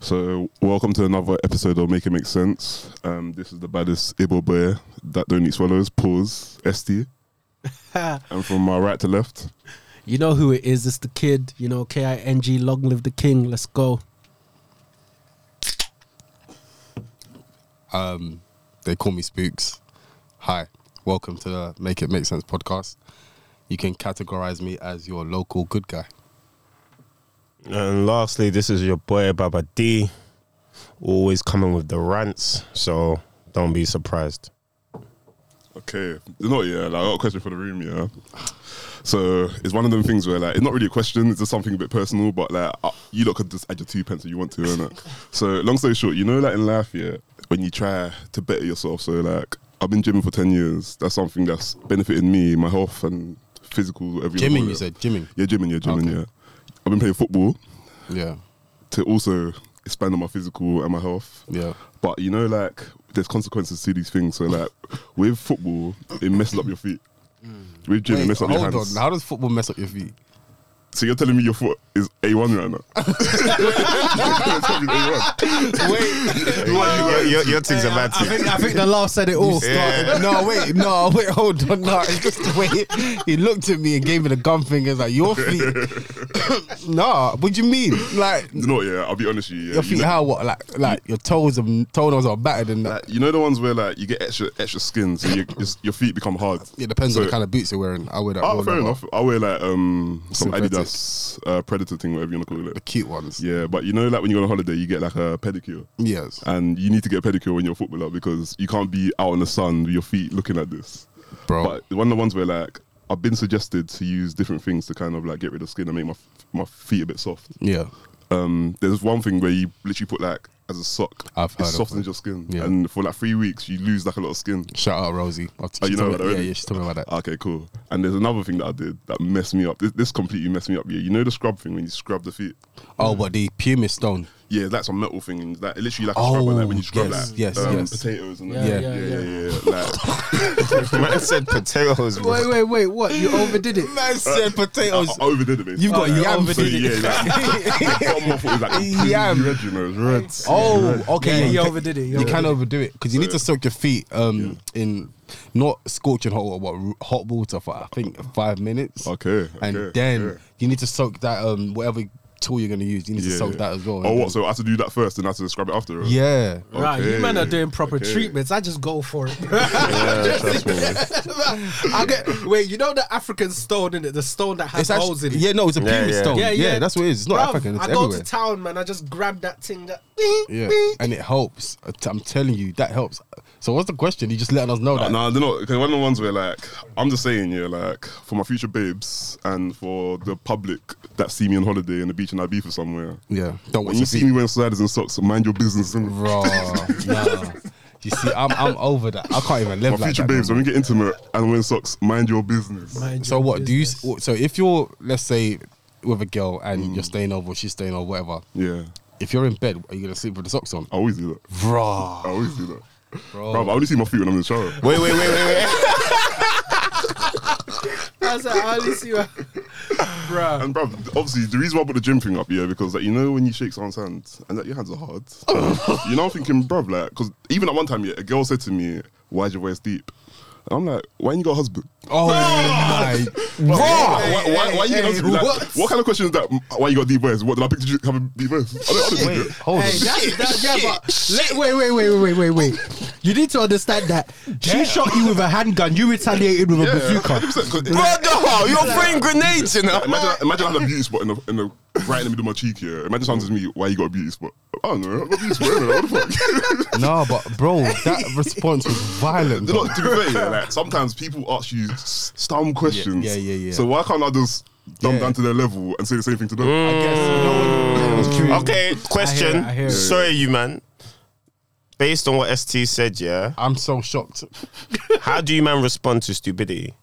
So, welcome to another episode of Make It Make Sense. Um, this is the baddest Ibo bear that don't eat swallows. Pause. ST. and from my right to left. You know who it is. It's the kid. You know, K I N G. Long live the king. Let's go. Um, they call me Spooks. Hi, welcome to the Make It Make Sense podcast. You can categorize me as your local good guy. And lastly, this is your boy Baba D, always coming with the rants. So don't be surprised. Okay. You know, yeah, like, I got a question for the room, yeah. So, it's one of them things where, like, it's not really a question, it's just something a bit personal, but, like, uh, you lot could just add your two pence if you want to, innit? so, long story short, you know, like, in life, yeah, when you try to better yourself, so, like, I've been gymming for 10 years. That's something that's benefited me, my health, and physical, whatever you wanna Gymming, you it. said gymming. Yeah, gymming, yeah, gymming, Okay. yeah. I've been playing football Yeah, to also expand on my physical and my health. yeah. But you know, like there's consequences to these things. So like with football, it messes up your feet. Mm. With gym, it messes up your hold hands. on. How does football mess up your feet? So you're telling me your foot is A1 right now? You're telling A1. Wait, Your, your, your things are bad. I think, I think the laugh said it all. Started- No, wait, no, wait, hold on. No, it's just the way he looked at me and gave me the gum fingers like your feet. nah, what do you mean? Like no, yeah, I'll be honest with you. Yeah. your You feet, know, how what? Like like your toes and toenails are better than that. like, you know the ones where like you get extra extra skin, so you, your feet become hard. It depends on the kind of boots you're wearing. I wear that. Oh, fair number. enough. I wear like um some Synthetic. Uh, Predator thing, whatever you want to call it. The cute ones. Yeah, but you know, like when you go on holiday, you get like a pedicure. Yes. and you need to get a pedicure when you're a footballer because you can't be out in the sun with your feet looking at this. Bro. But one of the ones where like I've been suggested to use different things to kind of like get rid of skin and make my my feet a bit soft. yeah. Um, there's one thing where you literally put like as a sock, I've it heard of softens that. your skin, Yeah. and for like three weeks you lose like a lot of skin. Shout out Rosie. Oh, you know that yeah, already? yeah, she told me about that. Okay, cool. And there's another thing that I did that messed me up. This, this completely messed me up. Yeah, you know the scrub thing when you scrub the feet. oh, but the pumice stone. Yeah, that's a metal thing. That literally like a Oh, scrub, like when you scrub yes, like yes, um, yes. potatoes and Yeah, that. yeah, yeah, yeah, yeah. Like Man said potatoes, bro. Wait, wait, wait. What? You overdid it. Man said potatoes. I, I overdid it. Basically. You've got Oh, yam overdid So feet. yeah, like, the bottom of it was like Yam. red, you know, red. Oh, okay. Yeah, you you overdid it, you You can overdid it. overdo it because you need to soak your feet um in not scorching hot water, but hot water for I think five minutes. Okay, and then okay. you need to soak that um whatever tool you're gonna use. You need to Yeah. soak that as well. Oh, what? So I have to do that first, and I have to scrub it after. right? Yeah. Right, you Okay, man are doing proper okay. treatments. I just go for it. Yeah, trust me. I get wait. You know the African stone in it, the stone that has It's holes in it. yeah, no, it's a Yeah, pumice yeah. stone. Yeah, Yeah, yeah. that's what it is. It's not Bruv, African, it's I go everywhere. to town, man. I just grab that thing. That yeah, and it helps. I'm telling you, that helps. So what's the question? You just letting us know that. no, they're not. Because one of the ones where, like, I'm just saying, yeah, like, for my future babes and for the public that see me on holiday in the beach in Ibiza somewhere. Yeah, don't When watch you the see feet. me wearing sliders and socks, mind your business. innit? Raw. nah. You see, I'm I'm over that. I can't even live My like future that. babes, no when we get intimate and wearing socks, mind your business. Mind So your what do you? So if you're, let's say, with a girl and Mm. you're staying over, she's staying over, whatever. Yeah, If you're in bed, are you gonna sleep with the socks on? I always do that. Raw, I always do that. Bro. Bro, I only see my feet when I'm in the shower. Wait, wait, wait, wait, wait. I was like, I only see you, bruh. And bro, obviously the reason why I put the gym thing up, yeah, because like you know when you shake someone's hand and like your hands are hard, you know I'm thinking, bro, like, because even at one time, yeah, a girl said to me, "Why's your voice deep?" And I'm like, "Why ain't you got a husband?" Oh my, Bro, why, why, why you hey, getting husband? Like, what? what? kind of question is that? Why you got a deep voice? What did I pick Did you to have a deep voice? I don't, I don't Wait, hold Hey, on. that, that, yeah, but let, wait, wait, wait, wait, wait, wait. You need to understand that she shot you with a handgun. You retaliated with a Yeah, bazooka. 100%, 'cause- Brother, you're throwing grenades, you know. Imagine, imagine I had a beauty spot in the, in the right in the middle of my cheek here. Imagine someone says to me, "Why you got a beauty spot?" I don't know. I got a beauty spot. innit? What the fuck? No, but bro, that response was violent. Look, to be fair, yeah, like, sometimes people ask you s- dumb questions. yeah, yeah, yeah. So why can't I just dumb Yeah. down to their level and say the same thing to them? I guess you know when I was mm. curious. Okay, question. I hear it. Sorry, you man. Based on what ST said, yeah. I'm so shocked. How do you man respond to stupidity?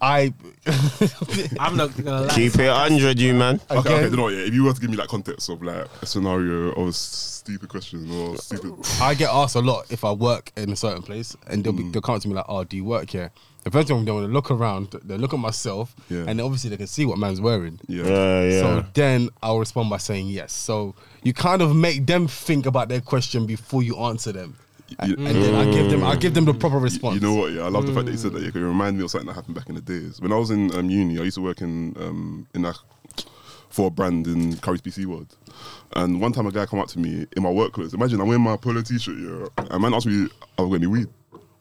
I I'm not gonna lie. Keep it hundred, you man. Okay, okay, Again? you know what? Yeah, if you were to give me like context of like a scenario or a stupid question or stupid, I get asked a lot if I work in a certain place, and they'll be mm. they'll come to me like, "Oh, do you work here?" The first thing they want to look around, they look at myself, Yeah. and obviously they can see what man's wearing. yeah, Yeah, yeah. So then I'll respond by saying yes. So you kind of make them think about their question before you answer them, and, You- and then I give them I give them the proper response. You know what? Yeah, I love the fact that you said that. Yeah, it remind me of something that happened back in the days when I was in um, uni. I used to work in um, in a for a brand in Curry's PC World. And one time a guy come up to me in my work clothes. Imagine I'm wearing my polo t-shirt, yeah. And man asked me I got any weed.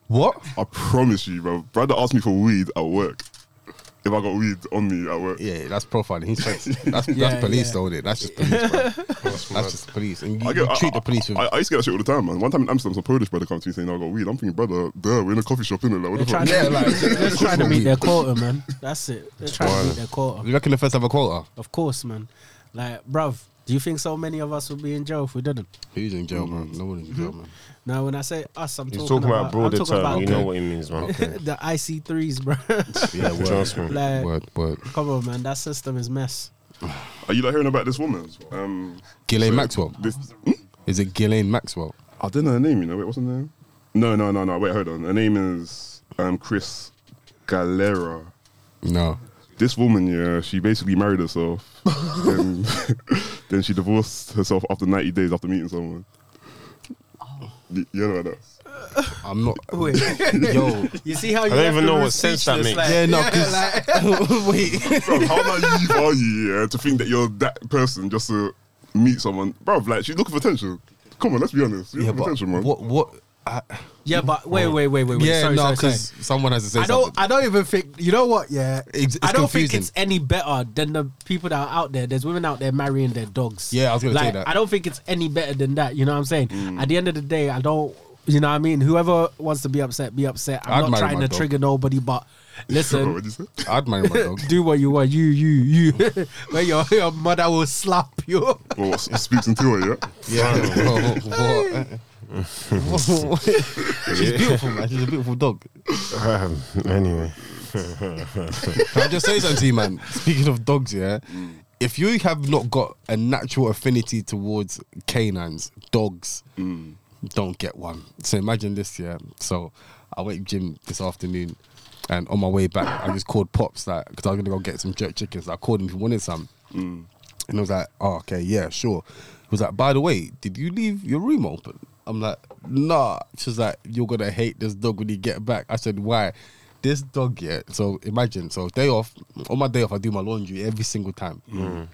What? I promise you, bro. Brother asked me for weed at work. If I got weed on me at work. Yeah, that's profiling. He's that's, that's Yeah, police, yeah. though, isn't it? That's just police. Bro. that's just police, and you, I, you get, treat I, the police with. I, I used to get that shit all the time, man. One time in Amsterdam, some Polish brother comes to me saying, oh, I got weed. I'm thinking, brother, duh, we're in a coffee shop, innit? Like, what the They're fuck? trying, Yeah, like, to, they're of trying to meet we- their quota, man. That's it. They're trying to meet their quota. you reckon the first have a quota? Of course, man. Like, bruv, do you think so many of us would be in jail if we didn't? Who's in jail, man? No one in jail, hmm? man. Now, when I say us, I'm He's talking, talking about broader I'm talking term. about You know what he means, man. the IC3s, bro. Yeah, word. Trust me. like, Word, word. come on, man. That system is mess. Are you like hearing about this woman? Um, Ghislaine so Maxwell. This, hmm? Is it Ghislaine Maxwell? I don't know her name, you know. Wait, what's her name? No, no, no, no. Wait, hold on. Her name is um, Cris Galera. No. This woman, yeah, she basically married herself. then, then she divorced herself after 90 days after meeting someone. Y- You know what that? I'm not. Wait. Yo. You see how you don't left even the know what sense that speechless, makes. like- Yeah, no, because. wait. Bro, how naive are you, yeah, to think that you're that person just to meet someone? Bro, like, she's looking for attention. Come on, let's be honest. She's Yeah, looking for but attention, man. what? What? I, Yeah, but wait, wait, wait, wait, wait. yeah, sorry, no, because someone has to say I don't. something. I don't even think. You know what? Yeah, It's- it's I don't confusing. think it's any better than the people that are out there. There's women out there marrying their dogs. Yeah, I was gonna say that. I don't think it's any better than that. You know what I'm saying? Mm. At the end of the day, I don't. You know what I mean? Whoever wants to be upset, be upset. I'm I'd not trying to dog. trigger nobody, but listen. What'd you say? I'd marry my dog. Do what you want. You, you, you. Where your, your mother will slap you. Well, what, s- speaks into her, yeah? Yeah. what? She's beautiful, man. She's a beautiful dog. Um, anyway, Can I just say something to you, man? Speaking of dogs, yeah. Mm. If you have not got a natural affinity towards canines, dogs, mm. don't get one. So imagine this, yeah. So I went to gym this afternoon, and on my way back, I just called Pops like because I was gonna go get some jerk chickens. I called him if he wanted some, mm. and I was like, "Oh, okay, yeah, sure." He was like, "By the way, did you leave your room open?" I'm like, "Nah." She's like, "You're gonna hate this dog when you get back." I said, "Why?" This dog, yeah. So imagine, so day off, on my day off, I do my laundry every single time. Mm. Mm.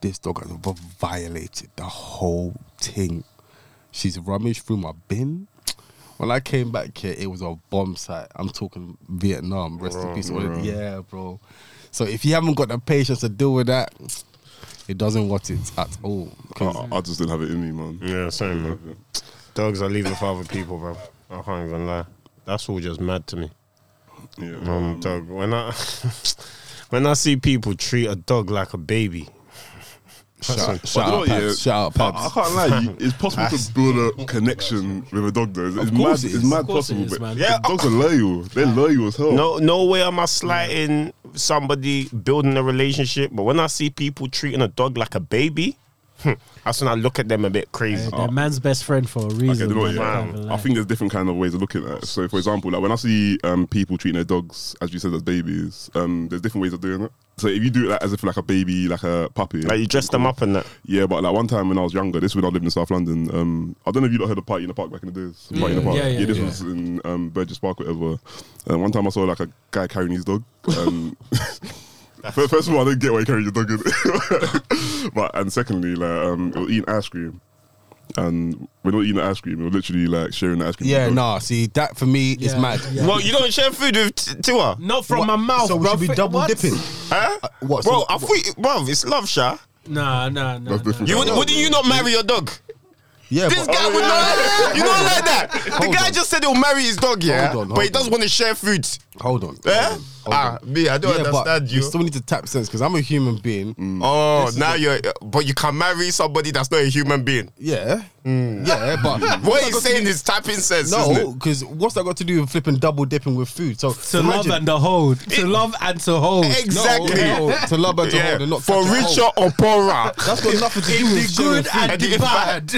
This dog has violated the whole thing. She's rummaged through my bin. When I came back here, it was a bomb site. I'm talking Vietnam. Rest in peace. bro. Yeah, bro. So if you haven't got the patience to deal with that, it doesn't want it at all. I, I just didn't have it in me, man. yeah, same man. Dogs are leaving for other people, bro. I can't even lie. That's all just mad to me. Yeah. Um, dog. When I when I see people treat a dog like a baby, shout, But shout you out, what, yeah, Shout out, I, I can't lie. You, it's possible to build a connection with a dog, though. It's, it's mad. it It's mad Of course it possible. is, but. Yeah, dogs are loyal. They're loyal as hell. no no way am I slighting somebody building a relationship. But when I see people treating a dog like a baby, that's when I look at them a bit crazy. They're man's best friend for a Okay, reason. you know what, man. I yeah. I think there's different kind of ways of looking at it. So, for example, like when I see um, people treating their dogs, as you said, as babies, um, there's different ways of doing it. So, if you do it like, as if like a baby, like a puppy, Like you dress them up and that. Yeah, but like one time when I was younger, this was when I lived in South London. Um, I don't know if you lot heard of Party in the Park back in the days. Party in the Park. Yeah, yeah, this yeah. was in um, Burgess Park, whatever. And one time I saw like a guy carrying his dog. Um, first of all, I didn't get why you carried your dog in. but and secondly, like um, was eating ice cream. And we're not eating ice cream, we were literally like sharing the ice cream. Yeah, nah. See, that for me is mad. yeah. Well, you don't share food with T- Tua, Not from my mouth, So we should be double What? dipping. huh? what, bro, so- I thought, bro, it's love, Sha. Nah, nah, nah. That's nah. different. You would, wouldn't you not marry your dog? Yeah, This but guy would not. You don't like that. The guy on. just said he'll marry his dog, yeah, Hold on, but he hold doesn't want to share food. hold on. Yeah? hold on, Ah, me, I don't Yeah, understand you you. still need to tap sense because I'm a human being. Oh, now you're. But you can marry somebody that's not a human being. Yeah, Mm. Yeah, but What he's saying is tapping sense, no, because what's that got to do with flipping double dipping with food? So To love and to hold. To love and to hold. Exactly. No, no, to love and to Yeah, hold and not for touch and richer hold. or poorer. That's got nothing to do In with the good food. and the bad.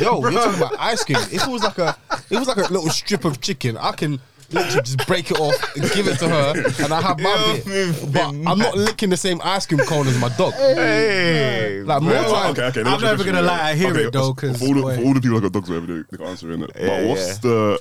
Yo, you're talking about ice cream. If it was like a, it was like a little strip of chicken, I can literally just break it off, and give it to her, and I have my You're bit. But I'm not licking the same ice cream cone as my dog. Hey, Like more Well, time. okay, okay. I'm let me ask you a never gonna lie, I hear Okay, it though, so 'cause, for all, the, boy. for all the people that got dogs, whatever they, they can answer in it. Yeah, but what's yeah. the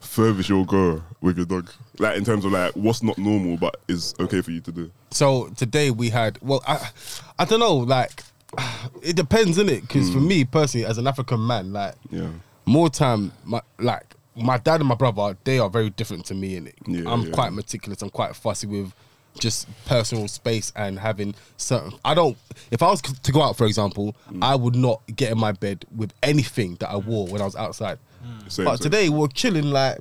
furthest you'll go with your dog? Like in terms of like what's not normal but is okay for you to do. So today we had. Well, I, I don't know. Like, it depends, innit? Because for hmm. me personally, as an African man, like, Yeah. more time, my like my dad and my brother, they are very different to me. In it, Yeah, I'm yeah. quite meticulous. I'm quite fussy with just personal space and having certain. I don't. If I was to go out, for example, Mm. I would not get in my bed with anything that I wore when I was outside. Same, but same. today we're chilling. Like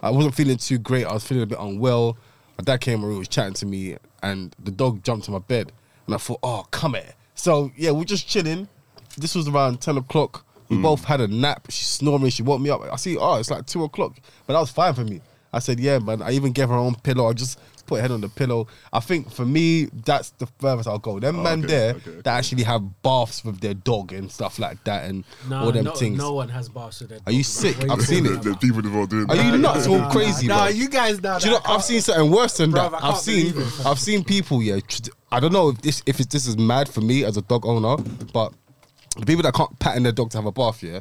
I wasn't feeling too great. I was feeling a bit unwell. My dad came and he was chatting to me, and the dog jumped on my bed, and I thought, oh come here. So yeah, we're just chilling. This was around ten o'clock. We Hmm. both had a nap. She's snoring. She woke me up. I see. Oh, it's like two o'clock, but that was fine for me. I said, yeah, man. I even gave her her own pillow. I just put her head on the pillow. I think for me, that's the furthest I'll go. Them man Oh, okay, there okay, okay. that actually have baths with their dog and stuff like that, and No, all them no, things. no one has baths with their Are you sick? I've seen it. There's about? people involved doing Are that. you nuts or nah, crazy, Nah, bro? you guys now. Do you know? I've seen something worse than Bruv, that. I I've seen. I've seen people. Yeah, I don't know if this if it's, this is mad for me as a dog owner, but the people that can't pattern their dog to have a bath, yeah,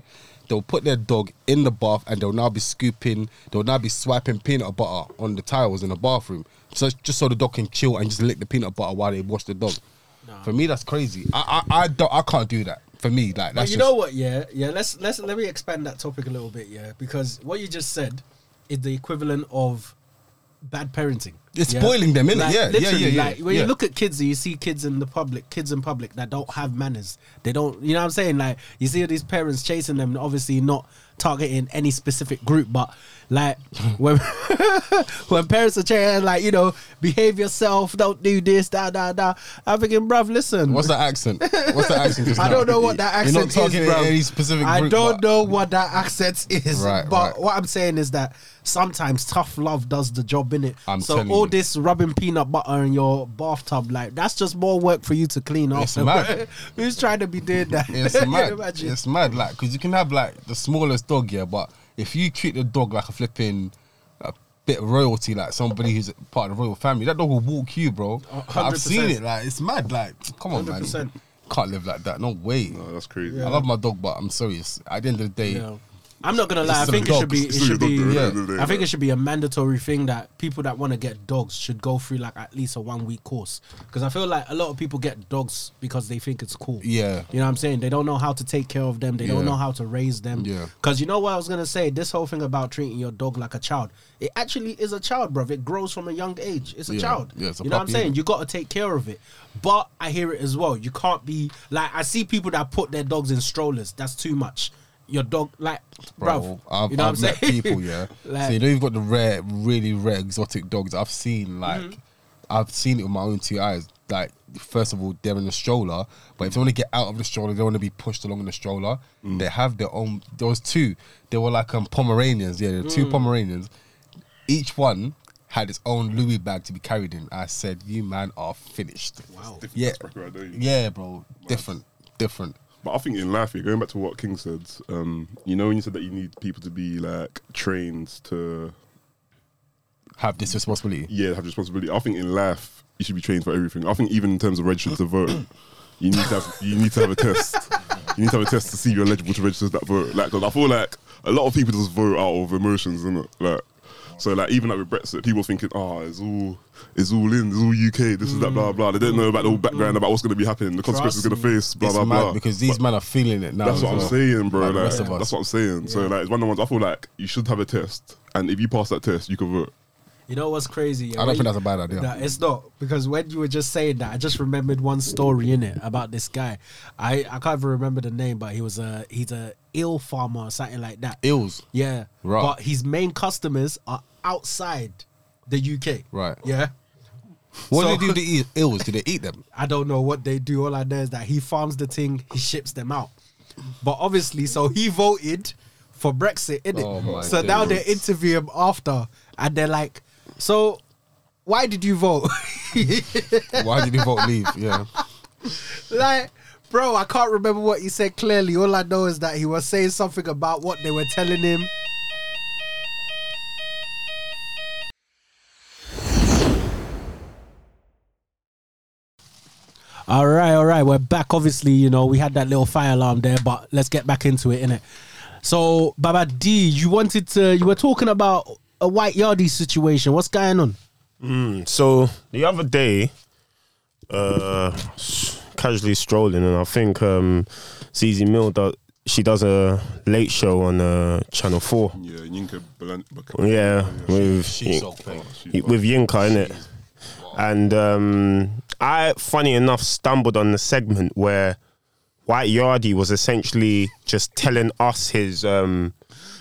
they'll put their dog in the bath and they'll now be scooping. They'll now be swiping peanut butter on the tiles in the bathroom, so just so the dog can chill and just lick the peanut butter while they wash the dog. For me, that's crazy. I I I, don't, I can't do that. For me, like But you just, know what? Yeah, yeah. Let's let's let me expand that topic a little bit. Yeah, because what you just said is the equivalent of bad parenting. It's yeah? spoiling them, innit? Like, Yeah, yeah, literally, yeah, yeah, Like when yeah. you look at kids, and you see kids in the public, kids in public that don't have manners. They don't. You know what I'm saying? Like you see these parents chasing them, obviously not targeting any specific group, but like when when parents are saying like you know behave yourself, don't do this, da da da. I'm thinking, bruv, listen. What's that accent? What's that accent? I don't know what that accent You're not talking is, any specific group, I don't know what that accent is, Right, but right. what I'm saying is that sometimes tough love does the job in it. I'm so telling all this rubbing peanut butter in your bathtub, like that's just more work for you to clean off. It's mad. Who's trying to be doing that? It's mad. Imagine. It's mad. Like, because you can have like the smallest dog, yeah, but if you treat the dog like a flipping a bit of royalty, like somebody who's part of the royal family, that dog will walk you, bro. Like, I've seen it. Like, it's mad. Like, come on, man. 100%. Can't live like that. No way. No, that's crazy. I love my dog, but I'm serious. At the end of the day, Yeah. I'm not gonna lie. I think a it should be. It should be. yeah. at the end of the day, I think it should be a mandatory thing that people that want to get dogs should go through like at least a one week course because I feel like a lot of people get dogs because they think it's cool. Yeah. you know what I'm saying. They don't know how to take care of them. They don't know how to raise them. Yeah. Because you know what I was gonna say. This whole thing about treating your dog like a child. It actually is a child, bruv. It grows from a young age. It's a Yeah. child. Yeah, it's a you know what I'm saying. You got to take care of it. But I hear it as well. You can't be like I see people that put their dogs in strollers. That's too much. Your dog, like, bro, bruv, I've, you know I've what I'm met saying? people, yeah. Like- so you know you've got the rare, really rare exotic dogs. I've seen like, Mm-hmm. I've seen it with my own two eyes. Like, first of all, they're in the stroller, but if they want to get out of the stroller, they want to be pushed along in the stroller. Mm. They have their own. There was two. They were like um, Pomeranians. Yeah, there were two Mm. Pomeranians. Each one had its own Louis bag to be carried in. I said, "You man are finished." Wow. Yeah, right, yeah, bro. Different, different. But I think in life, yeah, going back to what King said, um, you know, when you said that you need people to be like trained to, Have this responsibility. yeah, have responsibility. I think in life, you should be trained for everything. I think even in terms of registering to vote, you need to have you need to have a test. You need to have a test to see you're eligible to register that vote. Like, 'cause I feel like a lot of people just vote out of emotions, innit? Like, so like even like with Brexit, people thinking, oh, it's all it's all in, it's all UK, this is that, blah blah. They don't know about the whole background about what's going to be happening, the consequences Trust going to face, blah it's blah mad blah. because these But- men are feeling it now. that's as what I'm saying, bro. Like the Like, rest of us. that's what I'm saying. So like, it's one of the ones I feel like you should have a test, and if you pass that test, you can vote. You know what's crazy? I don't think that's a bad idea. Nah, it's not because when you were just saying that, I just remembered one story in it about this guy. I I can't even remember the name, but he was a he's a eel farmer or something like that. Ills. Yeah, Right. But his main customers are outside the UK. Right. Yeah. What So- do they do to eat ills? Do they eat them? I don't know what they do. All I know is that he farms the thing, he ships them out. but obviously, so he voted for Brexit, innit? Oh so now they interview him after, and they're like, "So, why did you vote?" Why did you vote leave? Yeah. like, bro, I can't remember what he said clearly. All I know is that he was saying something about what they were telling him. All right, all right. We're back. Obviously, you know, we had that little fire alarm there, but let's get back into it, innit? So, Baba D, you wanted to, you were talking about a white yardie situation. What's going on? So the other day, uh, s- casually strolling, and I think um, ZZ Mill does. She does a late show on uh, Channel Four. Yeah, Yinka Belan- Yeah, with She's pink. with Yinka in it. And um, I, funny enough, stumbled on the segment where White Yardie was essentially just telling us his. Um,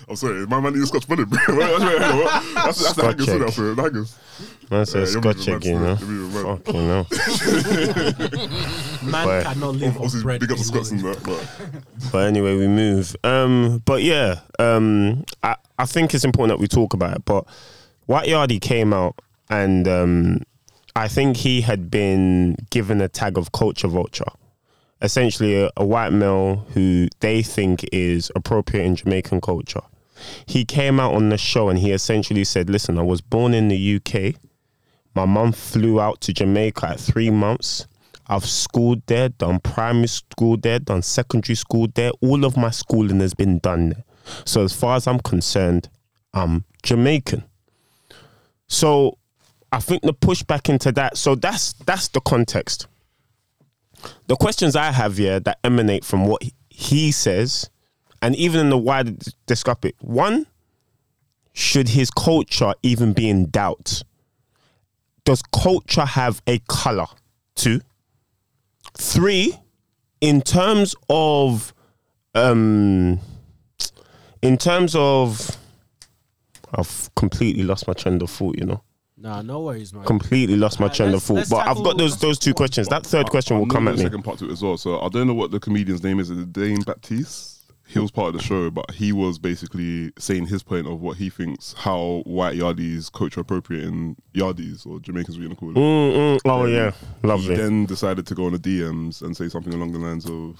I'm sorry, my man is Scotch bonnet, bro. That's, right, hang on, that's, that's the Scotch haggis, egg. that's the haggis. that's Yeah, a Scotch moving egg, you know. mad, you're moving mad. Fucking hell. Man But- cannot live on Obviously, bread. big up the Scots alone. and that, but But anyway, we move. Um, but yeah, um, I, I think it's important that we talk about it. But White Yardie came out, and um, I think he had been given a tag of culture vulture. Essentially, a, a white male who they think is appropriate in Jamaican culture. He came out on the show and he essentially said, "Listen, I was born in the UK. My mum flew out to Jamaica at three months. I've schooled there, done primary school there, done secondary school there. All of my schooling has been done there. So as far as I'm concerned, I'm Jamaican. So I think the pushback into that. So that's that's the context. The questions I have here that emanate from what he- he says, and even in the wider d- discussion. One, should his culture even be in doubt? Does culture have a color? Two. Three, in terms of um in terms of I've completely lost my trend of thought, you know. Nah, no worries, man. Completely lost my Alright, trend of thought. But I've got those those two questions. That third question I will know come at the me. second part to it as well. So I don't know what the comedian's name is. Is it Dane Baptiste? He was part of the show, but he was basically saying his point of what he thinks how white yardies culture appropriating yardies or Jamaicans, we're gonna call it. Mm, mm. Oh yeah, He lovely. then decided to go on the DMs and say something along the lines of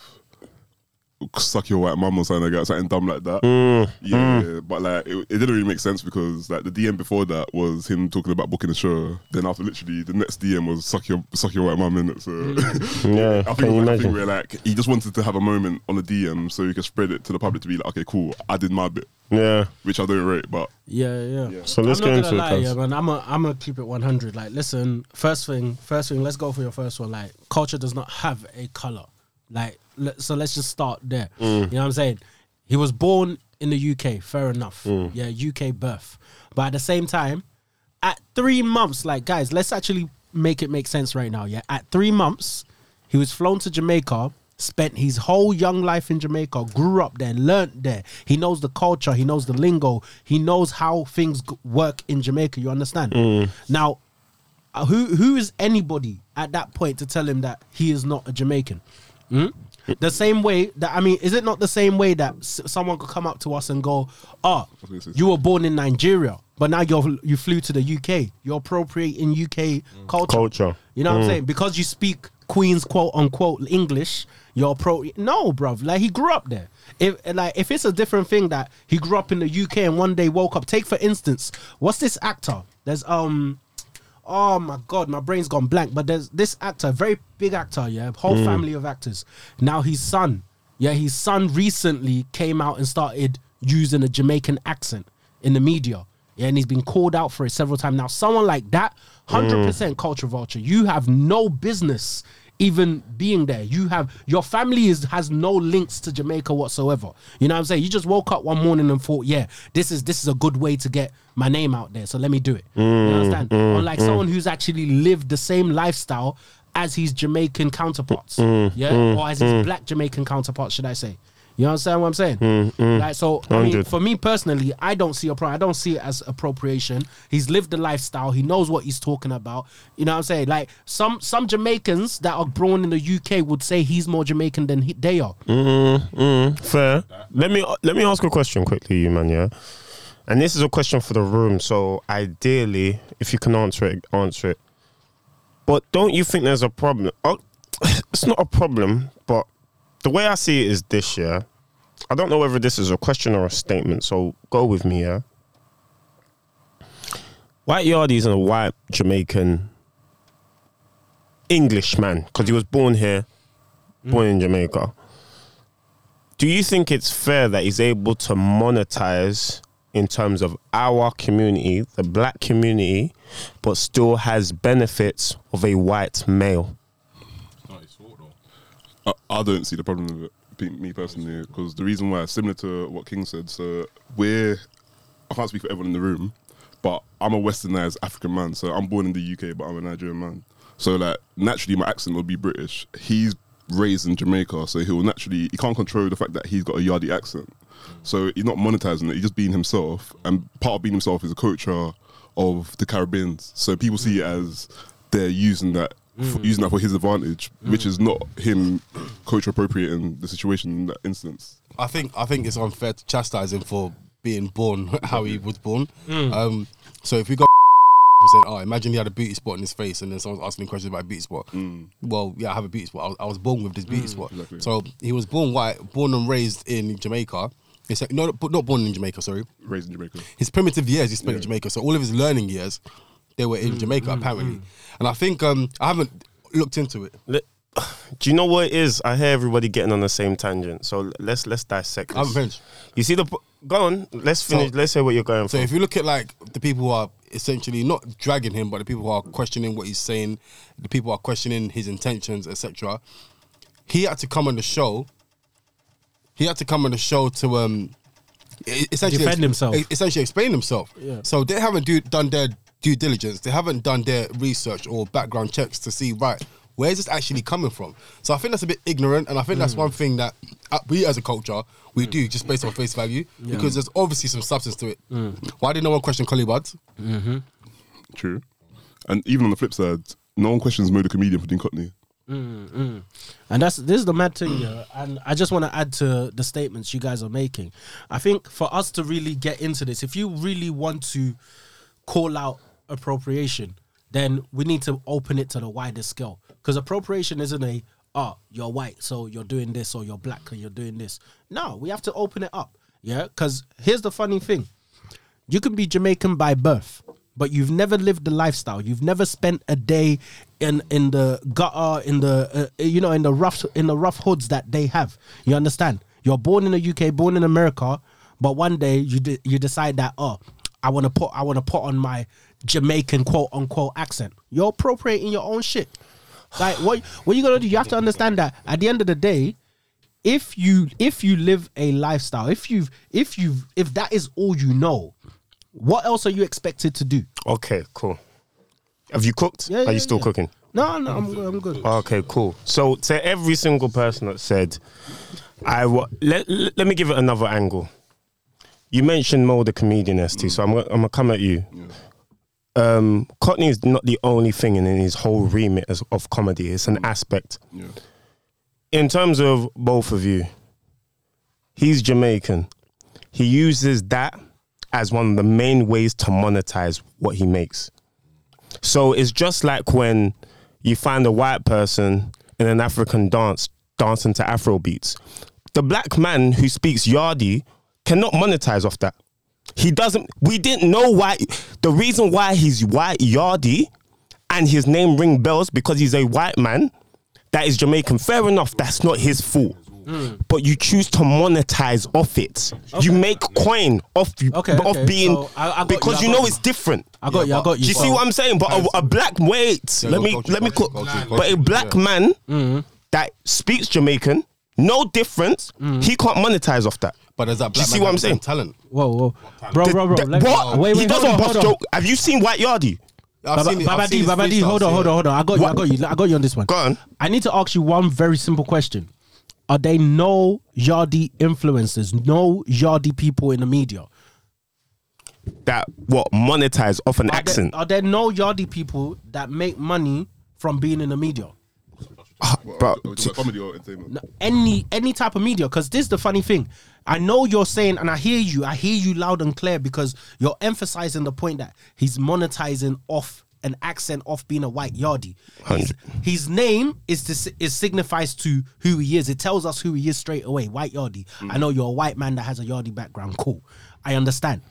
"suck your white mum" or something like that, something dumb like that. Mm, Yeah, yeah, but like it, it didn't really make sense because like the DM before that was him talking about booking a show. Then after literally the next DM was "suck your suck your white mum" in it. So Yeah, I think you it was like a thing imagine? where like he just wanted to have a moment on the DM so he could spread it to the public to be like, okay, cool, I did my bit, Yeah. which I don't rate, but Yeah, yeah. So let's I'm get into gonna it, lie, yeah, man. I'm a, I'm gonna keep it 100. Like, listen, first thing, first thing. Let's go for your first one. Like, culture does not have a color. Like, let, so let's just start there. Mm. You know what I'm saying? He was born in the UK. Fair enough. Mm. Yeah, UK birth. But at the same time, at three months, like guys, let's actually make it make sense right now. Yeah, at three months, he was flown to Jamaica, spent his whole young life in Jamaica, grew up there, learnt there. He knows the culture, he knows the lingo, he knows how things work in Jamaica. You understand? Now, uh, who who is anybody at that point to tell him that he is not a Jamaican? Hmm? The same way that I mean, is it not the same way that s- someone could come up to us and go, "Oh, you were born in Nigeria, but now you're you flew to the UK. You're appropriating UK culture. Culture. You know what I'm saying? Because you speak Queen's quote unquote English, you're pro. No, bruv. Like he grew up there. If like if it's a different thing that he grew up in the UK and one day woke up. Take for instance, what's this actor? There's um. Oh my god, my brain's gone blank. But there's this actor, very big actor, yeah, whole mm. family of actors. Now his son, yeah, his son recently came out and started using a Jamaican accent in the media. Yeah, and he's been called out for it several times. Now, someone like that, mm. hundred percent culture vulture. You have no business even being there. You have your family is has no links to Jamaica whatsoever. You know what I'm saying? You just woke up one morning and thought, yeah, this is this is a good way to get my name out there. So let me do it. you mm, understand? Mm, Unlike mm. someone who's actually lived the same lifestyle as his Jamaican counterparts. Yeah, or as his black Jamaican counterparts, should I say? You understand what I'm saying? Mm, mm. Like so, I mean, for me personally, I don't see a problem. I don't see it as appropriation. He's lived the lifestyle. He knows what he's talking about. You know what I'm saying? Like some some Jamaicans that are born in the UK would say he's more Jamaican than he, they are. Mm, mm, fair. Let me let me ask a question quickly, you man. Yeah, and this is a question for the room. So ideally, if you can answer it, answer it. But don't you think there's a problem? Oh, it's not a problem, but the way I see it is this. year. I don't know whether this is a question or a statement. So go with me. Yeah. White Yardy's a white Jamaican Englishman because he was born here, born in Jamaica do you think it's fair that he's able to monetize in terms of our community, the black community, but still has benefits of a white male? I, I don't see the problem with it, me personally, because the reason why, similar to what King said, so we're, I can't speak for everyone in the room, but I'm a westernized African man, so I'm born in the UK, but I'm a Nigerian man. So, like, naturally, my accent will be British. He's raised in Jamaica, so he'll naturally, he can't control the fact that he's got a Yardi accent. So, he's not monetizing it, he's just being himself. And part of being himself is a culture of the Caribbeans. So, people see it as they're using that. F- mm. using that for his advantage, which mm. is not him culture appropriating the situation in that instance. I think I think it's unfair to chastise him for being born how he was born. Mm. Um, so if we got saying, "Oh, imagine he had a beauty spot in his face," and then someone's asking him questions about a beauty spot. Well, yeah, I have a beauty spot. I was, I was born with this beauty spot. Exactly. So he was born white, born and raised in Jamaica. It's like, no, but not born in Jamaica. Sorry, Raised in Jamaica. his primitive years he spent in Jamaica. So all of his learning years, they were in Jamaica apparently. And I think um, I haven't looked into it. Le- Do you know what it is? I hear everybody getting on the same tangent. So let's let's dissect I haven't finished. You see the p- go on. Let's finish. let's say what you're going for. So for. if you look at like the people who are essentially not dragging him, but the people who are questioning what he's saying, the people who are questioning his intentions, etc. He had to come on the show. He had to come on the show to um, essentially Defend himself. Essentially explain himself. Yeah. So they haven't do, done their due diligence. They haven't done their research or background checks to see right where is this actually coming from. So I think that's a bit ignorant, and I think that's Mm. one thing that uh, we as a culture we do just based on face value because there's obviously some substance to it. Mm. Why did no one question Collie Buddz? True. And even on the flip side, no one questions Mo the comedian for doing Cockney. And that's this is the mad thing, yeah. And I just want to add to the statements you guys are making. I think for us to really get into this, if you really want to call out appropriation, then we need to open it to the wider scale. Because appropriation isn't a oh, you're white, so you're doing this, or you're black, and you're doing this. No, we have to open it up. Yeah, because here's the funny thing. You can be Jamaican by birth, but you've never lived the lifestyle. You've never spent a day in in the gutter, in the uh, you know, in the rough in the rough hoods that they have. You understand? You're born in the UK, born in America, but one day you de- you decide that oh, I want to put I want to put on my Jamaican quote unquote accent. You're appropriating your own shit. Like what what you gonna do? You have to understand that at the end of the day, if you if you live a lifestyle, if you've if you've if that is all you know, what else are you expected to do? okay, cool. Have you cooked? Yeah, Are yeah, you still yeah. cooking? No, no, I'm good. I'm good. Oh, okay, cool. So to every single person that said, I wa- let, let let me give it another angle. You mentioned Mo the comedian ST, so I'm I'm gonna come at you. Um, Cockney is not the only thing in his whole remit as, of comedy. It's an aspect. Yeah. In terms of both of you, he's Jamaican. He uses that as one of the main ways to monetize what he makes. So it's just like when you find a white person in an African dance dancing to Afro beats. The black man who speaks Yardi cannot monetize off that. He doesn't. We didn't know why. The reason why he's white Yardi and his name ring bells because he's a white man that is Jamaican. Fair enough. That's not his fault. But you choose to monetize off it. You make coin off Okay, off okay. being So I- I got you, because I you know you. it's different. I got you. I got Do you. you see what I'm saying? But a, a black wait, Yeah, let me go let me go to- cook. go to- go But a black yeah. man Mm-hmm. that speaks Jamaican, no difference. He can't monetize off that. But does that Do you see man what I'm saying? Talent. Whoa, whoa, bro, The- bro, bro. the- let me- what? Wait, wait, he hold doesn't on, buff hold on. joke. Have you seen White Yardi? I've Baba, seen it- I've Baba seen his Baba D, freestyles, hold on, yeah. hold on, hold on. I got you, I got you, I got you on this one. Go on. I need to ask you one very simple question. are there no Yardi influencers, no Yardi people in the media? That what monetize off an Are there, accent. are there no Yardi people that make money from being in the media? but Are we comedy or entertainment? No, any any type of media because this is the funny thing i know you're saying and i hear you i hear you loud and clear because you're emphasizing the point that he's monetizing off an accent off being a white yardie. His, his name is to, is signifies to who he is. It tells us who he is straight away white yardie. I mm. know you're a white man that has a yardie background cool. I understand.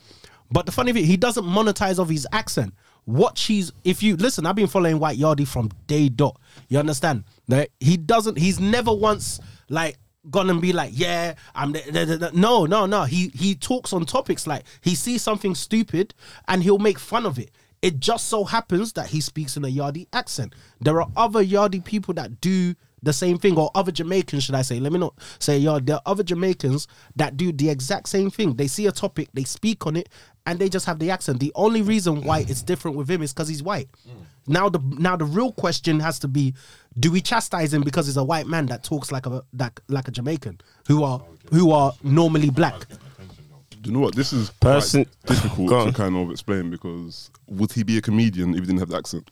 But the funny thing he doesn't monetize off his accent. What she's if you listen i've been following white yardie from day dot. You understand? That he doesn't he's never once like gone and be like yeah i'm the, the- the- no no no. He he talks on topics like he sees something stupid and he'll make fun of it. It just so happens that he speaks in a yardie accent. There are other yardie people that do the same thing or other jamaicans should i say let me not say yard there are other jamaicans that do the exact same thing they see a topic they speak on it and they just have the accent the only reason why it's different with him is because he's white now the now the real question has to be do we chastise him because he's a white man that talks like a that like a jamaican who are who are normally black Do you know what? This is Person- difficult Go on. to kind of explain because would he be a comedian if he didn't have the accent?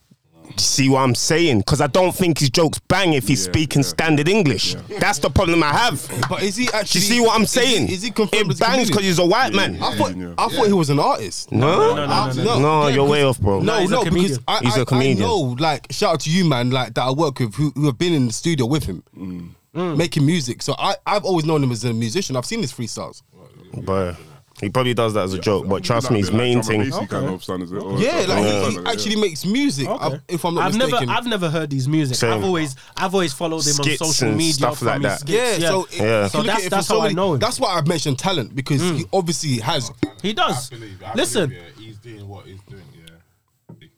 See what I'm saying? Because I don't think his jokes bang if he's Yeah, speaking yeah. standard English. That's the problem I have. But is he actually? you see what I'm is he- saying? Is he, confirmed it bangs because he's a white man. I thought Yeah. I thought he was an artist. No, no, no, no, no, you're way off, bro. No, he's a no, because comedian. I, He's a comedian. I know, like, shout out to you, man, like that I work with who, who have been in the studio with him, Mm. making music. So I, I've always known him as a musician. I've seen his freestyles. but he probably does that as a joke. But trust me, his Like, main thing. bassy kind of sound, is it? Yeah, like like he, actually makes music. Okay. If I'm not I've mistaken. never I've never heard his music. Same. I've always I've always followed him Skits on social and media stuff from like his that. skits. yeah, so, Yeah. So you look that's- at it that's how I many- know him. That's why I've mentioned talent because he hmm. obviously has. he does. I believe, I Listen, believe, yeah, he's doing what he's doing. Yeah,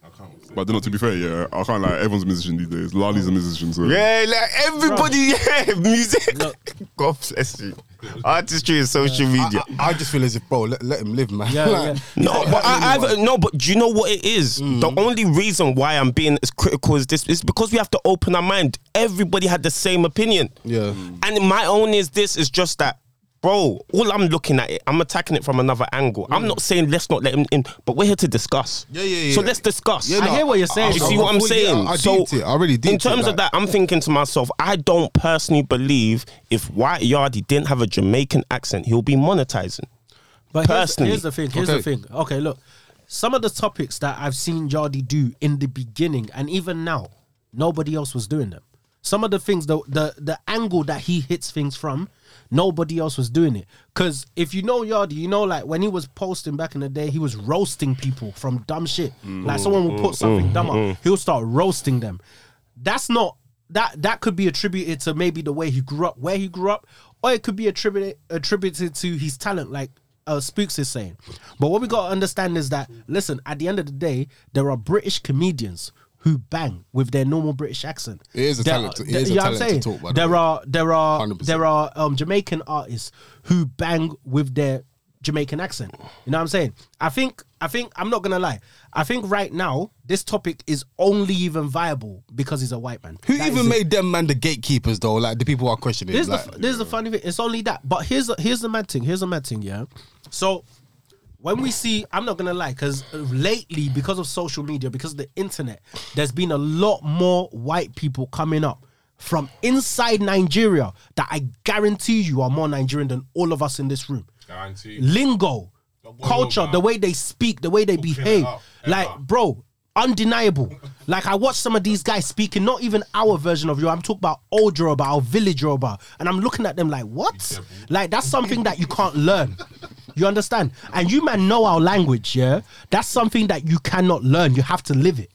I can't. Say. But then, not to be fair, yeah, I can't like everyone's a musician these days. Lali's a musician, so Yeah, like everybody, yeah, music. Look. God bless you. Artistry and social media. I, I just feel as if, bro, let, let him live, man. Yeah, Like, yeah. No, but I, I've no, but do you know what it is? Mm. The only reason why I'm being as critical as this is because we have to open our mind. Everybody had the same opinion. Yeah. And my own is this is just that, bro. All I'm looking at it, I'm attacking it from another angle. I'm not saying let's not let him in, but we're here to discuss. Yeah, yeah, yeah. So let's discuss. Yeah, I hear what you're saying. Do you I- see what I'm I- saying? yeah, I so deeped it. I really in deeped it, terms like- of that, I'm thinking to myself, I don't personally believe if White Yardie didn't have a Jamaican accent, he'll be monetizing. But here's, Personally. here's the thing. Here's Okay. the thing. Okay, look. Some of the topics that I've seen Jardy do in the beginning and even now, nobody else was doing them. Some of the things, the the the angle that he hits things from, nobody else was doing it. Cause if you know Yardy, you know like when he was posting back in the day, he was roasting people from dumb shit. Like someone will put something dumb up, mm, mm, mm. he'll start roasting them. That's not that that could be attributed to maybe the way he grew up, where he grew up, or it could be attributed attributed to his talent, like uh, Spooks is saying. But what we got to understand is that listen, at the end of the day, there are British comedians who bang with their normal British accent. It is a There talent to- are- it is a what I'm talent to saying? talk, by There are there are 100%. there are um, Jamaican artists who bang with their Jamaican accent. You know what I'm saying? I think I think I'm not gonna lie. I think right now this topic is only even viable because he's a white man. Who That even it. made them man the gatekeepers though? Like the people are questioning. This is like, the this is the funny thing. It's only that. But here's the, here's the mad thing. Here's the mad thing. Yeah. So when we see, I'm not gonna lie, because lately, because of social media, because of the internet, there's been a lot more white people coming up from inside Nigeria that I guarantee you are more Nigerian than all of us in this room. Guarantee. Lingo, culture, the way they speak, the way they behave, like bro, undeniable. like I watch some of these guys speaking, not even our version of you. I'm talking about old Yoruba, our village Yoruba, and I'm looking at them like, what? Like that's something that you can't learn. You understand? And you man know our language, yeah. That's something that you cannot learn. You have to live it.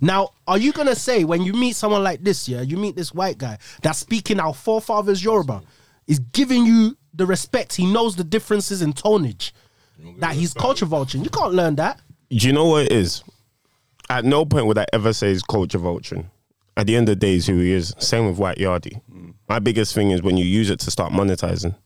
Now, are you gonna say when you meet someone like this, yeah, you meet this white guy that's speaking our forefathers Yoruba, is giving you the respect, he knows the differences in tonage, that he's culture vulturing. You can't learn that. Do you know what it is? At no point would I ever say he's culture vulturing. At the end of the day, is who he is. Same with White Yardie. My biggest thing is when you use it to start monetizing.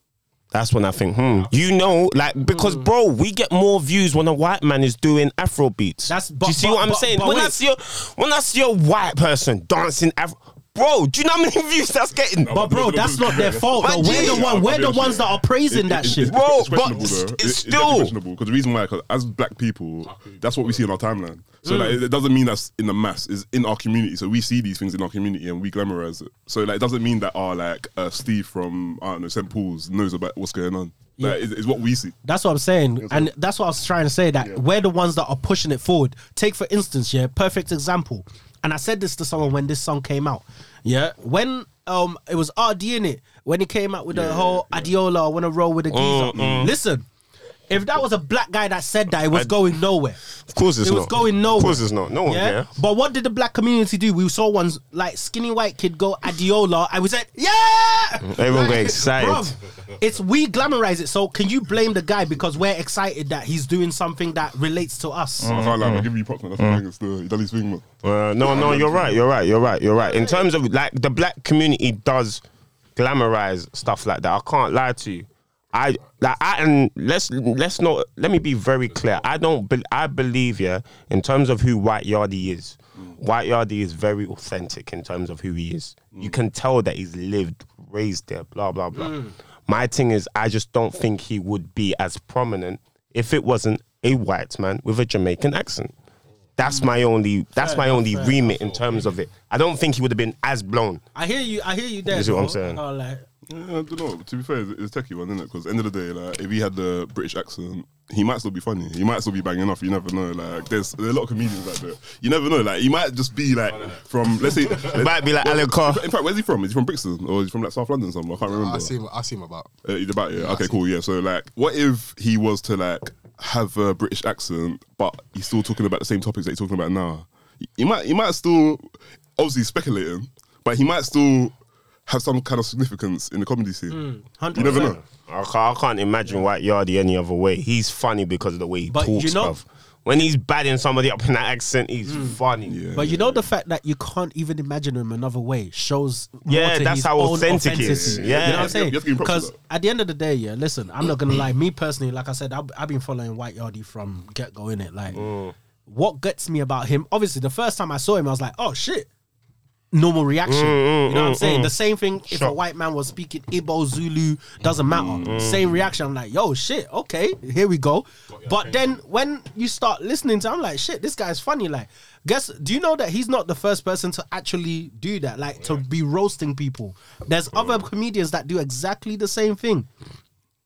That's when I think, hmm, you know, like because bro, we get more views when a white man is doing Afro beats. That's- Do you see but- what I'm but- saying? but when I wait. see a when I see a white person dancing Afro, bro. Do you know how many views that's getting, But bro, that's not their fault. Man, though. We're the gee. one. We're the I'll be ones that are praising that shit. Bro, it's but though. it's it's still- questionable because the reason why, cause as black people, that's what we see in our timeline. So Mm. like, it, it doesn't mean that's in the mass. It's in our community. So we see these things in our community and we glamorize it. So like, it doesn't mean that our like uh, Steve from I don't know St Paul's knows about what's going on. Like, it's, it's what we see. That's what I'm saying, and that's what I was trying to say. That we're the ones that are pushing it forward. Take for instance, yeah, perfect example. And I said this to someone when this song came out. Yeah, when um it was RD in it when he came out with the whole Adiola, I want to roll with the geezer. Listen, if that was a black guy that said that, it was going nowhere. Of course it's it was not. going nowhere. Of course it's not. No one yeah? care. But what did the black community do? We saw ones like skinny white kid go Adiola, and we said, yeah. Everyone got excited. Bruv, it's we glamorize it. So can you blame the guy because we're excited that he's doing something that relates to us? I can't lie, I'm giving you props, man. That's mm. thing. Still, he done his thing, man. Uh, no, no, you're right. You're right. You're right. You're right. In terms of like the black community does glamorize stuff like that. I can't lie to you. I like I and let's let's not let me be very clear. I don't be, I believe yeah in terms of who White Yardie is. Mm. White Yardie is very authentic in terms of who he is. You mm. can tell that he's lived, raised there, blah blah blah. Mm. My thing is I just don't think he would be as prominent if it wasn't a white man with a Jamaican accent. That's my only. That's my only remit in terms of it. I don't think he would have been as blown. I hear you. I hear you there. You see what I'm saying? Oh, like, Yeah, I don't know. To be fair, it's, it's a techie one, isn't it? Because end of the day, like if he had the British accent, he might still be funny. He might still be banging off. You never know. Like there's, there's a lot of comedians like that. You never know. Like he might just be like from let's say It might be like Alan Carr. In fact, where's he from? Is he from Brixton or is he from like South London somewhere? I can't remember. I see him. I see him about. Uh, he's about yeah. Okay, cool. Yeah. So like, what if he was to like have a British accent, but he's still talking about the same topics that he's talking about now? He- He might. He might still obviously speculating, but he might still have some kind of significance in the comedy scene. you never know. I can't, I can't imagine White Yardie any other way. He's funny because of the way he But talks. you know- bruv. when he's batting somebody up in that accent, he's funny. Yeah. but you know the fact that you can't even imagine him another way shows. more Yeah, to that's his how authentic he is. authenticity. Yeah. you know what I'm saying? have to give Because that. at the end of the day, yeah. Listen, I'm not gonna lie. Me personally, like I said, I've, I've been following White Yardie from get go in it. Like, Mm. what gets me about him? Obviously, the first time I saw him, I was like, oh shit. Normal reaction. Mm, you know what I'm saying? The same thing if a white man was speaking Igbo, Zulu, doesn't matter. Mm, Same reaction. I'm like, yo, shit, okay, here we go. But then when you start listening to I'm like, shit, this guy's funny. Like, guess do you know that he's not the first person to actually do that? Like to be roasting people. There's other comedians that do exactly the same thing.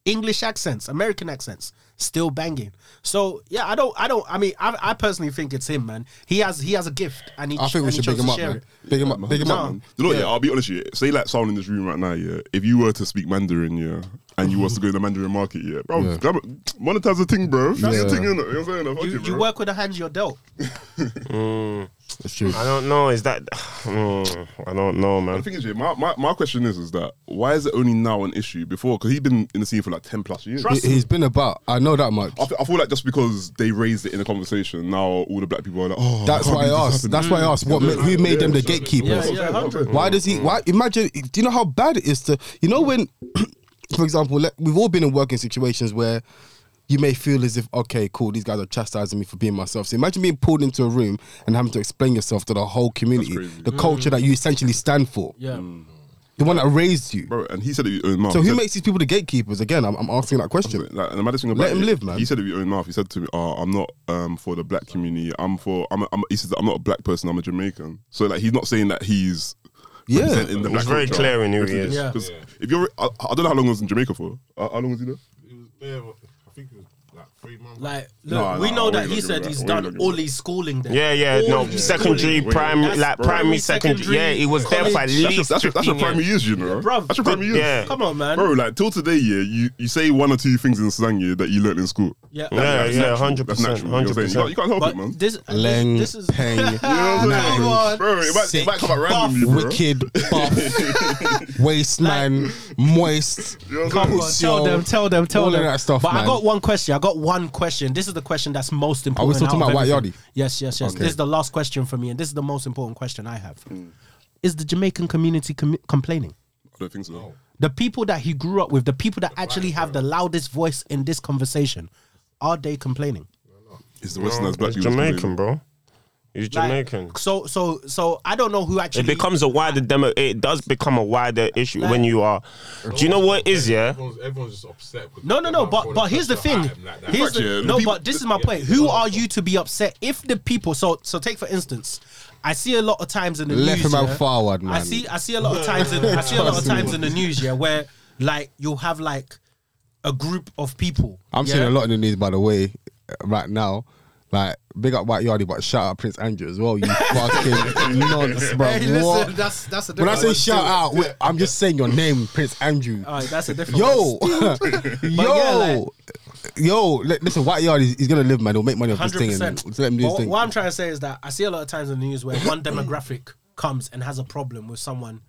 English accents, American accents, still banging. So yeah, I don't, I don't. I mean, I, I personally think it's him, man. He has, he has a gift, and he. I think we should big him up, share man. it. Big him up. Big him up, No. man. You know, what, yeah. I'll be honest with you. Say like someone in this room right now, yeah. If you were to speak Mandarin, yeah, and you was to go in the Mandarin market, yeah, bro, Yeah. monetize the thing, bro. That's Yeah. the thing, innit? You know what I'm saying? Fuck You, it, you bro. work with the hands you're dealt. Mm. It's true. I don't know. Is that? Mm, I don't know, man. The man. thing is, yeah, my, my, my question is, is that why is it only now an issue? Before, because he's been in the scene for like ten plus years. He, has been about. I know that much. I, feel like just because they raised it in a conversation, now all the black people are like, oh, That's why I asked. That's why I asked. What? ma- Who made them the gatekeepers? Yeah, yeah, 100. Why does he? Why? Imagine. Do you know how bad it is to? You know when, for example, let, we've all been in working situations where you may feel as if, okay, cool, these guys are chastising me for being myself. So imagine being pulled into a room and having to explain yourself to the whole community, crazy. the culture that you essentially stand for, Yeah. the one that raised you. bro. And he said it with his own mouth. So He who said- makes these people the gatekeepers? Again, I'm, I'm asking that question. Like, and the maddest thing about Let him it, live, man. He said it with his own mouth. He said to me, oh, "I'm not um, for the black community. I'm for. I'm. A, I'm he says I'm not a black person. I'm a Jamaican. So like, he's not saying that he's Yeah. representing the He's black very culture. clear in who he is. Yeah. Because if you're, I, I don't know how long he was in Jamaica for. Uh, how long was he there? He was there. I think it was like three months. Like, look, No, we no, know I that wouldn't he said it he's that. Done wouldn't all it his schooling there. Yeah, yeah, All no, his secondary, schooling. primary, That's like primary, secondary. Yeah, he was there for at college. That's your, least. that's your, that's your 15 primary years. years, you know. Bruv, that's your primary years. yeah. Come on, man. Bro, like till today, yeah, you, you say one or two things in slang yeah, that you learned in school. Yeah. Yeah, That's yeah, natural. hundred That's percent, natural. You, know what I'm hundred saying? you, can't, you can't help But it, man. this, Leng, this, this is Peng, You know what I'm saying? Come on. Bro, it might, it might come out randomly, bro. wicked, buff, waistman, moist. You know I'm Come on, tell them, tell them, tell all of them. that stuff, but I got one question. I got one question. This is the question that's most important. Are still talking out of about White everything. Yardie? Yes, yes, yes. Okay. This is the last question for me, and this is the most important question I have. Hmm. Is the Jamaican community com- complaining? I don't think so. The people that he grew up with, the people that actually have the loudest voice in this conversation, are they complaining? It's the Westernized black It's people. Jamaican, bro. He's Like, Jamaican. so so so I don't know who actually It becomes a wider demo. It does become a wider issue when you are. Do you know what it is? Yeah. Everyone's, everyone's just upset. because No, no, no. But but here's the thing. like. Here's Fact, the, no, the but this is my yeah, point. Who are you to be upset if the people? So so take for instance, I see a lot of times in the Left news. him out yeah, forward, I see I see a lot of times in I see a lot of times in the news, yeah, where like you'll have like a group of people. I'm yeah? seeing a lot in the news, by the way, uh, right now. Like, big up White Yardie, but shout out Prince Andrew as well. You fucking nonce, bro. Hey, listen, what? that's that's a When I say shout too. out, wait, I'm just saying your name, Prince Andrew. Alright, that's a different. Yo, one. yo, yeah, like- yo. li- Listen, White Yard, he's, he's gonna live, man. He'll make money off this thing, and percent. let him do his What, thing. what I'm trying to say is that I see a lot of times in the news where one demographic comes and has a problem with someone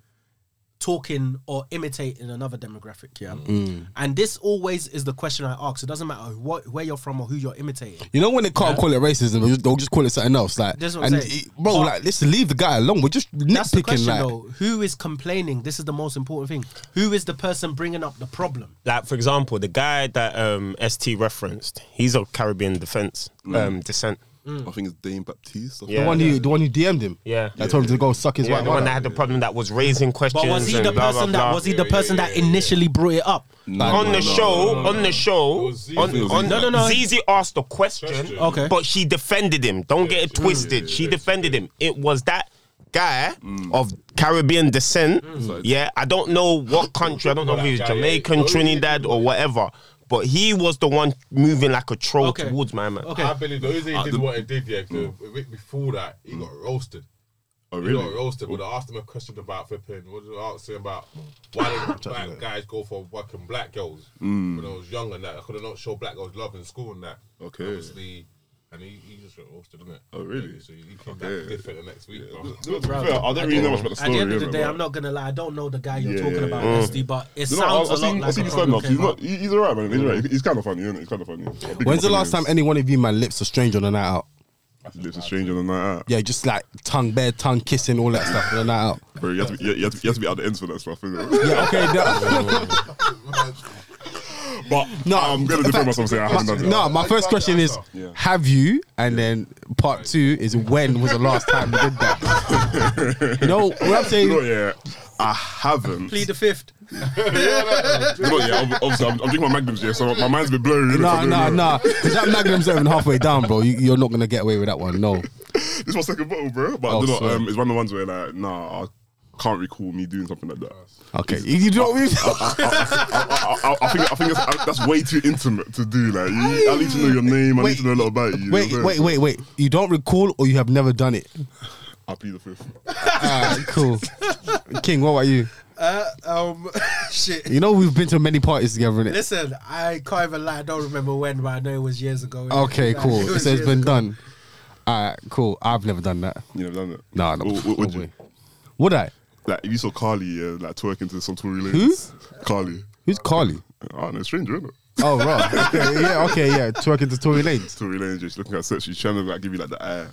talking or imitating another demographic. Yeah, Mm. and this always is the question I ask. It doesn't matter what where you're from or who you're imitating. You know when they can't call it racism, they'll just, call it something else. Like, That's what I'm and saying. it- bro, But- like, listen, leave the guy alone. We're just That's the nitpicking. question Like, though. Who is complaining? This is the most important thing. Who is the person bringing up the problem? Like for example, the guy that um, ST referenced, he's of Caribbean defense um, descent. Mm. I think it's Dane Baptiste. or Yeah. the one who the one you DM'd him. Yeah. I told him to go suck his Yeah, white the one mother. that had the problem that was raising questions. But was he and the blah, person blah, that blah. was he the person that initially brought it up? on the show, on the show, It was ZeZe. on, on, No, no, no. ZeZe asked the question, Question. Okay. but she defended him. Don't get it twisted. she defended him. It was that guy mm. of Caribbean descent. Mm. Yeah, I don't know what country. I don't know if he was That guy, yeah. Jamaican, Trinidad, or whatever. But he was the one moving like a troll Okay. towards my man. Okay. I believe the reason he Uh, did the- what he did, yeah, 'cause the week before that, he got roasted. Oh, He really? got roasted, but I asked him a question about flipping. What did I ask him about? Why did black guys go for working black girls when I was young and that? I could have not show black girls love in school and that. Okay. Obviously, and he, he just got roasted, didn't it? Oh, really? So he came Okay. back good for the next week. bro. To be fair, I don't really know much about the story. At the end of the day, but- I'm not gonna lie. I don't know the guy you're Yeah, talking yeah, about, yeah. But it You sounds I've a lot seen, like I've seen a his stand up. He's came not. He's alright, man. He's alright. He's kind of funny, isn't it? He's kind of funny. When's the last time any one of you man lips a stranger on a night out? Lives a stranger on the night out? Yeah, just like tongue, bare tongue, kissing, all that stuff on a night out. Bro, you have to be, you have to, you have to be at the ends for that stuff, innit? Yeah, okay. no. But No, I'm gonna defend myself and say I haven't done it. No, my first question is, Yeah. have you? And then part two is, when was the last time you did that? you know what I'm saying? You know, yeah, I haven't. Plead the fifth. You know, yeah, ob- obviously, I'm, I'm drinking my magnums, yeah, so my mind's been blurry. innit? No, So I no, don't know. no. That Magnum's not even halfway down, bro. You, you're not gonna get away with that one. No. This is my second bottle, bro. But Oh, you know, sorry. um, it's one of the ones where like, nah, I can't recall me doing something like that. Okay. You, you don't. I, I, I think I think that's, that's way too intimate to do. Like, you, I need to know your name. I Wait. need to know a lot about you. you know wait, wait, wait, wait. You don't recall, or you have never done it. I'll be the fifth. Alright, cool. King, what about you? Uh, um, shit. You know we've been to many parties together, innit? Listen, I can't even lie. I don't remember when, but I know it was years ago. Okay, Like, cool. it So was it's years been ago. done. Alright, cool. I've never done that. You never done it? No, no. What, what would you? Would I? Like, if you saw Carly, yeah, like twerking to some Tory ladies. Carly. Who's Carly? Ah, I don't know, stranger, isn't it? Oh, right. Okay, yeah, okay, yeah. Twerking to Tory Lanez. Tory Lanez just looking at sex. She's trying to like give you like the eye.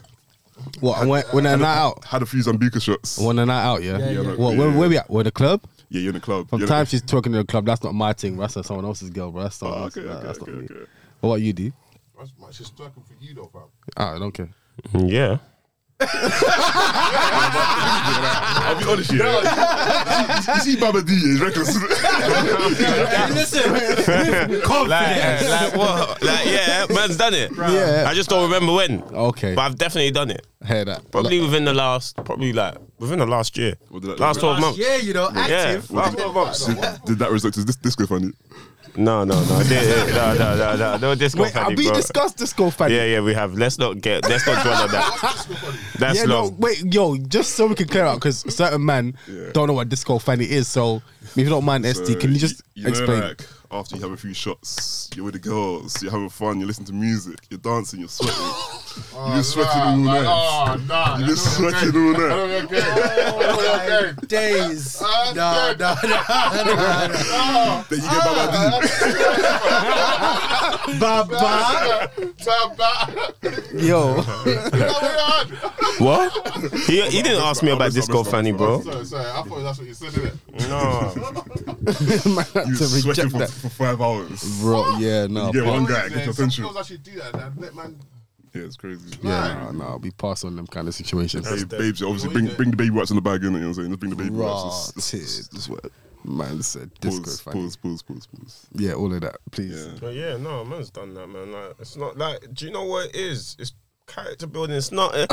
What? And when, when a night out? Had a few Sambuca shots. When a night out, yeah? Yeah, yeah. What, where, where we at? We're the club? Yeah, you're in the club. From You're time the- she's twerking in the club, that's not my thing. That's someone else's girl, bro. That's someone Oh, okay, Nah, okay, that's okay, not me. okay. What about you, D? That's much just working for you though, fam. Ah, I don't care. Mm, yeah. I'll be honest, with you You see Baba D, he's reckless. Listen, Like, like what? Like yeah, man's done it. Yeah. I just don't remember when. Okay. But I've definitely done it. Hear that. Probably within the last, probably like within the last year, What did last twelve months. yeah, you know, Yeah, active. last twelve months. did, did that result to this disco fanny? No, no, no, no, no, no, no, no, disco Wait, fanny, have we bro. discussed disco fanny? Yeah, yeah, we have. Let's not get. Let's not dwell on that. That's Yeah, no, wait, yo, just so we can clear out, because certain man Yeah. don't know what disco fanny is. So, if you don't mind, So, ST, can you just you know, explain? like, after you have a few shots, you're with the girls, you're having fun, you're listening to music, you're dancing, you're sweating. You've been sweating all night. Oh, nah. You've been sweating all night. I don't know, okay. Days. Ah, No, good. no, no. Then you get Baba D. Baba. Yo, What? He, he didn't ask me about disco fanny, bro. Sorry, sorry. I thought that's what you said, innit? No. man had You to sweating reject for, that. for five hours. Bro, yeah, no. You get one guy, get your attention. Girls actually do that. That let man Yeah, it's crazy. Yeah, no, no, we pass on them kind of situations. Hey, babes, obviously bring bring the baby wipes in the bag, innit? You know what I'm saying? Just bring the baby wipes. It's- it's- Rotted. This what man said. Disco Pause, funny. pause, pause, pause, pause. Yeah, all of that, please. Yeah. But yeah, no, man's done that, man. Like, it's not like, do you know what it is? It's character building. It's not uh,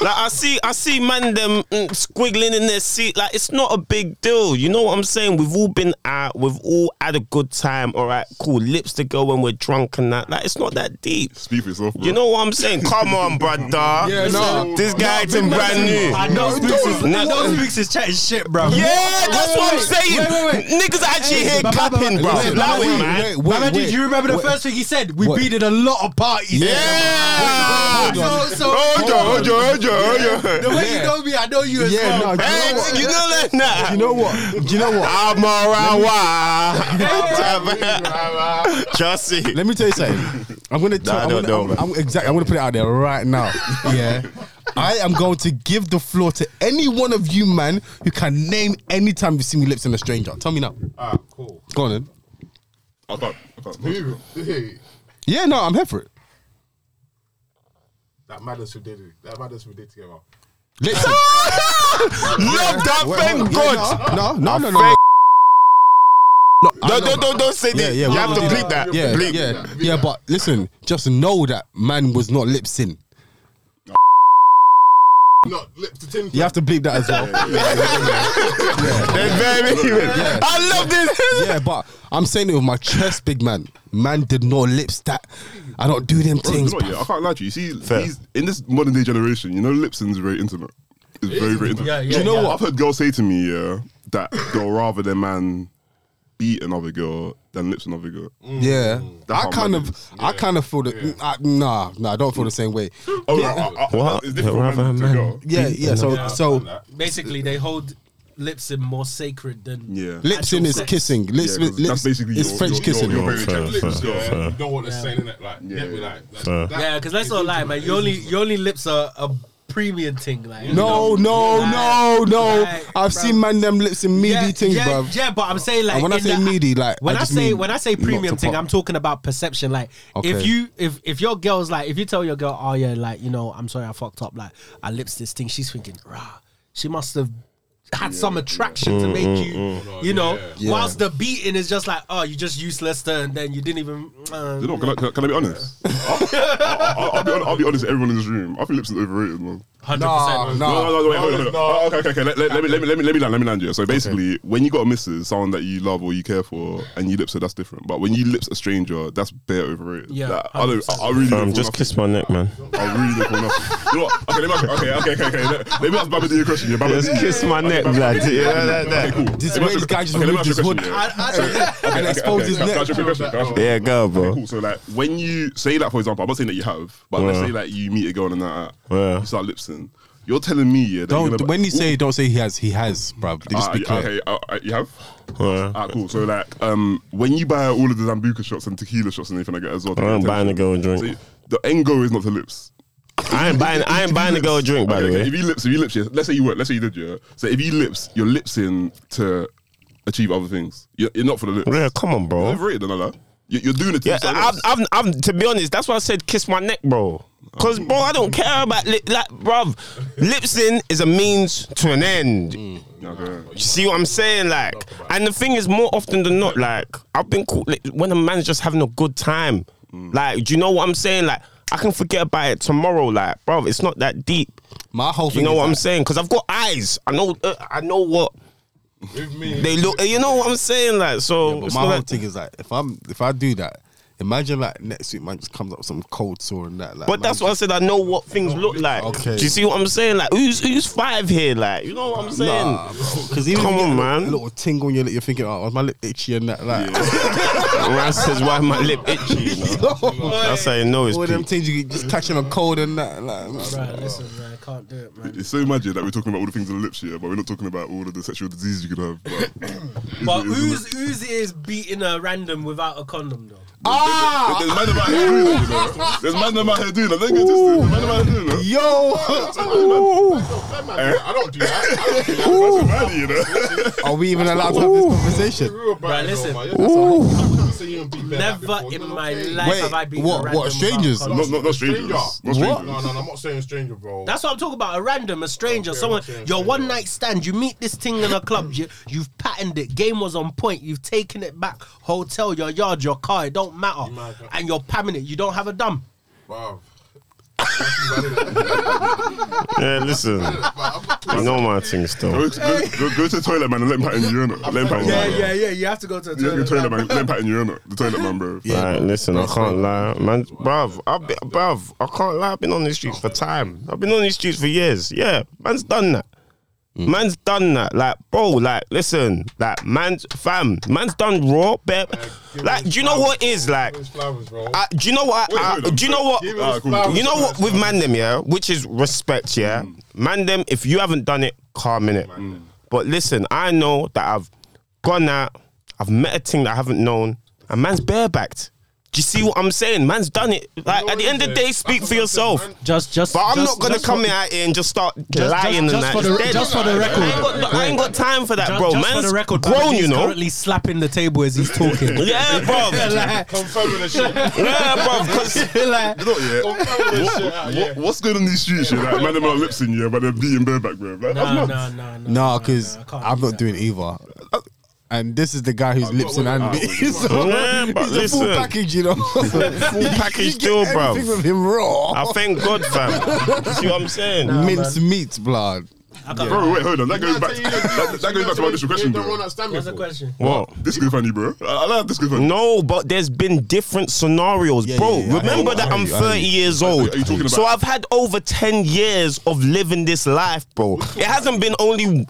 like I see, I see man them mm, squiggling in their seat. Like it's not a big deal. You know what I'm saying? We've all been out. We've all had a good time. All right, cool. Lips to go when we're drunk and that. Like it's not that deep. Speak for yourself, bro. You know what I'm saying? Come on, brother. Yeah, no. This guy acting brand new. I know Spooks is, I No. know Spooks is chatting shit, bro. Yeah, that's what I'm saying. wait, wait, Niggas actually here but- but- clapping, but- bro. wait, Allow wait, it, man. wait, wait, Mama, wait. did you remember the Wait. first thing he said? We What? beat at a lot of parties. Yeah. Hold on. So, so Hold on, hold on, hold on, hold on. the way Yeah. you know me, I know you as Yeah, well. no, you Hey, know what? you know that now. You know what? Do you know what? I'm alright. Just see. Let me tell you something. I'm gonna tell. Nah, I'm don't gonna, know, I'm, man. I'm, exactly. I'm gonna put it out there right now. Yeah. I am going to give the floor to any one of you, man, who can name any time you see me lips in a stranger. Tell me now. Ah, cool. Go on then. I can't. I can't. Yeah, no, I'm here for it. That madness who did it. That madness we did together. Lips. Love that, Wait, thank hold on. God. No, no, no, no, no. Thank- No, I No, don't, don't, don't say Yeah, that. yeah, you have to will bleep that. Yeah, bleep. yeah, yeah. But listen, just know that man was not lips in. Not lips to tin. You have to bleep that as well. They're very Yeah. I love this. yeah, but I'm saying it with my chest, big man. Man did no lips that. I don't do them Bro, things. you know what, yeah, I can't lie to you. You see, Fair. these, in this modern day generation, you know, Lipson's very intimate. It's very, very intimate. Yeah, yeah, Do you know yeah. what? I've heard girls say to me, yeah, that they'll rather their man beat another girl than lips another girl. Mm. Yeah, That's I kind of, it is. I kind of feel that. I, nah, nah, I don't feel the same way. Oh, I- I- I- What? It's different Rather man to man- girl. Yeah, yeah. So, Yeah. so Basically, they hold lips in more sacred than Yeah. lips in is sex. kissing. Lips, Yeah, 'cause lips that's basically it's your- French your- kissing. your- your Very Fair, lips, fair, yeah. fair. You know what they're saying, innit? Like, Yeah, get yeah. like. that- Fair. that Yeah, because let's not lie, man. intimate. Your only It's your only lips are a premium thing, like no, no, no, no. like, I've bruv. seen man them lips in meaty yeah, things, yeah, bruv. Yeah, but I'm saying like And when I say the- meaty, like, when I I, say when I say premium thing, pop. I'm talking about perception. Like if you if if your girl's like if you tell your girl, oh yeah, like you know, I'm sorry, I fucked up. Like I lips this thing. She's thinking, rah, she must have. Had some attraction to mm, make mm, you, mm. you know. Yeah. Whilst the beating is just like, oh, you just useless, to, and then you didn't even. Uh, You know, can I, can I, can I be honest? I'll, I'll, I'll, be, I'll be honest everyone in this room. I think Lipson's overrated, man. Hundred Nah, percent. No, no, no, wait, hold on, hold on. No. Oh, okay, okay, okay. Let, let, let me, let me, let me, let me land, let me land you. So basically, when you got a missus, someone that you love or you care for, and you lips her, that's different. But when you lips a stranger, that's bare overrated. Yeah, Like, I don't, I, I really don't Um, just nothing. kiss my neck, man. I really don't feel nothing. You know what? Okay, let me, okay, okay, okay, okay. Let, let me ask Baba D a question. Yeah, Baba Just D. kiss my neck, blood. Yeah, that, Okay, that. cool. This Let me way ask this you- guy just okay, let me removed ask you a his question, hood. yeah. I, I, and exposed his Can I neck. ask you a quick question? Can I ask you a? Yeah, go, bro. Cool. So like when you say that, for example, I'm not saying that you have, but let's Yeah. say like you meet a girl and that, Yeah. you start lipsing. You're telling me, yeah, you're Don't gonna- when you say don't say he has, he has, bruv. Just Ah, be clear. okay, uh, uh, you have. Yeah. Ah, cool. So like, um, when you buy all of the Sambuca shots and tequila shots and everything like that as well, I get ain't buying a attention. girl a drink. So the end goal is not to lips. I ain't buying. I ain't buying a girl a drink, by Okay, the okay, way. If you lips, if you lips, yeah, let's say you were, let's say you did, yeah. So if you lips, your lips in to achieve other things. You're, you're not for the lips. Yeah, come on, bro. Overrated, no, no. You- You're doing it to Yeah. I've, I've, I've, to be honest, that's why I said kiss my neck, bro. Cause, bro, I don't care about lip, like, bruv. Lipsing is a means to an end. Okay. You see what I'm saying? Like, and the thing is, more often than not, like, I've been caught like, when a man's just having a good time. Like, do you know what I'm saying? Like, I can forget about it tomorrow. Like, bro, it's not that deep. My whole thing. You know is what I'm that- saying? Because I've got eyes. I know. Uh, I know what With me, they look. You know what I'm saying? Like, so But it's my not whole that- thing is like, if I'm, if I do that, imagine like next week, man just comes up with some cold sore and that. Like, But that's why I said I know what things oh, look like. Okay. Do you see what I'm saying? Like, who's who's five here? Like, you know what I'm saying? Because even Come on, get man. A little tingle on your lip, you're thinking, oh, was my lip itchy and that. Like, Man says, why my lip itchy? You know? That's how you know it's all them things you get just catching a cold and that. Like, Right, listen, man, I can't do it, man. It's so magic that we're talking about all the things on the lips here, but we're not talking about all of the sexual diseases you could have. But, But Is it- is it- who's who's is beating a random without a condom though? Ah, There's man about here doing that, you know. There's man about here doing that. Don't get twisted. There's man about here doing that. yo, I don't do that. I don't do that. That's a man, you know. are we even allowed to have this conversation? Right, listen. Man. You're- say you haven't been Never in then my okay. life Wait, have I been what- a what, random strangers? without Not, not, not strangers. Stranger. Not strangers. No, no, no, I'm not saying stranger, bro. That's what I'm talking about. A random, a stranger, Okay, someone. I'm Your stranger. one night stand. You meet this thing in a club. You, you've patterned it. Game was on point. You've taken it back. Hotel, your yard, your car. It don't matter. might- And you're pamming it. You don't have a dumb. Bruv. Yeah, listen. I know my thing still. Go, go, go, go to the toilet, man, and let him pat in you, innit? Let him pat in you. yeah. You have to go to the Yeah, the toilet, man. Let him pat in you, innit? The toilet, man, bro. Right, listen, I can't lie, man, bruv, I've been, bruv, I can't lie. I've been on these streets for time. I've been on these streets for years. Yeah, man's done that. Mm. Man's done that. Like, bro, like, listen, like, man's fam, man's done raw, babe. Like, do you know what is like? Flowers. I, do you know what? Wait, I, do you know what? Cool. flowers. You know what with man them, yeah, which is respect, yeah. Man them, if you haven't done it, calm in it. But listen, I know that I've gone out, I've met a thing that I haven't known, and man's barebacked. Do you see what I'm saying? Man's done it. Like at the end of the day, speak for yourself. Just, just. But I'm just- not gonna just come for- out here and just start just- lying and just that. for the- It's dead. just for the I record. ain't got, I ain't got time for that, Just, bro. just Man's for the record, grown, Babaji's you know. currently slapping the table as he's talking. Yeah, bro. Confirming the shit. yeah, bro. Like, You know, yeah. Confirming the shit. out, yeah. What, what's going on these streets? Yeah, like, man, them are lips in you, but they're beating bareback, bro. Like, that's no, nuts. no, no, no. No, because I can't I'm do not that. doing either. Uh, And this is the guy who's lips and hand me. so Yeah, but he's a full listen. package, you know. full package still, bruv. Everything with him raw. I thank God, fam. See what I'm saying? Mince meat, blood. Bro, wait, hold on. That goes back. That, that goes back to my initial question, You don't bro. want that stand What's the before. question? What? This is funny, bro. I, I like this good funny. No, but there's been different scenarios, Yeah, bro. yeah, yeah. I Remember hear you, that I I'm hear you, I hear 30 you. years old. Are you talking So about- I've had over 10 years of living this life, bro. It hasn't been only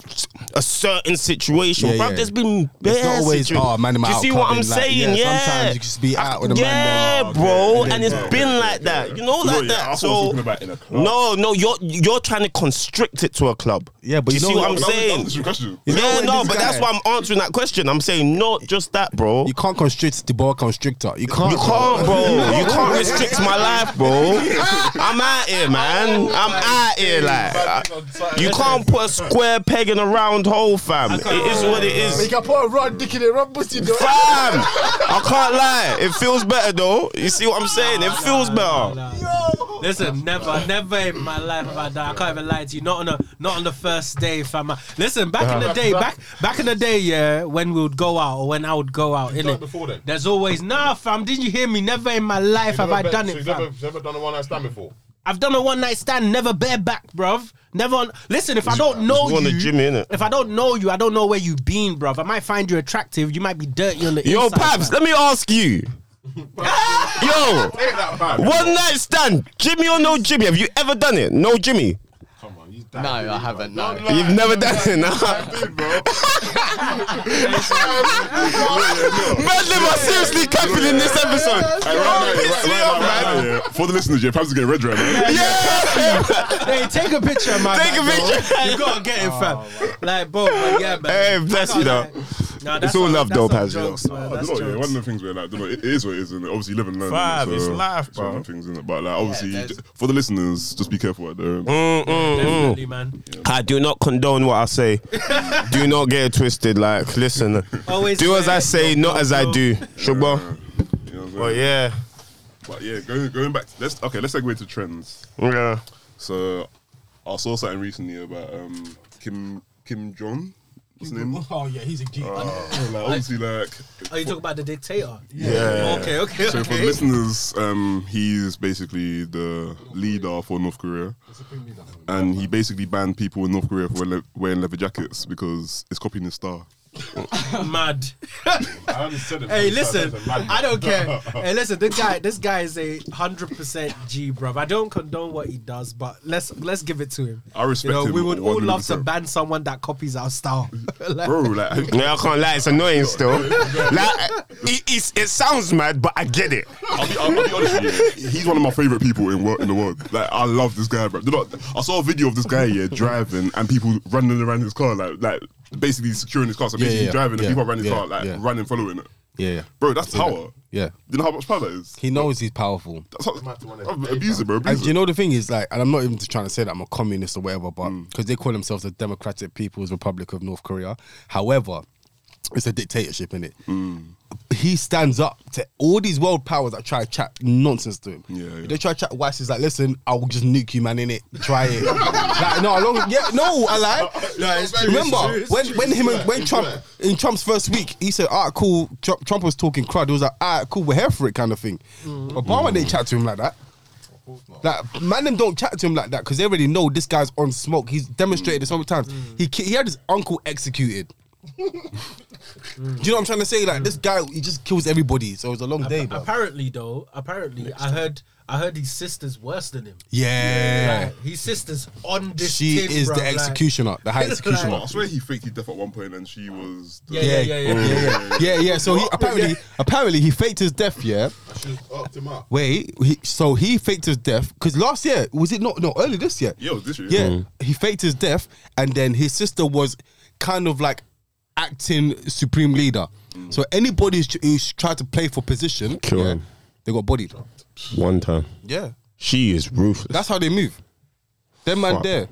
a certain situation, Yeah, bro. yeah. There's been bare It's not always, situ- oh, man, I'm Do you out see what I'm like, saying? yeah, Yeah. sometimes you just be out with a man Yeah, then- bro. and it's been like that. You know, No, like yeah, that. Thought I was So talking about in a club. no, no, you're you're trying to constrict it to a club. Yeah, but Do you, you see know what what- I'm That was- that saying? was the question. You know yeah, when no, this but that's why I'm answering that question. I'm saying not just that, bro. You can't constrict the boa constrictor. You can't. You can't, bro. You can't restrict my life, bro. I'm out here, man. I'm out here, like. uh, You can't put a square peg in a round hole, fam. It is what it is. can put a rod dick in it, rod pussy, though. Fam, I can't lie. It feels better though. You see what I'm saying? It feels better. Listen, never, never in my life have I done. I can't even lie to you. Not on a, not on the first day, fam. Listen, back in the uh-huh. day, back, back in the day, yeah, when we would go out or when I would go out, done it innit? before then? There's always, nah, fam. Didn't you hear me? Never in my life have I Never done bet- so it, you've fam. Never, never done a one night stand before. I've done a one night stand, never bareback, bruv. Never on. Listen, if I don't know you on the gym, innit? if I don't know you, I don't know where you've been, bruv. I might find you attractive. You might be dirty on the Yo, inside. Pabs, fam. let me ask you. Yo, Take that back. one night stand, Jimmy or no Jimmy? Have you ever done it? No Jimmy. Come on, he's No, I haven't. No. You've never done it, nah. Dude, bro. Man, them are seriously capping in this episode. Hey, right now, yeah, right, right now, right now, yeah. For the listeners, yeah, Pabs is getting red right now. Yeah. Hey, take a picture of my Take a picture. You gotta get it, fam. Oh, like, bro, but yeah, man. Hey, bless you, though. Lie. Nah, that's It's all love, that's though, some Paz, jokes, man. That's know, yeah, one jokes. of the things where like, I don't know, it is what it is, and obviously you live and learn. Five, innit? it's So, life, it's one bro. of the things, innit? But like, obviously, there's- j- for the listeners, just be careful out there. Mm, mm, mm. Definitely, man. I do not condone what I say. do not get it twisted. Like, listen, Always do as I say, say, not as I do. Shugba. You know what I'm saying? But yeah, But yeah, going going back. Let's okay. Let's segue to trends. yeah. So I saw something recently about um Kim Kim Jong. What's his name? Oh yeah, he's a G. Uh, like, obviously, like Oh, you talk about the dictator? Yeah. Okay, okay, so for listeners, um, he's basically the leader for North Korea, and he basically banned people in North Korea for wearing, wearing leather jackets because it's copying his star. Mad. I only said it Hey, listen, that's a man. I don't care. Hey, listen, this guy, this guy is a hundred percent G, bruv. I don't condone what he does, but let's let's give it to him. I respect You know, him we would all love to ban someone that copies our style. Like, Bro, like Yeah, I can't lie. It's annoying still. Like, it, it's, it sounds mad, but I get it. I'll be, I'll, I'll be honest with you. He's one of my favorite people in wor- in the world. Like I love this guy, bro. You know, I saw a video of this guy yeah driving and people running around his car, like like basically securing his car. So Yeah, basically yeah, driving yeah, and people around his yeah, car, like yeah. running, following it. Yeah, yeah. Bro, that's power. Yeah. You know how much power that is? He knows he's powerful. That's how, Might wanna date, abuse it, bro. Abuse And do you know the thing is like, and I'm not even just trying to say that I'm a communist or whatever, but mm. because they call themselves the Democratic People's Republic of North Korea. However, it's a dictatorship in it. He stands up to all these world powers that try to chat nonsense to him. Yeah, yeah. They try to chat Weiss is like, listen, I will just nuke you, man, in it. Try it. like, no, long, yeah, no, I like. Remember when when him and when Trump in Trump's first week, he said, "All right, cool." Trump, Trump was talking crud. He was like, "All right, cool, we're here for it," kind of thing. Obama didn't chat to him like that. Like man, them don't chat to him like that because they already know this guy's on smoke. He's demonstrated this so many times. He he had his uncle executed. Do you know what I'm trying to say? Like this guy, he just kills everybody. So it was a long day, bro. Apparently, though, apparently, I heard, I heard his sister's worse than him. Yeah, Like, his sister's on this. she tin, is bruv, the like- executioner, the high Like- executioner. I swear he faked his death at one point and she was. The, Yeah, yeah, yeah, yeah. yeah, yeah, yeah, yeah. So he apparently, apparently, he faked his death. Yeah. I should have upped him up. Wait, he, so he faked his death because last year was it not? No, early this year. Yeah, it was this year. Yeah, mm. he faked his death, and then his sister was kind of like acting supreme leader. So anybody who's, who's tried to play for position, Kill yeah, him. they got bodied. One time. Yeah, She is ruthless. that's how they move. Them man Fuck. there,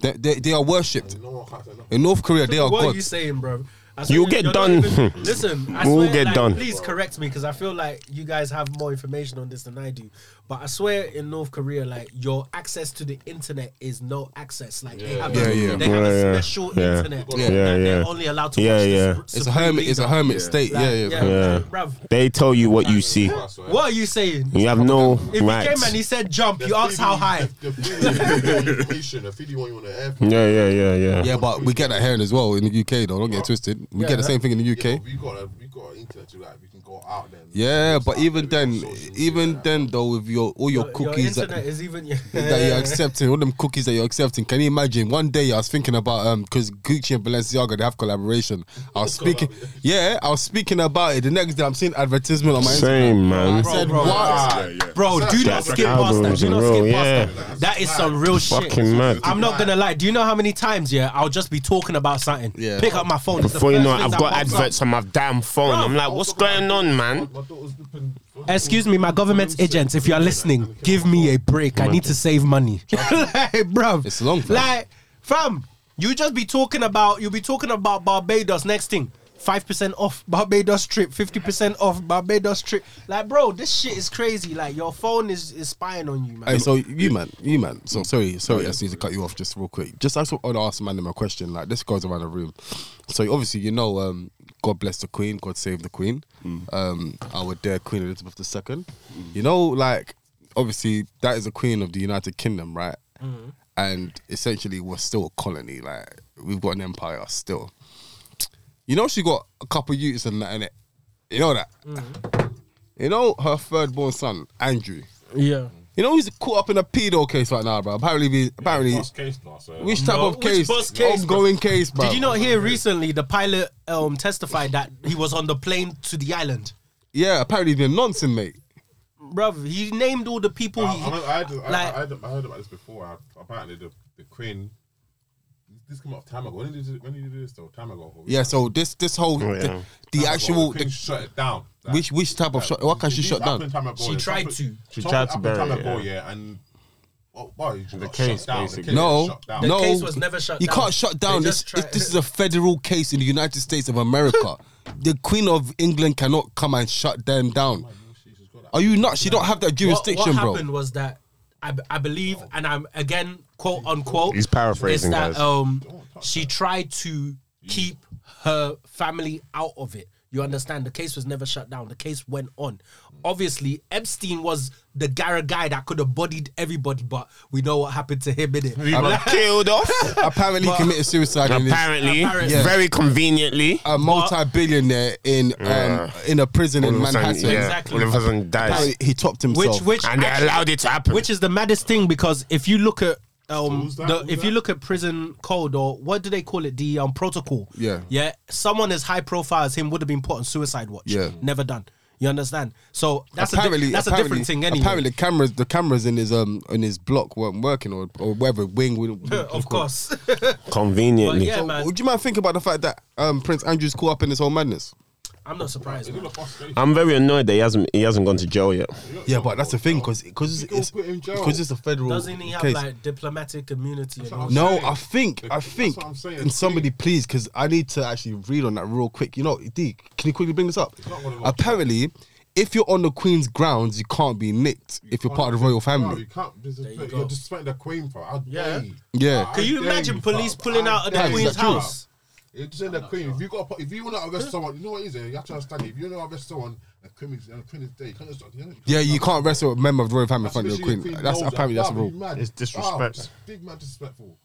they, they, they are worshipped No one can't say nothing. in North Korea. They are What are you gods. saying, bro? I You'll swear get you're not done. even- listen, I We'll swear, get like, done. Please correct me because I feel like you guys have more information on this than I do. But I swear, in North Korea, like your access to the internet is no access. Like they have, Yeah, a, yeah. they have Yeah, a yeah. special Yeah. internet. Yeah. that Yeah, they're yeah. only allowed to Yeah, watch. yeah. This It's a supreme hermit. It's a leader. hermit state. Like, yeah, yeah. Yeah. bruv. They tell you what you see. What are you saying? You have no If he came and he said jump, you asked how high. The, the feeling information, the feeling you on the airport. Yeah, yeah, yeah, yeah. Yeah, but we get that here as well in the UK. Though, don't get it twisted. We get the same thing in the UK. we got a, we got an internet to like we can go out then. Yeah, but even then, social media, even like, then though, with your all your, Your, cookies your that, internet is even. that you're accepting, all them cookies that you're accepting. Can you imagine? One day I was thinking about um because Gucci and Balenciaga they have collaboration. I was speaking, yeah, I was speaking about it. The next day I'm seeing advertisement on my Instagram. Same, man. I said, bro, what? Yeah, yeah. Bro, do not That's skip past that. Do not skip past yeah. that. That is some real shit. Fucking mad. I'm not gonna lie. Do you know how many times, yeah, I'll just be talking about something. Yeah. Pick up my phone. it's the Before you know it, I've got pops up. adverts on my damn phone. I'm like, what's going on, man? My daughter's flipping. Excuse me, my government agents, if you are listening, give me a break. I need to save money. like, bruv. It's long, fam. Like, fam, you just be talking about, you'll be talking about Barbados. Next thing, 5% off Barbados trip, 50% off Barbados trip. Like, bro, this shit is crazy. Like, your phone is, is spying on you, man. Hey, so you man, you man. So sorry, sorry, I just need to cut you off just real quick. Just I just want to ask man a question. Like this goes around the room. So obviously you know, um, God bless the Queen, God save the Queen. Mm. Um, our dear Queen Elizabeth II. You know, like obviously that is a Queen of the United Kingdom, right? Mm-hmm. And essentially we're still a colony. Like we've got an empire still. You know, she got a couple youths and that in it. You know that. Mm-hmm. You know her third born son, Andrew. yeah. You know he's caught up in a pedo case right now, bro. Apparently, we, apparently, Boss case now, so. which type No, of which case? boss case, bro? Ongoing case, bro. Did you not hear recently the pilot um, testified that he was on the plane to the island? Yeah, apparently he's been nonsense, mate. Bruv, he named all the people. I, he, I, I, heard, I, like- I, heard, I heard about this before. I, apparently, the, the Queen. This came up time ago. When did you, when did you do this though? Time ago. Yeah, so this this whole Oh, the, yeah. the Time ago, actual the Queen the, shut it down. Like, which which type of shot? What can she This shut down? She yeah. tried to. She tried to bury time it, ago, yeah. yeah, and oh, boy, she got case, shut down. The basically. case No, was. The no, case was never shut You down. can't shut down. This just tried- this is a federal case in the United States of America. the Queen of England cannot come and shut them down. Are you nuts? She don't have that What, jurisdiction, what bro. happened was that I, I believe, and I'm again quote unquote. He's paraphrasing, is that guys. um she tried to keep her family out of it. You understand? The case was never shut down. The case went on. Obviously, Epstein was the Gara guy that could have bodied everybody, but we know what happened to him in it. He got killed off. Apparently, he committed suicide. in his- Apparently, Apparently. Yeah. very conveniently. a multi-billionaire in um, in a prison in All of a sudden, Manhattan. yeah, Exactly. All of a sudden dies. Apparently, he topped himself. Which which And they allowed it to happen. Which is the maddest thing because if you look at um Who's that? the, Who's if you that? look at prison code or what do they call it the um protocol Yeah. yeah someone as high profile as him would have been put on suicide watch Yeah. never done you understand so that's a apparently, di- that's a apparently, different thing anyway Apparently, the cameras, the cameras in his um in his block weren't working, or or whether wing. would- of course Conveniently. Yeah, So, man. would you mind think about the fact that um Prince Andrew's caught up in this whole madness? I'm not surprised. Man. I'm very annoyed that he hasn't he hasn't gone to jail yet. Yeah, but that's the thing because because You it's go put him in jail. because it's a federal Doesn't he have case. like diplomatic immunity? And all No, saying. I think I That's think what I'm saying. and somebody please because I need to actually read on that real quick. You know, D, can you quickly bring this up? not one of those- Apparently, if you're on the Queen's grounds, you can't be nicked if you're part of the royal No, family. you can't. disrespect- you You're go. disrespecting the Queen, for How Yeah. dare you? Yeah. How Can you dare imagine police fam? pulling How out of the dare you, Queen's fam? house? You're just saying the Queen. If you got, if you want to arrest someone, you know what it is. eh? You have to understand. it. If you want to arrest someone, the Queen is the Queen is there. You can't just. You can't, Yeah, you can't wrestle a member of the royal family in front of the Especially Queen. That's apparently that. that's a rule. It's disrespect. Fam, that's big man disrespectful.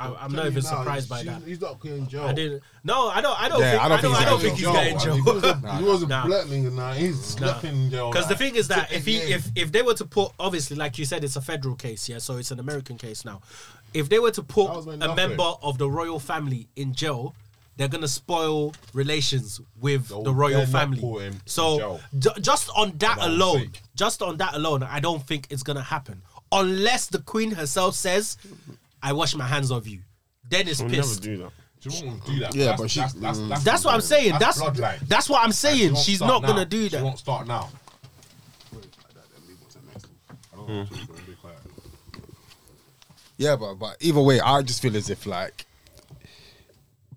I'm, I'm not even surprised by that. He's not going in jail. I didn't. No, I don't. I don't Yeah, think. I I don't don't, think I don't think he's going getting jail. he was a, he was a Nah. blackling and he's sleeping in jail. Because the thing is that if he if if they were to put obviously like you said it's a federal case yeah so it's an American case now if they were to put That was meant a nothing. member of the royal family in jail they're gonna spoil relations with They'll- the royal family put him in so jail. ju- just on that For alone sake. just on that alone I don't think it's gonna happen unless the queen herself says I wash my hands of you then it's We'll never do that. She won't do that. Yeah, that's, but she- that's, that's, that's, that's what I'm saying that's bloodline. that's what I'm saying won't she's not now. gonna do She that won't start now. Hmm. Yeah, but but either way, I just feel as if like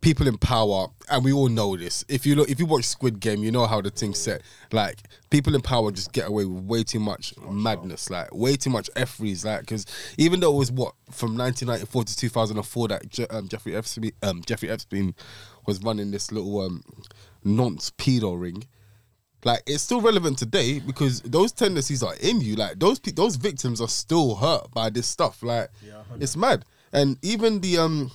people in power, and we all know this. If you look, if you watch Squid Game, you know how the thing's set. Like people in power just get away with way too much madness, like way too much effries. Like because even though it was what from 1994 to 2004 that Je- um, Jeffrey Epstein, um, Jeffrey Epstein was running this little um, nonce pedo ring like it's still relevant today because those tendencies are in you. Like those pe- those victims are still hurt by this stuff. Like it's mad. And even the um,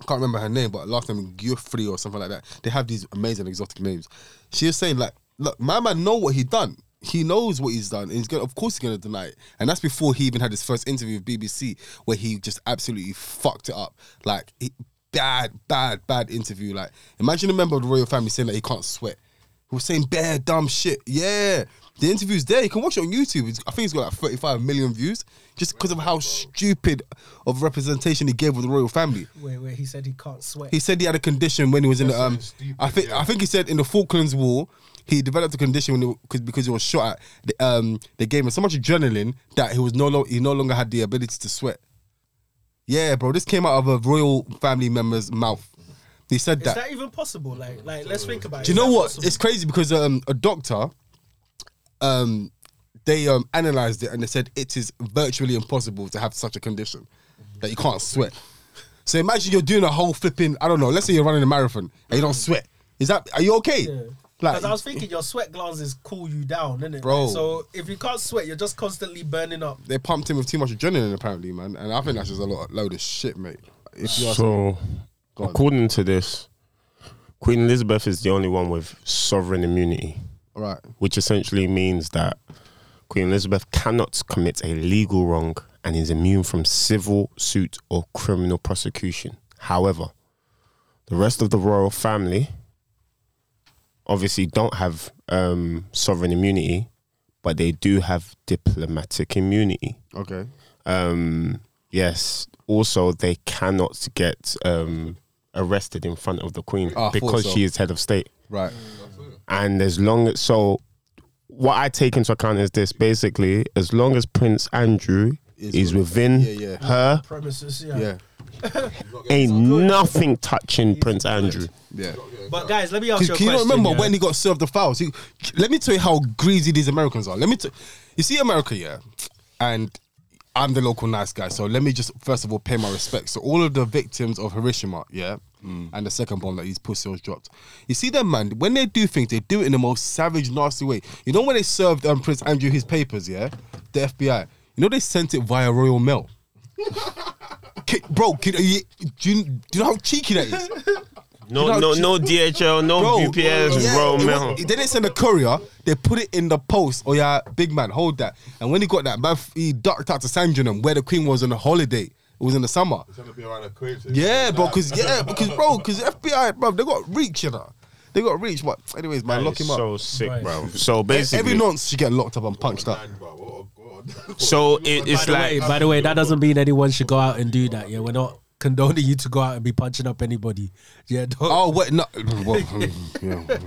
I can't remember her name, but last name Guthrie or something like that. They have these amazing exotic names. She was saying like, look, my man know what he done. He knows what he's done. And he's gonna, of course, he's gonna deny it. And that's before he even had his first interview with BBC, where he just absolutely fucked it up. Like he, bad, bad, bad interview. Like imagine a member of the royal family saying that he can't sweat. He was saying bare dumb shit. Yeah. The interview's there. You can watch it on YouTube. It's, I think it's got like 35 million views just because of how stupid of representation he gave of the royal family. wait wait he said he can't sweat He said he had a condition when he was in the um. so stupid, I think yeah. I think he said in the Falklands War he developed a condition when he, cause, because he was shot at. The, um, they gave him so much adrenaline that he was no lo- he no longer had the ability to sweat. Yeah, bro, this came out of a royal family member's mouth. He said is that. that even possible like like let's think about it Do you Is know that what? possible? It's crazy because um, a doctor, um, they um analyzed it and they said it is virtually impossible to have such a condition that you can't sweat. So imagine you're doing a whole flipping. I don't know. Let's say you're running a marathon and you don't sweat. Is that? Are you okay? Yeah. Like, Because I was thinking your sweat glands is cool you down, innit? Bro. So if you can't sweat, you're just constantly burning up. they pumped him with too much adrenaline apparently, man. And I think that's just a lot, of load of shit, mate. If you ask me. So, According to this, Queen Elizabeth is the only one with sovereign immunity, right. which essentially means that Queen Elizabeth cannot commit a legal wrong and is immune from civil suit or criminal prosecution. However, the rest of the royal family obviously don't have um, sovereign immunity, but they do have diplomatic immunity. Okay. Um, yes. Also, they cannot get um, arrested in front of the Queen Ah, I because so. she is head of state. Right. And as long as so, what I take into account is this: basically, as long as Prince Andrew Is is, within yeah, yeah. her, Premises, yeah. Yeah. ain't nothing touching Prince Andrew. Yeah. But guys, let me ask you a Can you question. not remember yeah? when he got served the fouls? He, let me tell you how greasy these Americans are. Let me, t- you see America, yeah, and I'm the local nice guy. So let me just first of all pay my respects to all of the victims of Hiroshima, yeah, and the second bomb that these pussies dropped. You see them, man. When they do things, they do it in the most savage, nasty way. You know when they served um, Prince Andrew his papers, yeah, the FBI. You know they sent it via Royal Mail. Bro, kid, you, do, you, do you know how cheeky that is? No, You know, no, no DHL, no Bro, UPS, yeah, Royal it Mail. was- They didn't send a courier. They put it in the post. Oh yeah, big man, hold that. And when he got that, man, he ducked out to Sandringham where the Queen was on a holiday. It was in the summer. It's gonna be around the Queen. so- Yeah, bro, because yeah, because bro, because FBI, bro, they got reach, you know. They got reach. But anyways, man, That lock is him up. So sick, Right. bro. So basically, Every nonce should get locked up and punched up. Man, bro, what a god. so it, By it's the, way, like by the way, that doesn't mean anyone should go out and do that. Yeah, we're not condoning you to go out and be punching up anybody. Yeah, don't. Oh wait, no. Well, yeah.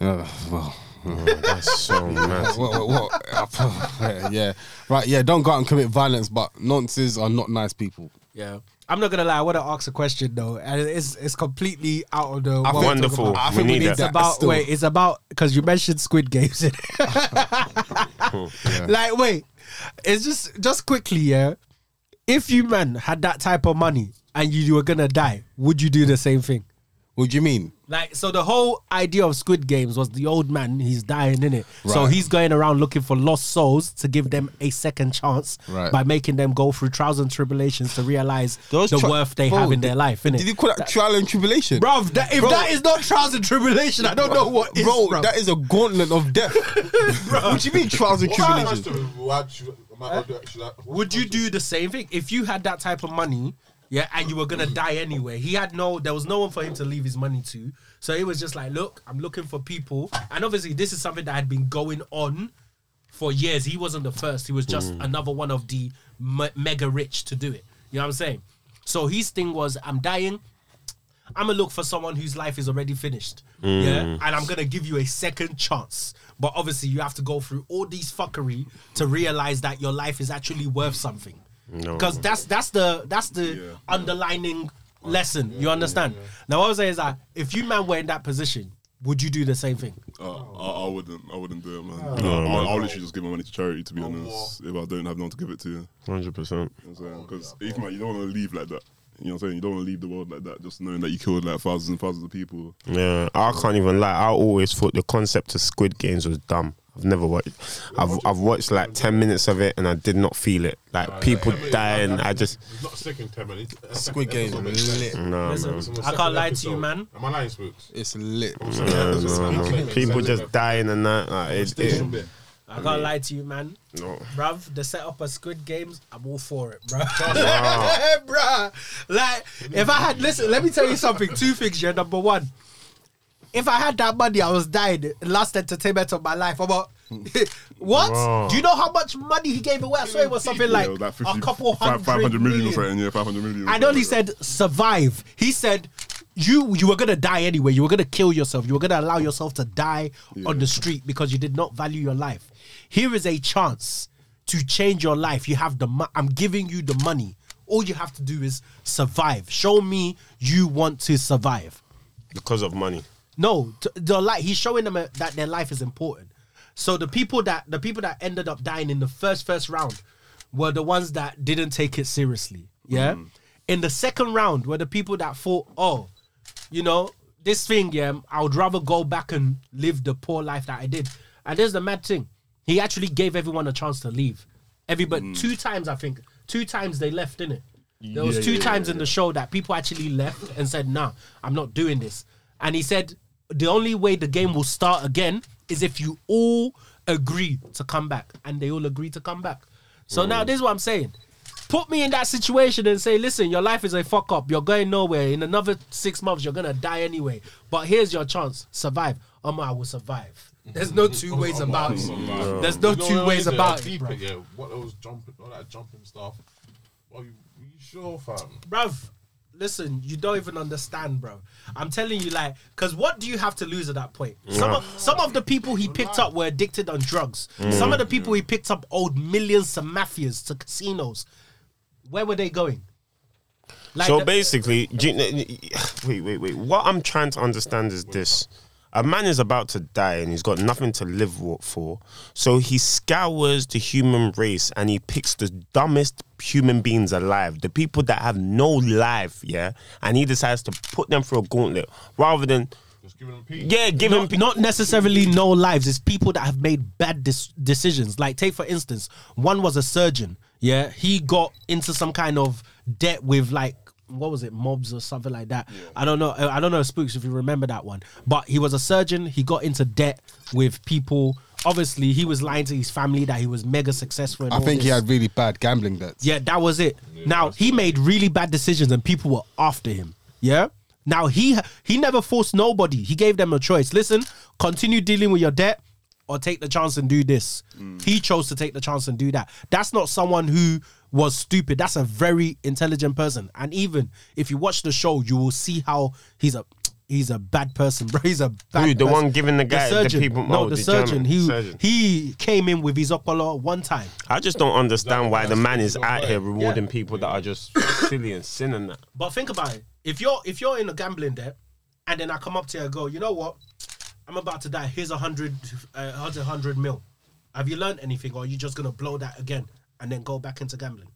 Uh, well, That's so mad. what, what, what, yeah, right. Yeah, don't go out and commit violence, but nonces are not nice people. Yeah. I'm not gonna lie. I want to ask a question though, and it's it's completely out of the. I think- we're Wonderful. about. I We think we need need that. It's about still. wait. It's about because you mentioned Squid Games. Like wait, it's just just quickly, yeah. If you man had that type of money and you were gonna die, would you do the same thing? What do you mean? Like so, the whole idea of Squid Games was the old man. He's dying in it, so he's going around looking for lost souls to give them a second chance Right. by making them go through trials and tribulations to realize the tri- worth they Bro, have in did- their life. Innit? Did you call that trial and tribulation? Bruv, that, if Bro. that is not trials and tribulation, I don't know what is, bro, bruv. that is a gauntlet of death. what do you mean trials and tribulations? Would you do the same thing if you had that type of money? Yeah, and you were gonna die anyway. He had no, there was no one for him to leave his money to. So it was just like, look, I'm looking for people, and obviously this is something that had been going on for years. He wasn't the first. He was just another one of the me- mega rich to do it. You know what I'm saying? So his thing was, I'm dying. I'm gonna look for someone whose life is already finished. Yeah, and I'm gonna give you a second chance. But obviously, you have to go through all these fuckery to realize that your life is actually worth something. No. Because that's that's the that's the underlining lesson. You understand? Now, what I was saying is that if you man were in that position, would you do the same thing? Uh, I, I wouldn't. I wouldn't do it, man. Oh. I'll, I'll, I'll literally just give my money to charity, to be honest. If I don't have no one to give it to, you Hundred percent. because if man, you don't want to leave like that. You know what I'm saying? You don't want to leave the world like that, just knowing that you killed like thousands and thousands of people. Yeah, I can't even lie. I always thought the concept of Squid Games was dumb. I've never watched. I've I've watched like ten minutes of it and I did not feel it. Like people dying. I just It's not sick in 10 minutes. Squid Game lit. no Listen, man. It's on the I can't lie to you, man. Am I lying, Spooks? It's lit. No, no, no. People just dying and that. Like, it, it, I can't lie to you, man. no. Bruv, the setup of Squid Games, I'm all for it, bruh. bruh. Like, if I had, listen, let me tell you something. Two things, yeah. Number one, if I had that money, I was dying. Last entertainment of my life. About, what? Wow. Do you know how much money he gave away? I swear it was something like, Yeah, like a couple five- hundred 500 million or something. Yeah, 500 million. or I only something. said survive. He said you you were gonna die anyway. You were gonna kill yourself. You were gonna allow yourself to die on the street because you did not value your life. Here is a chance to change your life. You have the mo- I'm giving you the money. All you have to do is survive. Show me you want to survive. Because of money. No, t- the like he's showing them uh, that their life is important. So the people that the people that ended up dying in the first first round were the ones that didn't take it seriously. Yeah. In the second round were the people that thought, oh, you know, this thing, yeah, I would rather go back and live the poor life that I did. And there's the mad thing. He actually gave everyone a chance to leave. Everybody mm. two times, I think. Two times they left in it. There was Yeah, two yeah, times yeah, in the show that people actually left and said, "Nah, I'm not doing this." And he said, "The only way the game will start again is if you all agree to come back." And they all agreed to come back. So now mm. this is what I'm saying. Put me in that situation and say, "Listen, your life is a fuck up. You're going nowhere. In another six months, you're gonna die anyway. But here's your chance. Survive. I will survive." There's no two ways about it. There's no two ways about it, bro. Yeah, what those jumping, all that jumping stuff. Are you, are you sure, fam? bruv, listen, you don't even understand, bro. I'm telling you, like, because what do you have to lose at that point? Some of some of the people he picked up were addicted on drugs. Mm. Some of the people he picked up owed millions to mafias, to casinos. Where were they going? Like so the- basically, do you- wait, wait, wait. What I'm trying to understand is this: a man is about to die and he's got nothing to live for, so he scours the human race and he picks the dumbest human beings alive, the people that have no life, yeah, and he decides to put them through a gauntlet rather than, Just giving them peace. yeah, give him. not, not necessarily no lives. It's people that have made bad dis- decisions. Like, take for instance, one was a surgeon. Yeah, he got into some kind of debt with like what was it, mobs or something like that. I don't know. Uh, I don't know, spooks if you remember that one. But he was a surgeon. He got into debt with people. Obviously, he was lying to his family that he was mega successful. And I think he had really bad gambling debts. Yeah, that was it. now he made really bad decisions, and people were after him. Yeah. Now he he never forced nobody. He gave them a choice. Listen, continue dealing with your debt, or take the chance and do this. Mm. He chose to take the chance and do that. That's not someone who was stupid. That's a very intelligent person. And even if you watch the show, you will see how he's a he's a bad person, bro. He's a bad. Who, the person. one giving the guy- the surgeon. people- No, oh, the, the surgeon. German he surgeon. he came in with his okolo one time. I just don't understand why the man is out here Yeah. rewarding people that are just silly and sin and that. But think about it. If you're if you're in a gambling debt, and then I come up to you and go, you know what? I'm about to die. Here's a hundred, uh, hundred mil. Have you learned anything, or are you just gonna blow that again and then go back into gambling?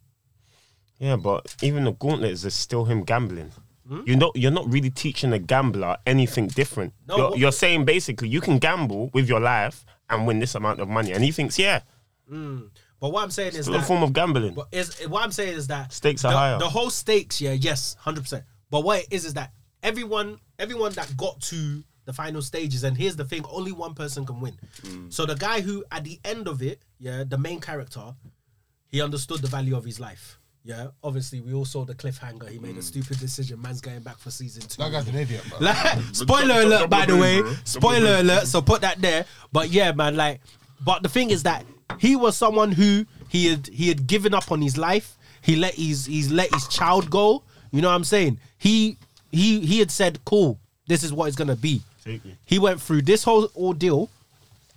Yeah, but even the gauntlets is still him gambling. Hmm? You're not you're not really teaching a gambler anything different. No, you're, what- you're saying basically you can gamble with your life and win this amount of money, and he thinks, yeah, hmm. But what I'm saying is still a form of gambling. But is what I'm saying is that Stakes are the, higher. The whole stakes, yeah, yes, hundred percent. But what it is is that everyone, everyone that got to the final stages, and here's the thing: only one person can win. Hmm. So the guy who, at the end of it, yeah, the main character, he understood the value of his life. Yeah, obviously we all saw the cliffhanger. He made a mm. stupid decision. Man's going back for season two. That guy's an idiot, bro. Like, spoiler jump- alert, jump by the the way. moon, bro. Jump on the Spoiler moon. alert. So put that there. But yeah, man, like, but the thing is that he was someone who he had he had given up on his life. He let his he's let his child go. You know what I'm saying? He he he had said, "Cool, this is what it's gonna be." He went through this whole ordeal,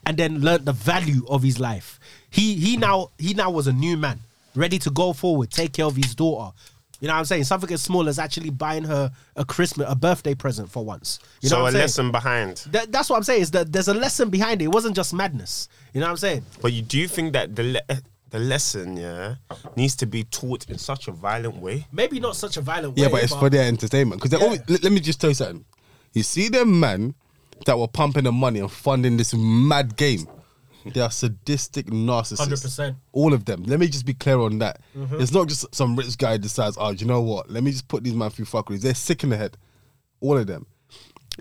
and then learned the value of his life. He he now he now was a new man, ready to go forward, take care of his daughter. You know what I'm saying? Something as small as actually buying her a Christmas, a birthday present for once. You know so what a I'm saying? lesson behind. That, that's what I'm saying. Is that there's a lesson behind it. It wasn't just madness. You know what I'm saying? But you, do you think that the le- the lesson, yeah, needs to be taught in such a violent way? Maybe not such a violent Yeah, way. Yeah, but it's for their entertainment. Because Yeah. always, let, let me just tell you something. You see them man that were pumping the money and funding this mad game. They are sadistic narcissists. 100%. All of them. Let me just be clear on that. Mm-hmm. It's not just some rich guy decides, oh, you know what? Let me just put these man through fuckeries. They're sick in the head. All of them.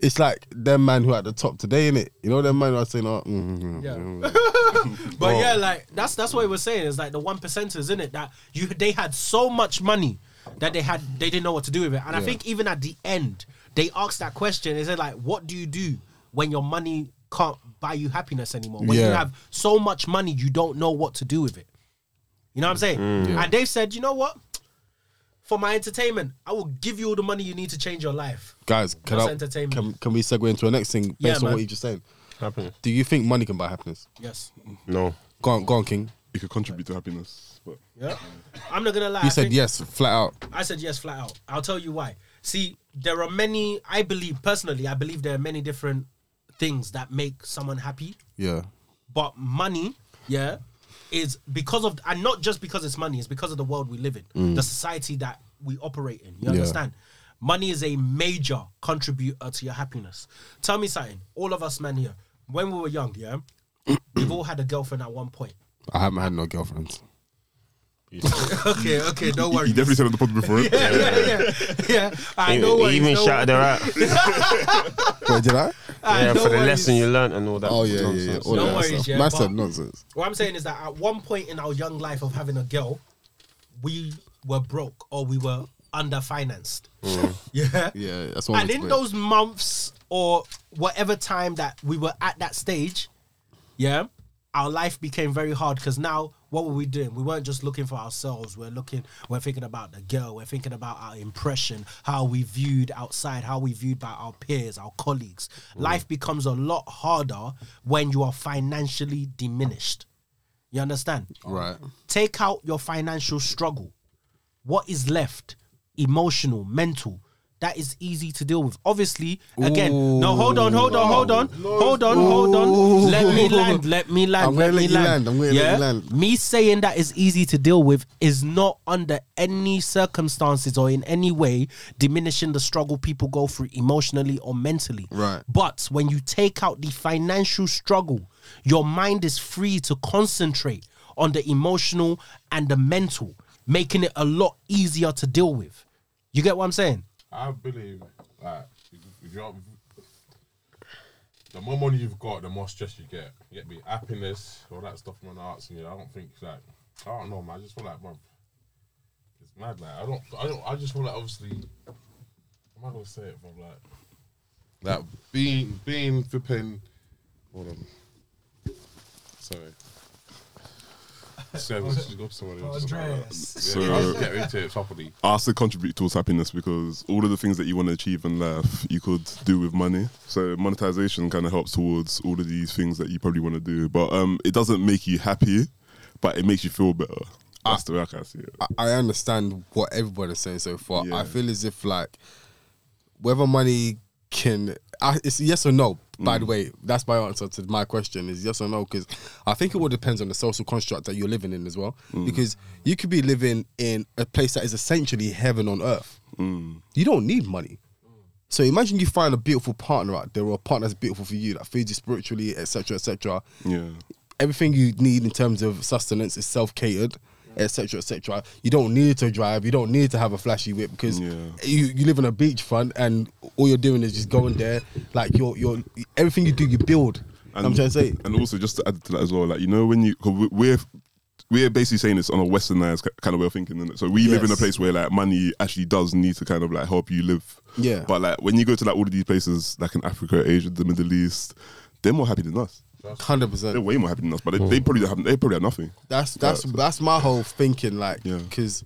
It's like them man who are at the top today, innit? You know them man who are saying, oh, mm, mm, Yeah. mm. But yeah, like that's that's what it was saying. Is like the one percenters, isn't it? That you they had so much money that they had they didn't know what to do with it. And I think even at the end, they asked that question. They said like, "What do you do when your money can't buy you happiness anymore? When you have so much money, you don't know what to do with it." You know what I'm saying? Mm. Yeah. And they've said, "You know what? For my entertainment, I will give you all the money you need to change your life." Guys, can, That's I, entertainment. can, can we segue into a next thing based Yeah, on man. what you just said? Happiness? Do you think money can buy happiness? Yes. No. Go on, go on, King. It could contribute to happiness, but Yeah. I'm not gonna lie. You I said yes, flat out. I said yes, flat out. I'll tell you why. See, there are many. I believe personally, I believe there are many different things that make someone happy. Yeah. But money, yeah, is because of, and not just because it's money. It's because of the world we live in, mm. the society that we operate in. You Yeah. understand? Money is a major contributor to your happiness. Tell me something. All of us men here, when we were young, yeah, we've all had a girlfriend at one point. I haven't had no girlfriends. okay, okay, don't you, worry. you definitely said on the pod before. Eh? yeah, yeah, yeah, yeah. I know he even shouted her out. Wait, did I? Yeah, ah, no for the worries. lesson you learned and all that. Oh yeah, yeah, yeah. All No that worries, stuff. yeah, Man but- nonsense. What I'm saying is that at one point in our young life of having a girl, we were broke or we were underfinanced. Mm. Yeah. Yeah, that's one. And way to in put those months or whatever time that we were at that stage, yeah, our life became very hard because now what were we doing? We weren't just looking for ourselves. We're looking, we're thinking about the girl, we're thinking about our impression, how we viewed outside, how we viewed by our peers, our colleagues. Mm. Life becomes a lot harder when you are financially diminished. You understand? right. Take out your financial struggle. What is left? Emotional, mental. That is easy to deal with. Obviously, again, no, hold on, hold on, hold on, hold on, hold on. Let me land, let me land, I'm gonna let let me land. land, I'm gonna let yeah? you land. Me saying that is easy to deal with is not under any circumstances or in any way diminishing the struggle people go through emotionally or mentally. Right. But when you take out the financial struggle, your mind is free to concentrate on the emotional and the mental, making it a lot easier to deal with. You get what I'm saying? I believe like if, you're the more money you've got, the more stress you get. You get me happiness, all that stuff man arts and you know, I don't think like I don't know man, I just feel like bro, it's mad like I don't I don't I just feel like obviously I'm not gonna say it bro like that being being flipping hold on. Sorry. Service, just go to somebody else. Andreas. Yeah, So- yeah, get into it properly. Us to contribute towards happiness because all of the things that you want to achieve in life you could do with money. So monetization kind of helps towards all of these things that you probably want to do, but um, it doesn't make you happy, but it makes you feel better. That's the way I can see it. I, I understand what everybody's saying so far. Yeah. I feel as if like whether money can, I, it's yes or no. By Mm. the way, that's my answer to my question is yes or no because I think it all depends on the social construct that you're living in as well. Mm. Because you could be living in a place that is essentially heaven on earth. Mm. You don't need money. So imagine you find a beautiful partner out there or a partner that's beautiful for you that feeds you spiritually, etc., etc Yeah. everything you need in terms of sustenance is self catered, etc., etc. You don't need to drive. You don't need to have a flashy whip because Yeah. you, you live on a beachfront and all you're doing is just going there. Like you're you're everything you do, you build. I'm trying to say. And also, just to add to that as well, like you know, when you we're we're basically saying this on a westernized kind of way of thinking? So we live in a place where like money actually does need to kind of like help you live. Yeah. But like when you go to like all of these places, like in Africa, Asia, the Middle East, they're more happy than us. Hundred percent. They're percent. way more happy than us, but they, mm. they probably have they probably have nothing. That's that's Yeah, so- that's my whole thinking. Like Yeah. because.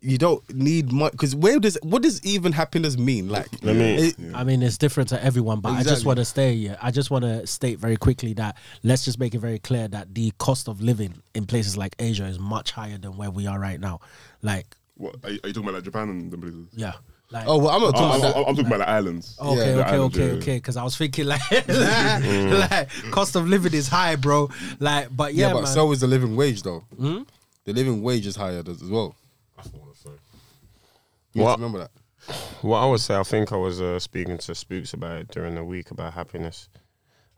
You don't need much because where does what does even happiness mean? Like, Let me- it- I mean, it's different to everyone, but I just Exactly. want to stay here. I just want to state very quickly that let's just make it very clear that the cost of living in places like Asia is much higher than where we are right now. Like, What are you, are you talking about like Japan and the places? yeah. Like, oh, well, I'm not I'm, talking I'm, about. I'm talking about the islands. Okay, Yeah. okay, The island, okay, yeah. okay. Because I was thinking like, like, like, cost of living is high, bro. Like, but yeah, Yeah, but man. so is the living wage though. The living wage is higher as well. That's what I want to say. You have What? remember that. What I would say, I think I was uh, speaking to Spooks about it during the week about happiness.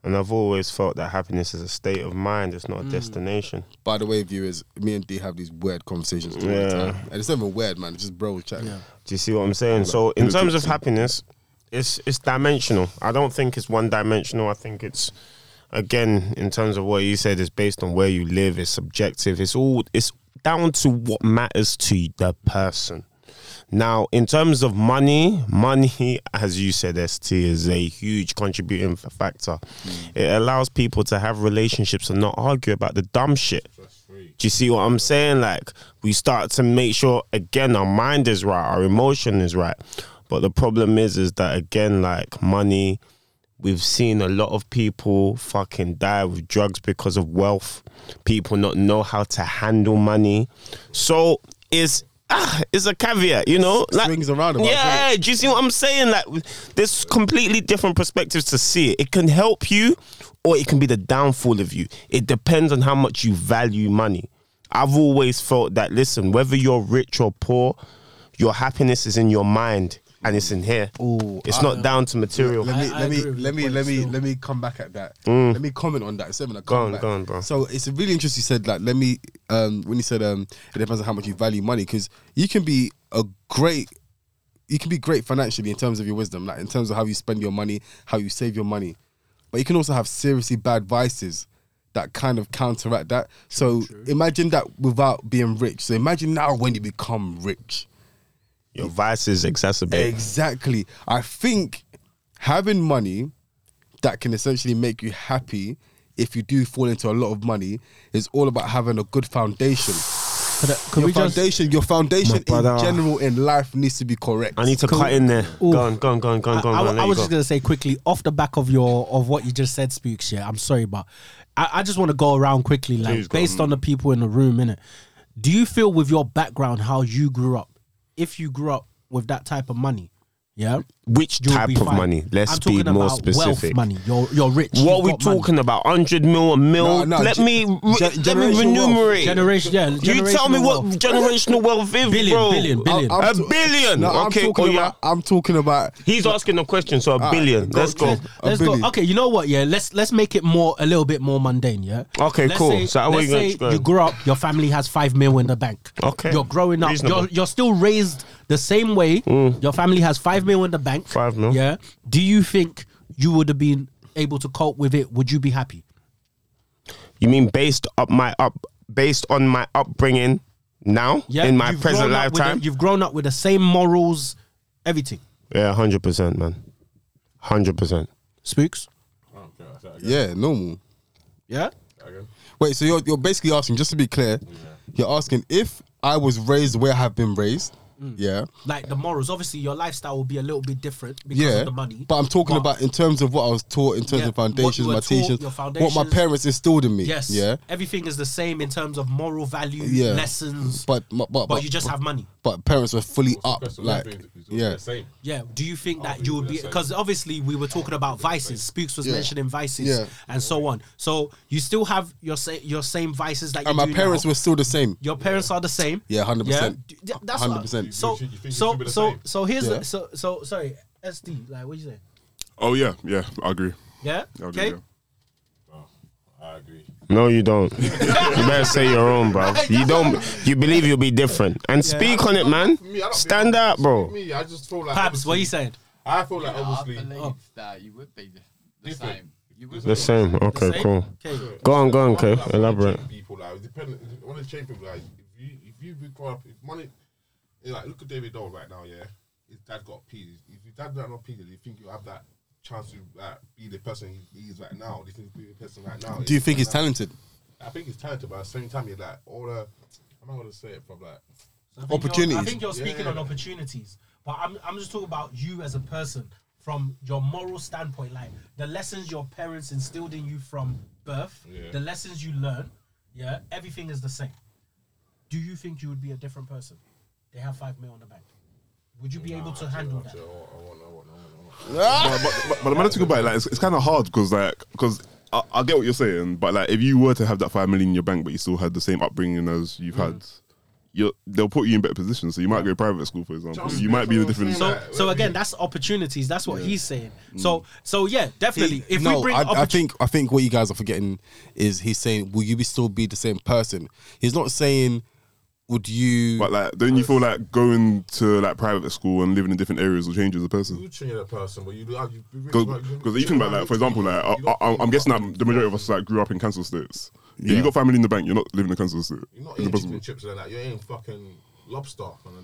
And I've always felt that happiness is a state of mind, it's not a mm. destination. By the way, viewers, me and D have these weird conversations all Yeah. the time. And it's not even weird, man. It's just bro chat. Yeah. Do you see what I'm saying? So, in terms of happiness, it's it's dimensional. I don't think it's one dimensional. I think it's again in terms of what you said, it's based on where you live. It's subjective. It's all it's down to what matters to the person. Now, in terms of money, money, as you said, ST, is a huge contributing factor. Hmm. It allows people to have relationships and not argue about the dumb shit. Do you see what I'm saying? Like, we start to make sure, again, our mind is right, our emotion is right. But the problem is, is that, again, like money, we've seen a lot of people fucking die with drugs because of wealth. People not know how to handle money. So, is ah, it's a caveat, you know? Like, Swings around about, Yeah, do you see what I'm saying? Like, there's completely different perspectives to see it. It can help you, or it can be the downfall of you. It depends on how much you value money. I've always felt that. Listen, whether you're rich or poor, your happiness is in your mind and it's in here. Ooh, it's not down to material. Let me I- I let me let me let me still. let me come back at that. Let me comment on that. Seven, Mm. Go on, go on, bro. So it's really interesting. You said like let me um when you said um it depends on how much you value money because you can be a great you can be great financially in terms of your wisdom, like in terms of how you spend your money, how you save your money, but you can also have seriously bad vices that kind of counteract that. So imagine that without being rich. So imagine now when you become rich. Your vices exacerbate. Exactly. I think having money that can essentially make you happy if you do fall into a lot of money is all about having a good foundation. Could, I- could your we just foundation, your foundation in brother. general in life needs to be correct. I need to cut in there. Ooh. Go on, go on, go on, go on, go on. I, go I- on. There I was go. just gonna say quickly off the back of your of what you just said, Spooks. Yeah, I'm sorry, but I, I just want to go around quickly, like Please go. based on the people in the room. Innit? Do you feel with your background how you grew up? If you grew up with that type of money, yeah, Which you'll type be of fine. money? Let's I'm be talking more about specific. Wealth money. You're you're rich. What You've we got money. talking about? Hundred mil, a mil? No, no, let ge- me ge- let me generational wealth. enumerate. Generation, yeah. you tell me generational what wealth. generational wealth is, Billion, bro. billion, billion. I'm A t- billion. No, I'm okay, talking oh, yeah. about. I'm talking about. He's asking a question, so a billion. go- Let's go. go. A Let's billion. go. Okay, you know what? Yeah, let's let's make it more a little bit more mundane. Yeah. Okay, let's cool. Say, So how are let's you going say to go? you grew up, your family has five mil in the bank. Okay, You're growing up. reasonable. You're you're still raised the same way. Mm. Your family has five mil in the bank. Five mil. Yeah. Do you think you would have been able to cope with it? Would you be happy? You mean based up my up based on my upbringing now Yeah. in my You've present grown up with the- lifetime? you've grown up with the same morals, everything. yeah, hundred percent, man. Hundred percent. Spooks. I don't care. Say that again. Yeah, normal. Yeah. Say. Wait, so you're you're basically asking, just to be clear, you're asking if I was raised where I have been raised, Mm. yeah, Like the morals, obviously your lifestyle will be a little bit different because yeah. of the money. But I'm talking about in terms of what I was taught, in terms Yeah, of foundations, my teachings, your what my parents instilled in me. yes, Yeah. everything is the same in terms of moral value, Yeah. lessons. But but but, but you just have money. But parents were fully What's up, like yeah. Yeah. Do you think that you would be because obviously we were talking about vices. Spooks was Yeah. mentioning vices Yeah. and so on. So you still have your sa- your same vices that you And my do parents now. were still the same. Your parents are the same. Yeah, 100%. D- d- That's 100%. So You think- you think it so should be the so so here's Yeah. the, so so sorry SD like what you say? Oh yeah, yeah, I agree. Yeah. I agree, Okay. yeah. Oh, I agree. No, you don't. you better say your own, bro. You don't. You believe you'll be different, and speak on it, man. Me, Stand think- out, bro. for Me, I just feel like. Paps, what you obviously- saying? I feel like Yeah, obviously. I believe Oh. that you would be the, the Different. same. The same. Okay, Same? cool. Okay. Go on, go on, okay. I wanna Elaborate. People like it depend. I want to change people like if you if you grow up if money, you like look at David Doe right now. Yeah, his dad got peas. If your dad got no peas, do you think you have that chance to like, be the person he, he is right now? Do you think he'll be the person right now? Do you think he's talented? I think he's talented, but at the same time, you're like all the. I'm not gonna say it from like. I Opportunities. I think you're speaking Yeah. on opportunities, but I'm I'm just talking about you as a person from your moral standpoint, like the lessons your parents instilled in you from birth, Yeah. the lessons you learn. Yeah, everything is the same. Do you think you would be a different person? They have five mil on the bank. Would you be able to handle that? I want, I but, but, but, but the matter to go about it, like it's, it's kind of hard because like because I, I get what you're saying, but like if you were to have that five million in your bank, but you still had the same upbringing as you've mm. had, You're, they'll put you in better positions. So you might go private school, for example. Just- you might be in a that's what I'm different. So, so again, that's opportunities. That's what he's saying. Mm. So, so yeah, definitely. If no, we bring, I, I opportu- think I think what you guys are forgetting is he's saying, "Will you be still be the same person?" He's not saying, "Would you?" But like, don't you feel like going to like private school and living in different areas will change as a person? You change that person, but you do. You, you, Because you think about like, for example, like I, I, I'm guessing that the majority of us like grew up in council estates. If you got family in the bank, you're not living in a council estate. You're not It's eating impossible. chicken chips like that. You're eating fucking lobster.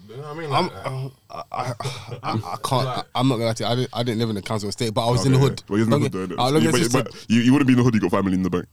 You know what I mean? I'm, Like. I, I, I, I can't. I, I'm not gonna lie to you. I didn't, I didn't live in a council estate, but I was in the hood. Well, you're in the Don't hood, get- though, uh, You- but, but you, you wouldn't be in the hood. You got family in the bank.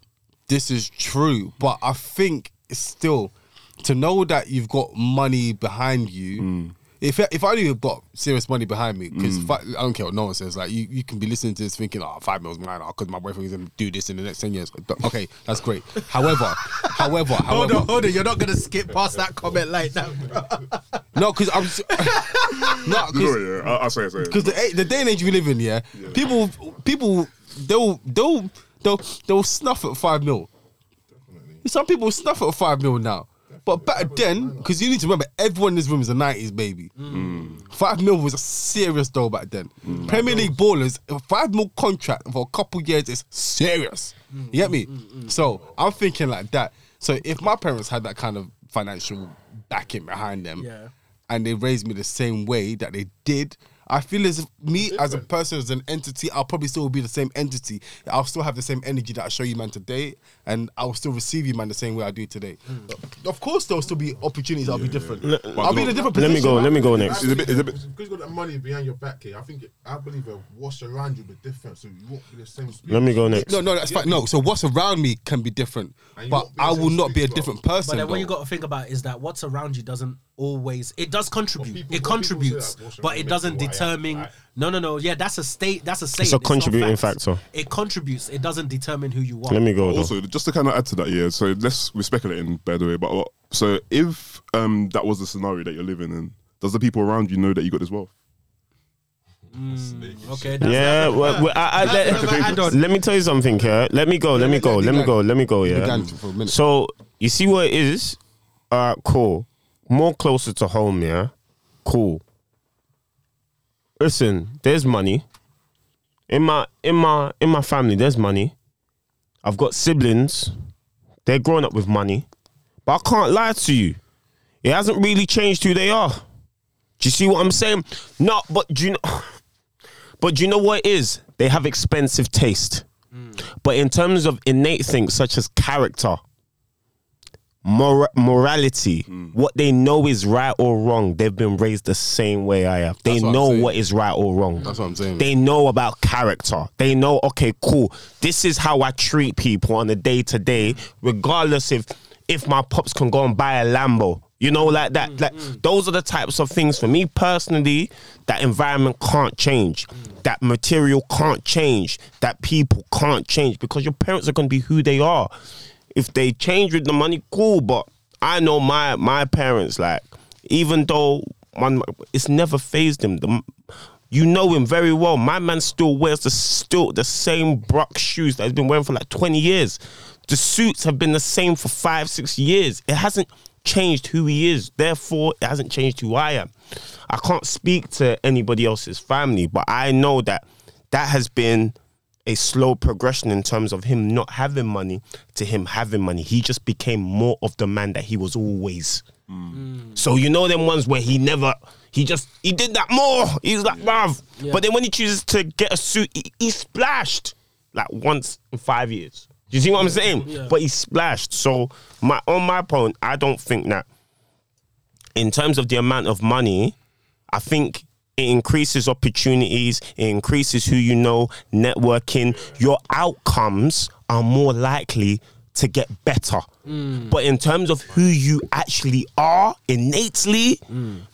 this is true, but I think it's still to know that you've got money behind you. Hmm. If if I knew you've got serious money behind me, because mm. I don't care what no one says. Like you, you can be listening to this thinking, "Oh, five mils mine," because ah, my boyfriend is gonna do this in the next ten years. Okay, that's great. However, however, Hold however, on, hold on. You're not gonna skip past that comment like that. bro. no, because I'm no, because No, yeah, I, I'll say it. Say it. because the the day and age we live in, yeah, people people they'll they'll they'll they'll snuff at five mil. Definitely some people snuff at five mil now, but back then, because you need to remember, everyone in this room is a nineties baby. Mm. Five mil was a serious though back then. Mm. Premier League ballers, a five mil contract for a couple years is serious. Mm. You get me? So I'm thinking like that. So if my parents had that kind of financial backing behind them, Yeah. and they raised me the same way that they did. I feel as if me as a person, as an entity, I'll probably still be the same entity. I'll still have the same energy that I show you, man, today, and I'll still receive you, man, the same way I do today. Hmm. Of course, there'll still be opportunities. I'll be different. I'll be in a different position. Let me go. man. Let me go next. It's a bit- it's a bit- because you got that money behind your back here. I think it, I believe it, what's around you will be different, so you won't be the same. Speed. Let me go next. No, no, that's fine. No, so what's around me can be different, but be I will not be a as well. different person. But then what though. you got to think about is that what's around you doesn't always. It does contribute. people- it but people say contributes, but it doesn't makes me what I am, determine. right? No, no, no. Yeah, that's a state. That's a saying. a not contributing facts. factor. It contributes. It doesn't determine who you are. Let me go. Though. Also, just to kind of add to that, yeah. So let's we're speculating, by the way. But what, so if um that was the scenario that you're living in, does the people around you know that you got this wealth? Okay. That's Yeah, well, well, I, I, That's let, let me tell you something here. Let me go. Let me go. Let me go. Let me go. Yeah. Began for a minute. So you see what it is? Uh, cool. More closer to home. Yeah. Cool. Listen, there's money in my in my in my family. There's money. I've got siblings. They're growing up with money, but I can't lie to you. It hasn't really changed who they are. Do you see what I'm saying? No, but do you know? But do you know what it is? They have expensive taste. Mm. But in terms of innate things such as character, mor- morality, Hmm. what they know is right or wrong, they've been raised the same way I have. They what know what is right or wrong. That's what I'm saying. They know about character. They know, okay, cool. This is how I treat people on a day to day, regardless if if my pops can go and buy a Lambo. You know, like that. Hmm, like hmm. those are the types of things for me personally. That environment can't change. Hmm. That material can't change. That people can't change because your parents are going to be who they are. If they change with the money, cool. But I know my my parents. Like even though one, it's never phased them. The, you know him very well. My man still wears the still the same Brock shoes that he's been wearing for like 20 years. The suits have been the same for five, six years. It hasn't changed who he is. Therefore, it hasn't changed who I am. I can't speak to anybody else's family, but I know that that has been a slow progression in terms of him not having money to him having money. He just became more of the man that he was always. Mm. So you know them ones where he never he just he did that more. He's like, bruv. But then when he chooses to get a suit, he, he splashed like once in five years. Do you see what I'm saying? But he splashed. So my on my point, I don't think that in terms of the amount of money, I think it increases opportunities, it increases who you know, networking. Your outcomes are more likely to get better. But in terms of who you actually are innately,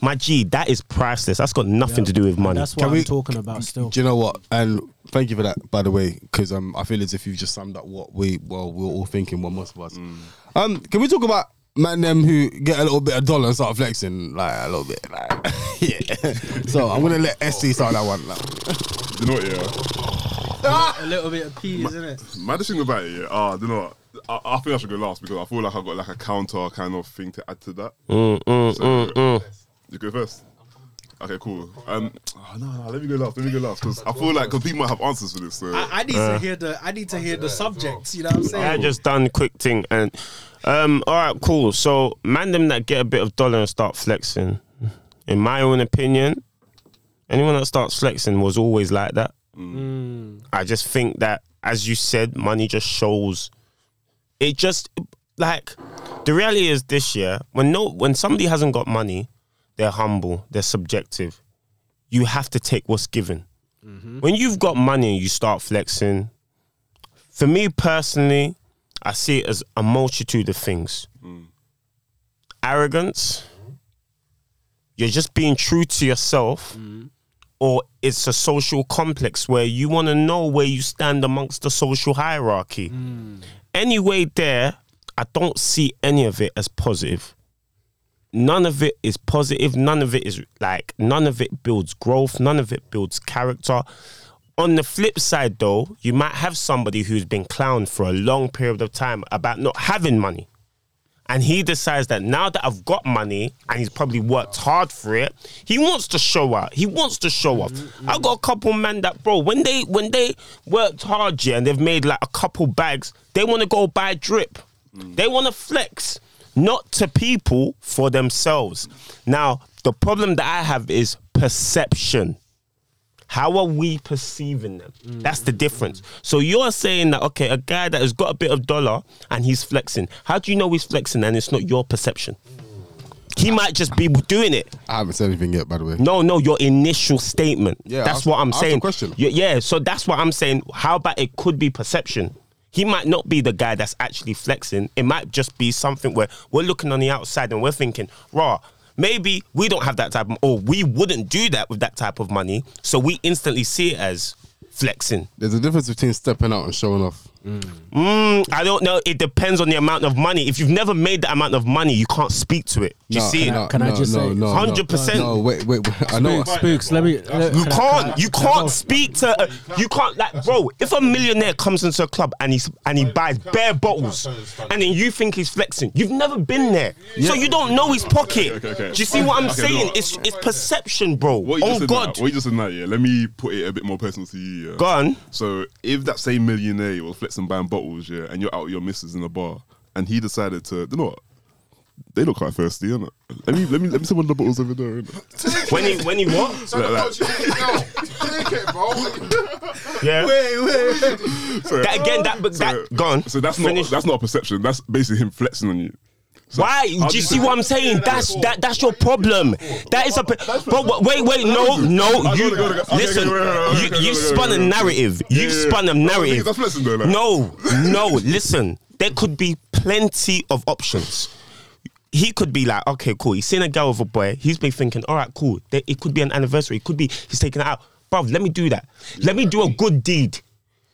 my G, that is priceless. That's got nothing to do with money. That's what Can I'm we- talking about still. Do you know what? And thank you for that, by the way, because um, I feel as if you've just summed up what we well we're all thinking. Well, most of us. Um, can we talk about man them who get a little bit of dollar and start flexing like a little bit? Like, yeah. so I'm gonna let SC start that one. Like. You know what, yeah? A little bit of peas, isn't it? My thing about it, yeah. Ah, you know what? I, I think I should go last because I feel like I've got like a counter kind of thing to add to that. Mm, So, You go first. Okay, cool. Um, oh, no, no, let me go last. Let me go last because I feel like because people might have answers for this. So. I, I need to hear the I need to hear the subjects. You know what I'm saying? I just done quick thing and um all right cool so man them that get a bit of dollar and start flexing in my own opinion anyone that starts flexing was always like that I just think that as you said money just shows it just like the reality is this year when no when somebody hasn't got money they're humble they're subjective you have to take what's given when you've got money and you start flexing for me personally, I see it as a multitude of things. Arrogance, you're just being true to yourself, or it's a social complex where you want to know where you stand amongst the social hierarchy. Hmm. Anyway, there, I don't see any of it as positive. None of it is positive. None of it is like, none of it builds growth. None of it builds character. On the flip side, though, you might have somebody who's been clowned for a long period of time about not having money. And he decides that now that I've got money and he's probably worked hard for it, he wants to show out. He wants to show off. I got a couple men that, bro, when they when they worked hard, yeah, and they've made like a couple bags, they want to go buy drip. They want to flex, not to people for themselves. Now, the problem that I have is perception. How are we perceiving them? Mm. That's the difference. So you're saying that okay, a guy that has got a bit of dollar and he's flexing. How do you know he's flexing and it's not your perception? He might just be doing it. I haven't said anything yet, by the way. No, no, your initial statement. Yeah, that's ask- what I'm ask the saying. question. Yeah, yeah, so that's what I'm saying. How about it could be perception? He might not be the guy that's actually flexing. It might just be something where we're looking on the outside and we're thinking, raw, maybe we don't have that type of, or we wouldn't do that with that type of money. So we instantly see it as flexing. There's a difference between stepping out and showing off. Mm, I don't know. It depends on the amount of money. If you've never made that amount of money, you can't speak to it. Do you No, see it? no, Can I no, just no, say- no, 100%. No, wait, wait, wait. I know. Spooks, let me. let- You can I- can't. can I- You can I go? can't speak to. Uh, you can't like, bro. If a millionaire comes into a club and he's and he buys bare bottles, and then you think he's flexing, you've never been there, so you don't know his pocket. Okay, okay. Do you see what I'm Okay, saying? no. It's it's perception, bro. What you just Oh said God, Now, what you just said now, yeah. Let me put it a bit more personal to you. Yeah? go on. So if that same millionaire was flexing buying bottles, yeah, and you're out with your missus in a bar, and he decided to, you know what? They look quite thirsty, innit? Let me let me let me see one of the bottles over there. Innit? When he when he what? So the Like- take it, bro. Yeah. Wait, So, That again, that but so, that gone. So that's Finish. not that's not a perception. That's basically him flexing on you. Why? Do you see what I'm saying? That's that. That's your problem. That is a. But wait, wait, no, no. You gotta go, okay, listen. okay, wait, wait, wait, You okay, you go, go, spun a narrative. You Yeah, yeah. spun a narrative. that's flexing though, like. No, no. Listen, there could be plenty of options. He could be like, okay, cool. He's seen a girl with a boy. He's been thinking, all right, cool. It could be an anniversary. It could be he's taking it out. Bruv, let me do that. Let me do a good deed.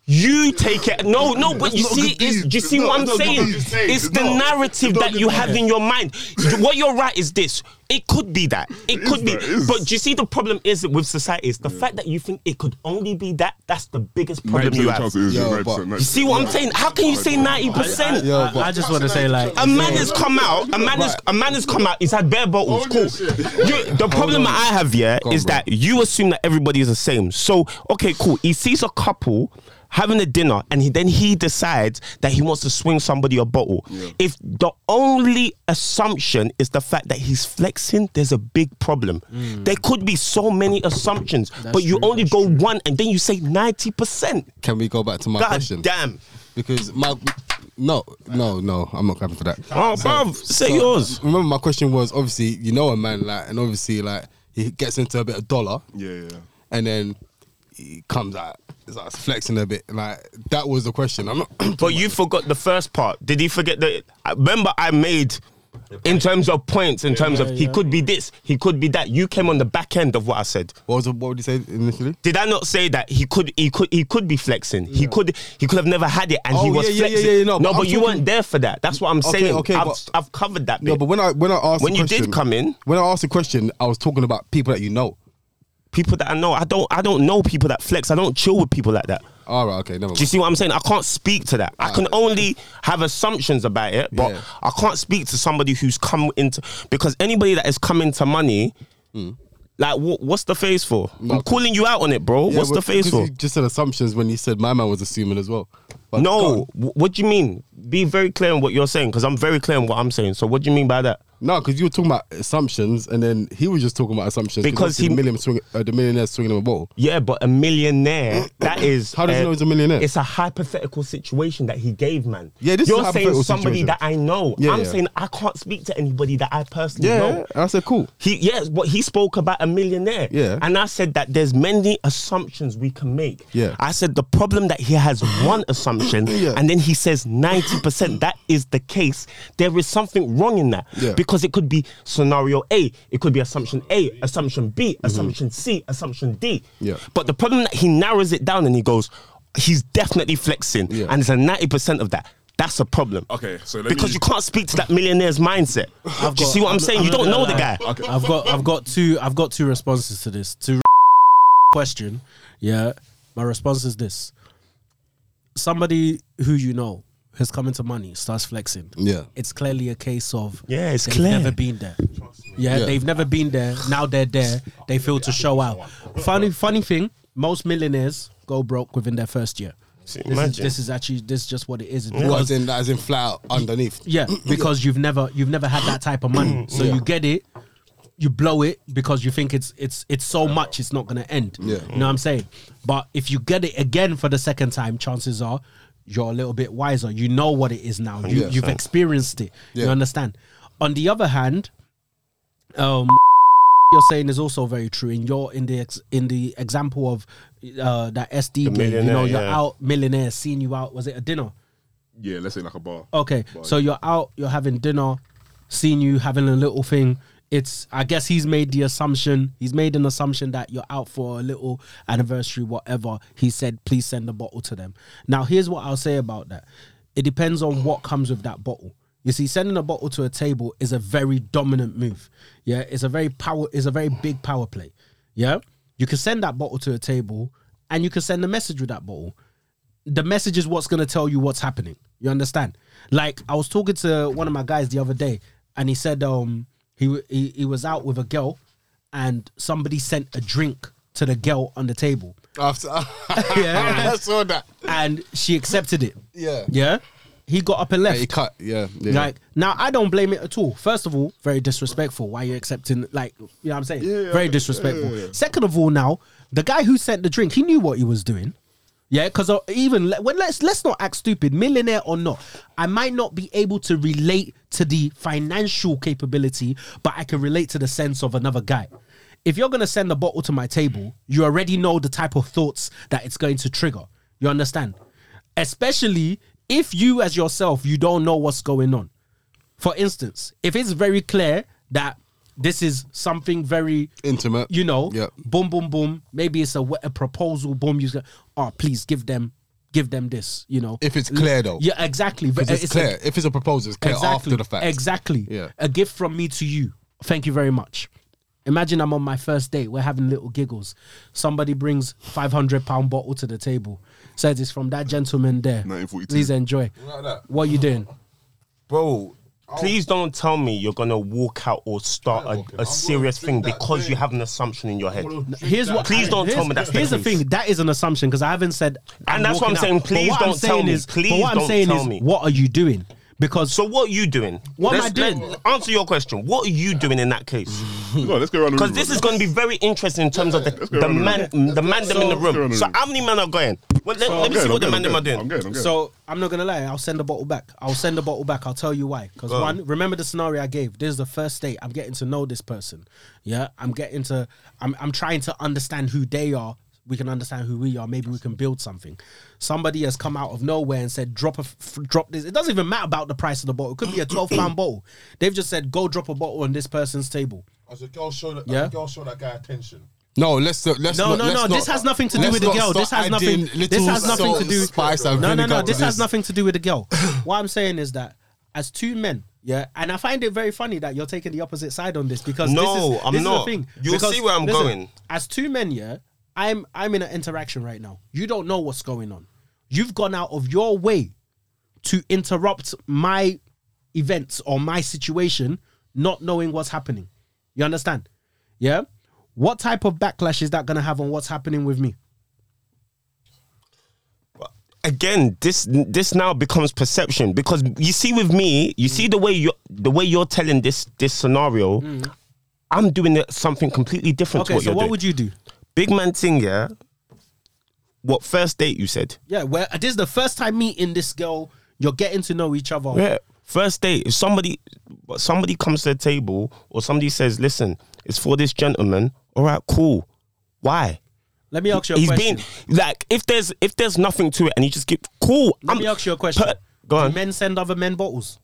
You take it. No, no, but you It's not a see, good it's, you see It's what not- I'm it's saying? It's It's the not. narrative It's that you have in your mind. What you're right is this. It could be that. It, could be. that, it is. But do you see the problem is with society is the fact that you think it could only be that. That's the biggest problem you have. chance it is, Yo, yeah, but- 90%, You see what I'm saying? How can you say ninety percent? Yo, I, but- I just want to say like A man has come out. A man has a man has come out. He's had bare bottles. Cool. You, the problem I have, yeah, Go on, is bro. that you assume that everybody is the same. So okay, cool. He sees a couple having a dinner, and he then he decides that he wants to swing somebody a bottle. If the only assumption is the fact that he's flexing, there's a big problem. Mm. There could be so many assumptions, but you true, only that's go one, and then you say ninety percent. Can we go back to my God question? damn. Because my no, no, no, I'm not clapping for that. Oh, bruv, say yours. Remember, my question was obviously you know a man like, and obviously like he gets into a bit of dollar, Yeah, yeah. and then he comes out, starts flexing a bit. Like that was the question. I'm not. But you forgot the first part. Did he forget the? I Remember, I made in terms of points, in terms of he could be this, he could be that. You came on the back end of what I said. what was the, what would you say initially? Did I not say that he could he could he could be flexing? He could he could have never had it and he Oh, was yeah, yeah, flexing. yeah, yeah, no, no, but but, I'm you talking- weren't there for that. That's what I'm Okay, saying. okay, I've, but- I've covered that bit. No, but when I when I asked When the you did question- come in- when I asked the question, I was talking about people that you know. People that I know, I don't I don't know people that flex. I don't chill with people like that. All right, okay, never Do you mind. see what I'm saying? I can't speak to that. I can only have assumptions about it, but Yeah. I can't speak to somebody who's come into because anybody that has come into money, hmm. like what, what's the face for? I'm calling you out on it, bro. Yeah, what's the but- face for? You just said assumptions when you said my man was assuming as well. But go No, wh- what do you mean? Be very clear on what you're saying because I'm very clear on what I'm saying. So what do you mean by that? No, because you were talking about assumptions, and then he was just talking about assumptions Because he- the million swing, uh, the millionaire swinging him a ball. Yeah, but a millionaire, that is. How does he know he's a millionaire? It's a hypothetical situation that he gave, man. Yeah, this is a You're saying somebody situation. that I know. Yeah, I'm yeah. saying I can't speak to anybody that I personally Yeah, know. I said cool. He yes, but he spoke about a millionaire. Yeah. And I said that there's many assumptions we can make. Yeah. I said the problem that he has one assumption Yeah. and then he says 90% that is the case. There is something wrong in that. Yeah. Because it could be scenario A, it could be assumption A, assumption B, assumption C, assumption D. Mm-hmm. Yeah. But the problem that he narrows it down and he goes, he's definitely flexing. Yeah. And it's a 90% of that. That's a problem. Okay, so let because me- you can't speak to that millionaire's mindset. Do you see what I'm, saying? You don't know the guy. I've got I've got two I've got two responses to this. To question, yeah. My response is this: somebody who you know has come into money starts flexing. Yeah. it's clearly a case of Yeah, it's they've clear. never been there. Yeah, Yeah. they've never been there. Now they're there. They feel to show out. Funny funny thing: most millionaires go broke within their first year. See, This is, imagine. this is actually this is just what it is. Well, as in, as in flat out underneath. yeah, because you've never you've never had that type of money. Mm-hmm. So Yeah. you get it, you blow it because you think it's it's it's so much it's not gonna end. Yeah. You know what I'm saying? But if you get it again for the second time, chances are you're a little bit wiser. You know what it is now. You Yeah. you've experienced it. You understand? On the other hand, um you're saying is also very true in your in the ex, in the example of uh that SD game, you know, you're yeah. out millionaire seeing you out was it a dinner? Yeah, let's say like a bar. Okay, so you're out, you're having dinner, seeing you having a little thing. It's, I guess he's made the assumption, he's made an assumption that you're out for a little anniversary, whatever. He said, please send a bottle to them. Now, here's what I'll say about that it depends on what comes with that bottle. You see, sending a bottle to a table is a very dominant move. Yeah, it's a very power, it's a very big power play. Yeah, you can send that bottle to a table, and you can send a message with that bottle the message is what's going to tell you what's happening. You understand? Like I was talking to one of my guys the other day, and he said um he he, he was out with a girl, and somebody sent a drink to the girl on the table, After, Yeah. I saw that. and she accepted it. Yeah. Yeah, he got up and Yeah, left. he cut. Yeah, yeah. Like now, I don't blame it at all. First of all, very disrespectful. Why you accepting? Like you know what I'm saying? Yeah, yeah, very yeah, disrespectful. yeah, yeah. Second of all, now the guy who sent the drink, he knew what he was doing. Yeah, because uh, even le- when let's let's not act stupid, millionaire or not, I might not be able to relate to the financial capability, but I can relate to the sense of another guy. If you're gonna send a bottle to my table, you already know the type of thoughts that it's going to trigger. You understand? Especially if you, as yourself, you don't know what's going on. For instance, if it's very clear that this is something very Intimate. you know, Yep. boom, boom, boom. Maybe it's a, a proposal, boom. You say, oh, please give them, give them this. You know, If it's clear, though. Yeah, exactly. Because it's, a- clear. if it's a proposal, it's clear exactly, after the fact. Exactly. Yeah. A gift from me to you. Thank you very much. Imagine I'm on my first date. We're having little giggles. Somebody brings five hundred pound bottle to the table. Says it's from that gentleman there. 1942. Please enjoy. Like. What are you doing? Bro, please don't tell me you're gonna walk out or start I'm walking. a, a I'm serious gonna thing because you have an assumption in your head. Here's what. Please don't tell me that's the Here's the case. thing. That is an assumption because I haven't said. And that's what I'm walking saying. out. But Please what I'm don't tell saying me. Is, but Please what I'm don't saying tell is, me. what are you doing? Because So what are you doing? What am I doing? let- answer your question. What are you doing in that case? No, let's go around the Because room. this is going to be very interesting in terms of the, go the around the man, the man them in the Let's go around room. So room. how many men are going? Well, let, I'm let me see what the I'm man them are doing. I'm going, I'm going. So I'm not gonna lie. I'll send the bottle back. I'll send the bottle back. I'll tell you why. Because Go one, remember the scenario I gave. This is the first date. I'm getting to know this person. Yeah, I'm getting to. I'm I'm trying to understand who they are. We can understand who we are. Maybe we can build something. Somebody has come out of nowhere and said, "Drop a f- drop this." It doesn't even matter about the price of the bottle. It could be a 12 pound bottle. They've just said, "Go drop a bottle on this person's table." As a girl, show that. Yeah. Yeah. Girl, show that guy attention. No, let's uh, let's No, not, no, let's no. Not, This has nothing to do with the girl. This has nothing. This has nothing to do. Spice and no, no, no. This has nothing to do with the girl. what I'm saying is that as two men, yeah, and I find it very funny that you're taking the opposite side on this because No, this is, I'm this not. Is the thing. You'll Because, see where I'm going. As two men, yeah, I'm I'm in an interaction right now. You don't know what's going on. You've gone out of your way to interrupt my events or my situation, not knowing what's happening. You understand? Yeah. What type of backlash is that going to have on what's happening with me? again, this this now becomes perception because you see with me, you see the way you the way you're telling this this scenario. Mm. I'm doing something completely different to Okay, so what doing. would you do? Big man thing, yeah. What first date you said? Yeah, where uh, this is the first time meeting this girl. You're getting to know each other. Yeah. First date. If somebody somebody comes to the table or somebody says, "Listen, it's for this gentleman." All right, cool. Why? Let me ask you a He's question. being like, if there's if there's nothing to it, and you just get cool. Let me ask you a question. per- go on. Do men send other men bottles?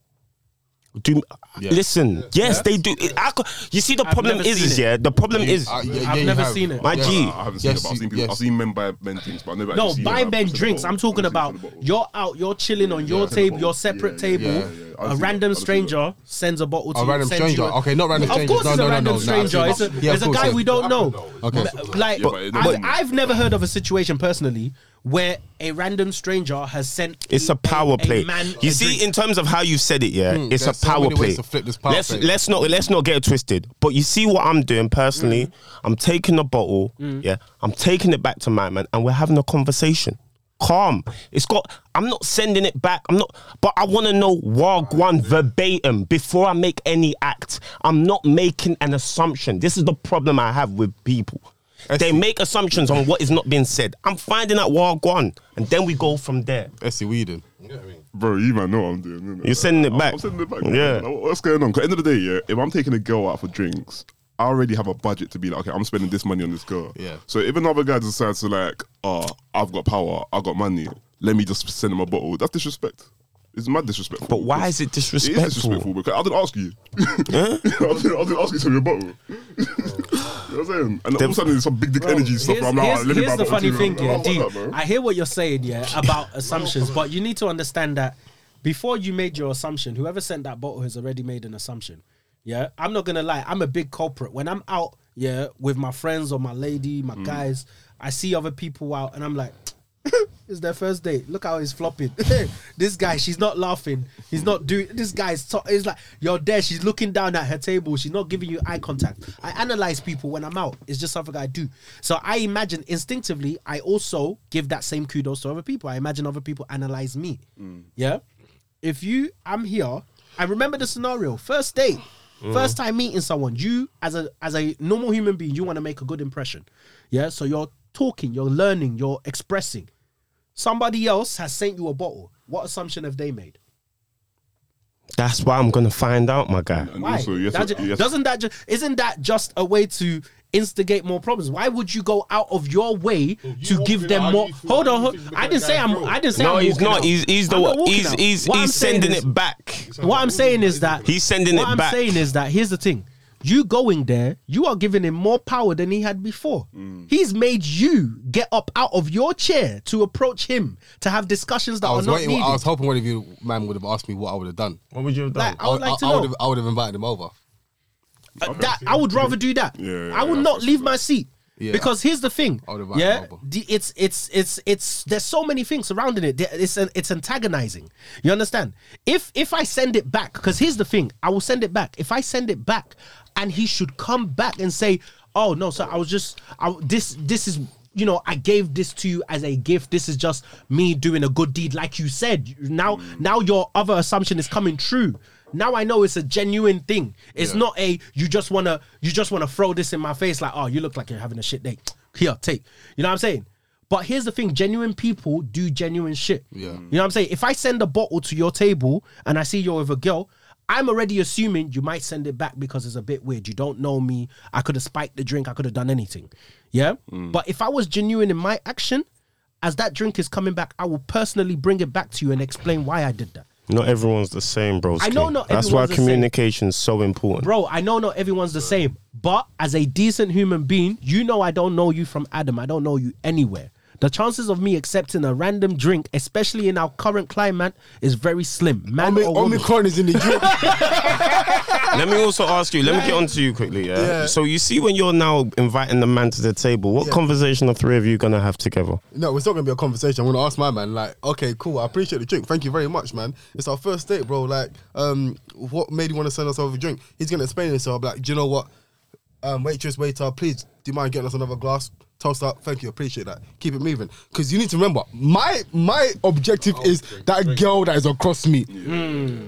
Do listen? Yes, they do. It, I, you see, the I've problem never is, seen is it. yeah. The problem is, yeah, I've yeah, never seen it. My Yeah. G. I haven't seen it, but I've seen people. yes. I've seen men buy men things, but I've never. No, actually seen buy them men drinks. I'm talking about them send a bottle. you're out, you're chilling on your send table, your separate Yeah, yeah, table. yeah, yeah, yeah. A random it. I've seen it. stranger sends a bottle to A random stranger. Okay, not random Of course, it's a random no, no, stranger. It's a, seen it. Yeah, it's of a course, guy we don't know. Okay. Like, Yeah, but it- I've, but- I've never heard of a situation personally where a random stranger has sent. It's a power play. man you see, drink. in terms of how you've said it, yeah, it's a there's so power many play. ways to flip this power let's play. let's not let's not get it twisted. But you see what I'm doing personally. Mm. I'm taking a bottle, yeah. I'm taking it back to my man, and we're having a conversation. Calm. It's got. I'm not sending it back. I'm not. But I want to know Wagwan verbatim before I make any act. I'm not making an assumption. This is the problem I have with people. They make assumptions on what is not being said. I'm finding out Wagwan, and then we go from there. Essie Whedon. You know what I mean? Bro, you man know what I'm doing. innit? You're sending it I'm- back. I'm sending it back. Yeah. man. Like, What's going the end of the day, yeah, if I'm taking a girl out for drinks, I already have a budget to be like, okay, I'm spending this money on this girl. Yeah. So if another guy decides to like, oh, I've got power, I've got money, let me just send him a bottle. That's disrespect. It's mad disrespectful. But why is it It is disrespectful? disrespectful because I didn't ask you. I, didn't, I didn't ask you to send me a bottle. you know what I'm saying? And all of a sudden, there's some big dick energy stuff. Here's, I'm like, oh, here's- oh, let me here's the funny thing, I'm yeah, like, oh, D. that. I hear what you're saying, yeah, about assumptions, but you need to understand that before you made your assumption, whoever sent that bottle has already made an assumption. Yeah, I'm not gonna lie, I'm a big culprit. When I'm out, yeah, with my friends or my lady, my mm. guys, I see other people out, and I'm like. it's their first date. Look how he's flopping. this guy, she's not laughing. He's not doing. This guy's. To, it's like you're there. She's looking down at her table. She's not giving you eye contact. I analyze people when I'm out. It's just something I do. So I imagine instinctively. I also give that same kudos to other people. I imagine other people analyze me. Mm. Yeah. If you, I'm here. I remember the scenario. First date. Mm. First time meeting someone, you as a as a normal human being, you want to make a good impression. Yeah. So you're talking, you're learning, you're expressing. Somebody else has sent you a bottle. What assumption have they made? That's why I'm gonna find out, my guy. And Why? also, yes, That ju- yes, Doesn't that just isn't that just a way to instigate more problems? Why would you go out of your way you to walking give them out, more? you feel Hold like on, you hold, think I didn't say guy's I'm. broke. I didn't say No, I'm he's walking not. out. He's he's the I'm not one. walking He's out. he's What I'm he's saying sending is- it back. What I'm saying is that He's sending what it I'm back. saying is that here's the thing. You going there, you are giving him more power than he had before. Mm. He's made you get up out of your chair to approach him to have discussions that I was are not waiting. needed. I was hoping one of you man would have asked me what I would have done. What would you have done? Like, I would like to I, know. would have, I would have invited him over. Uh, that I would rather do that. Yeah, yeah, I would yeah, not leave my seat. Yeah. Because here's the thing, I would invite yeah, the, it's it's it's it's there's so many things surrounding it. It's an, it's antagonizing. You understand? If if I send it back, because here's the thing, I will send it back. If I send it back, and he should come back and say, "Oh no, sir, I was just I, this this is." You know, I gave this to you as a gift. This is just me doing a good deed, like you said. Now, now your other assumption is coming true. Now I know it's a genuine thing. It's not a you just wanna you just wanna throw this in my face like oh you look like you're having a shit day. Here, take. You know what I'm saying? But here's the thing: genuine people do genuine shit. Yeah. You know what I'm saying? If I send a bottle to your table and I see you're with a girl, I'm already assuming you might send it back because it's a bit weird. You don't know me. I could have spiked the drink. I could have done anything. Yeah. Hmm. But if I was genuine in my action, as that drink is coming back, I will personally bring it back to you and explain why I did that. Not everyone's the same, bro. I know not That's why everyone's the same. communication's so important. Bro, I know not everyone's the same, but as a decent human being, you know I don't know you from Adam. I don't know you anywhere. The chances of me accepting a random drink, especially in our current climate, is very slim. Man Omi- or woman. Omicron is in the drink. Let me also ask you. Let me get on to you quickly. Yeah? Yeah. So you see, when you're now inviting the man to the table, what Yeah. conversation are three of you gonna have together? No, it's not gonna be a conversation. I'm gonna ask my man, like, okay, cool, I appreciate the drink. Thank you very much, man. It's our first date, bro. Like, um, what made you want to send us over a drink? He's gonna explain himself. I'm like, do you know what? Um, waitress, waiter, please, do you mind getting us another glass? Toast up, thank you, appreciate that. Keep it moving. Cause you need to remember, my my objective is that girl that is across me.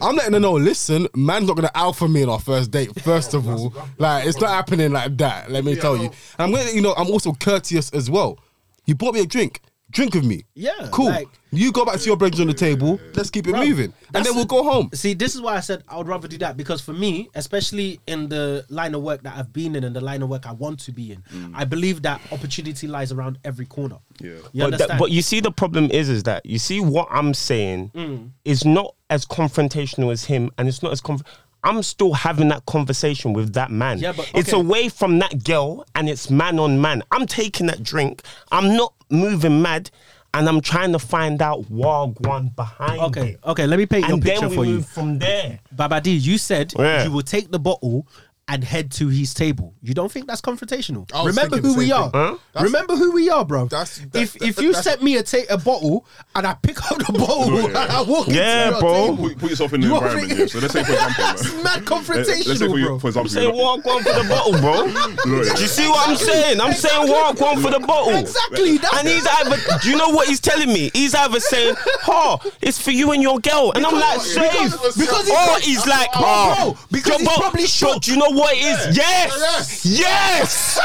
I'm letting her know, listen, man's not gonna alpha me on our first date, first of all. Like, it's not happening like that, let me tell you. And I'm gonna, you know, I'm also courteous as well. You bought me a drink. Drink with me. Yeah, Cool. like- you go back to your breaks on the table. Let's keep it Bro, moving. And then we'll go home. See, this is why I said I would rather do that because for me, especially in the line of work that I've been in and the line of work I want to be in, I believe that opportunity lies around every corner. Yeah. You But, understand? that, but you see, the problem is, is that you see what I'm saying Mm. is not as confrontational as him, and it's not as conf- I'm still having that conversation with that man. Yeah, but- It's away from that girl, and it's man on man. I'm taking that drink. I'm not moving mad, and I'm trying to find out one behind okay, it. okay, let me paint your And picture then we for move you. from there. Babadi, you said Yeah. you will take the bottle and head to his table. You don't think that's confrontational? I was Remember thinking who the we same are. thing. Huh? That's- Remember who we are, bro. That's- that- if that- if you that's- sent me a take a bottle and I pick up the bottle No, yeah. and I walk Yeah, into your bro. table, Put, put yourself in the You environment. think- Yeah. So let's say, for example, that's like, mad let- let's say confrontational, for, you, bro. for example, Say you're not- walk one for the bottle, bro. Do you see what I'm saying? I'm saying walk one for the bottle. Exactly. That's And he's either, do you know what he's telling me? He's either saying, "Oh, it's for you and your girl," and I'm like, "Safe," because- because he's or probably- he's oh, like, Bro, "Oh, bro, because he's but- probably but do you know what it is? Yes, yes.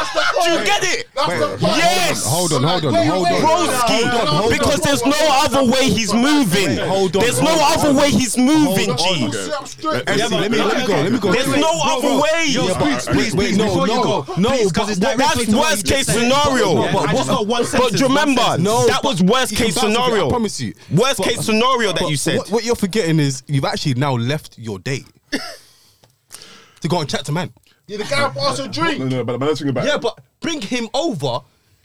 Do you get it? Yes. Hold on, hold on, hold on. Broski, Hold on, hold because there's no other way he's moving. Hold on, There's no other way he's moving, Hold G. Let me let me go. Let me go. There's no other way. Please, please, no, before you no, go, no, because it's but directly That's worst case scenario. Yeah, I one But sentence, do remember. No, that was worst case bounce off it, scenario. I promise you. Worst case scenario that you said. What, what you're forgetting is you've actually now left your date to go and chat to man. Yeah, the guy bought us a drink. No, no, but, but let's think about Yeah, but bring him over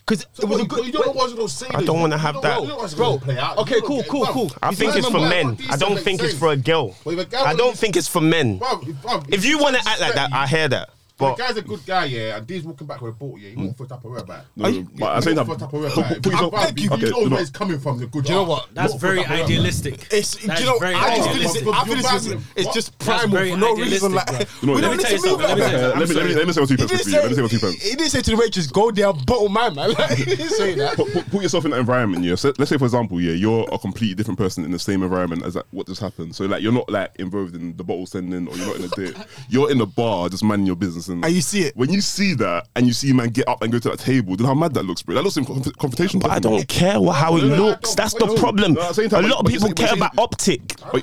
because it was a good. you don't know what's gonna say. I don't wanna have that. Bro, okay, cool, cool, cool. I You think it's for men. I don't think it's for a girl. Well, a guy I don't think it's for men. Bruv, bruv, If you want to act like disrespect that, I hear that. If But the guy's a good guy, yeah, and D's walking back with a bottle, yeah, he won't for Tupperware back. No, no, but I say that. for Tupperware put- back. put- put yourself- Bruv, okay, you okay, know you know- where it's coming from. The good. Do you know what? That's very idealistic. It's do you know I just feel it's, it's just it's just That's primal very for no reason. Like bro. You know, we let don't me need tell to you move something, like let me tell you that. Let me let me let me say what two He pence. you. Let me say say what two pence. he didn't say to the waitress go there bottle man man. Like, he didn't say that. Put, put, put yourself in that environment, yeah. Let's say, for example, yeah, you're a completely different person in the same environment as what just happened. So like, you're not like involved in the bottle sending, or you're not in a date. You're in the bar, just minding your business. Anderson. And you see it. When you see that and you see man get up and go to that table, then how mad that looks, bro. That looks in conf- confrontation. But I don't care what, how it No, no, looks. don't- That's wait, the hold problem. No, at A lot of people care about optic. I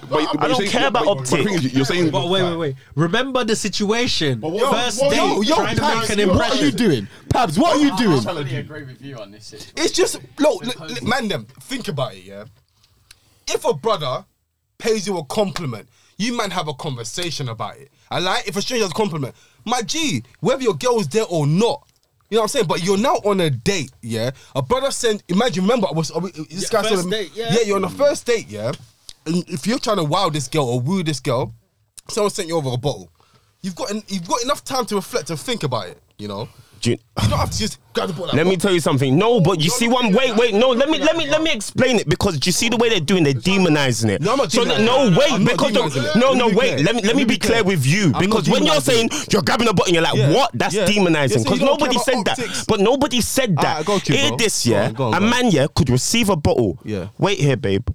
don't care about but- but the optic. You're saying But wait, wait, wait. Remember the situation. what- First what- date, yo, yo, trying to Pabs, make an what are you doing? Pabs, what are you I doing? agree with you on this. situation. It's just look, look, look, man. Them think about it, yeah. If a brother pays you a compliment, you man have a conversation about it. I like if a stranger has a compliment, my G, whether your girl girl's there or not. You know what I'm saying? But you're now on a date, yeah. A brother sent. Imagine, remember, I was I was- this Yeah, guy said, date, yeah. yeah, you're on a first date, yeah. And if you're trying to wow this girl or woo this girl, someone sent you over a bottle. You've got en- you've got enough time to reflect and think about it. You know, Do you- you don't have to just grab the bottle. like, Let me tell you something. No, but you see one. Wait, wait. No, let me, let me, let me explain it because do you see the way they're doing? They're demonizing it. No, I'm not so demonizing no, it. wait, I'm because it. no, no, wait. Let me let me be clear with you because when you're saying you're grabbing a bottle, you're like, Yeah. what? That's Yeah. demonizing Yeah, so because nobody said that. But nobody said that. Alright, you, bro. this, Go yeah. on, go on, a man, yeah, could receive a bottle. Yeah. Wait here, babe.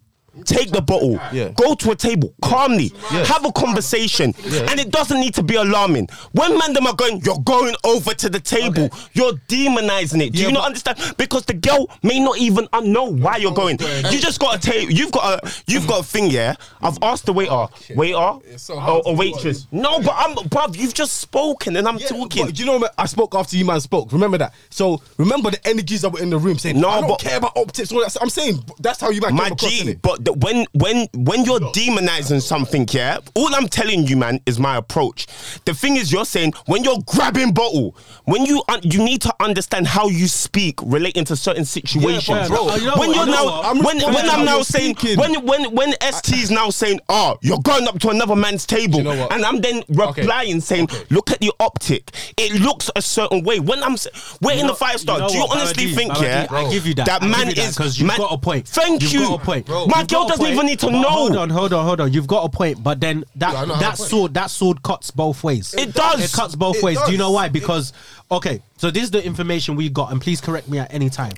Take the bottle, Yeah. go to a table calmly, Yeah. have a conversation, and it doesn't need to be alarming. When man them are going, you're going over to the table, you're demonizing it. Do Yeah, you not understand? Because the girl may not even know why you're going. You just got to take. You've got a. You've got a thing. Yeah. I've asked the waiter, oh, waiter, It's so or, or waitress. No, but I'm, bruv. You've just spoken, and I'm Yeah, talking. You know what? I spoke after you man spoke. Remember that. So remember the energies that were in the room saying, No, I don't but- care about optics. All that. I'm saying that's how you man My G, but the, when when when you're demonizing something, yeah, all I'm telling you, man, is my approach. The thing is, you're saying when you're grabbing bottle, when you un- you need to understand how you speak relating to certain situations. but bro, you know when what, you're you know now what? I'm when when to I'm how now you're saying speaking. when when when ST is now saying, oh, you're going up to another man's table, you know what? and I'm then replying saying, Okay. look at the optic. It looks a certain way. When I'm s- we're in know- the five star, you know do you what, honestly Babadi, think, Babadi, yeah, I give you that. that I man give you that, is 'cause you've man- got a point. Thank You've you. got a point. My You've got girl a doesn't point. even need to But know. Hold on, hold on, hold on. You've got a point, but then that Yeah, I know, I have that a point. sword that sword cuts both ways. It does. It cuts both It ways. Do you know does. why? Because okay, so this is the information we got, and please correct me at any time.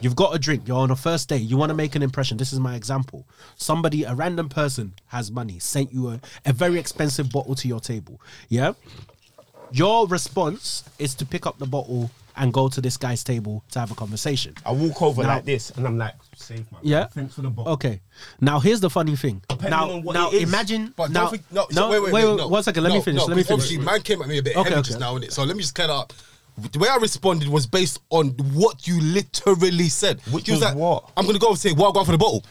You've got a drink. You're on a first date. You want to make an impression. This is my example. Somebody, a random person, has money, sent you a, a very expensive bottle to your table. Yeah. Your response is to pick up the bottle and go to this guy's table to have a conversation. I walk over Now- like this, and I'm like, safe man. Yeah. Thanks for the bottle. Okay. Now here's the funny thing. now, on what now it is. imagine. But now, don't think, no, no, so wait, wait, wait, no. One second. Let No, me finish. no, let me finish. Obviously, man came at me a bit Okay, heavy okay. just now, innit? So let me just clear that up. The way I responded was based on what you literally said. Which You was what? I'm gonna go and say, "Well, go out for the bottle."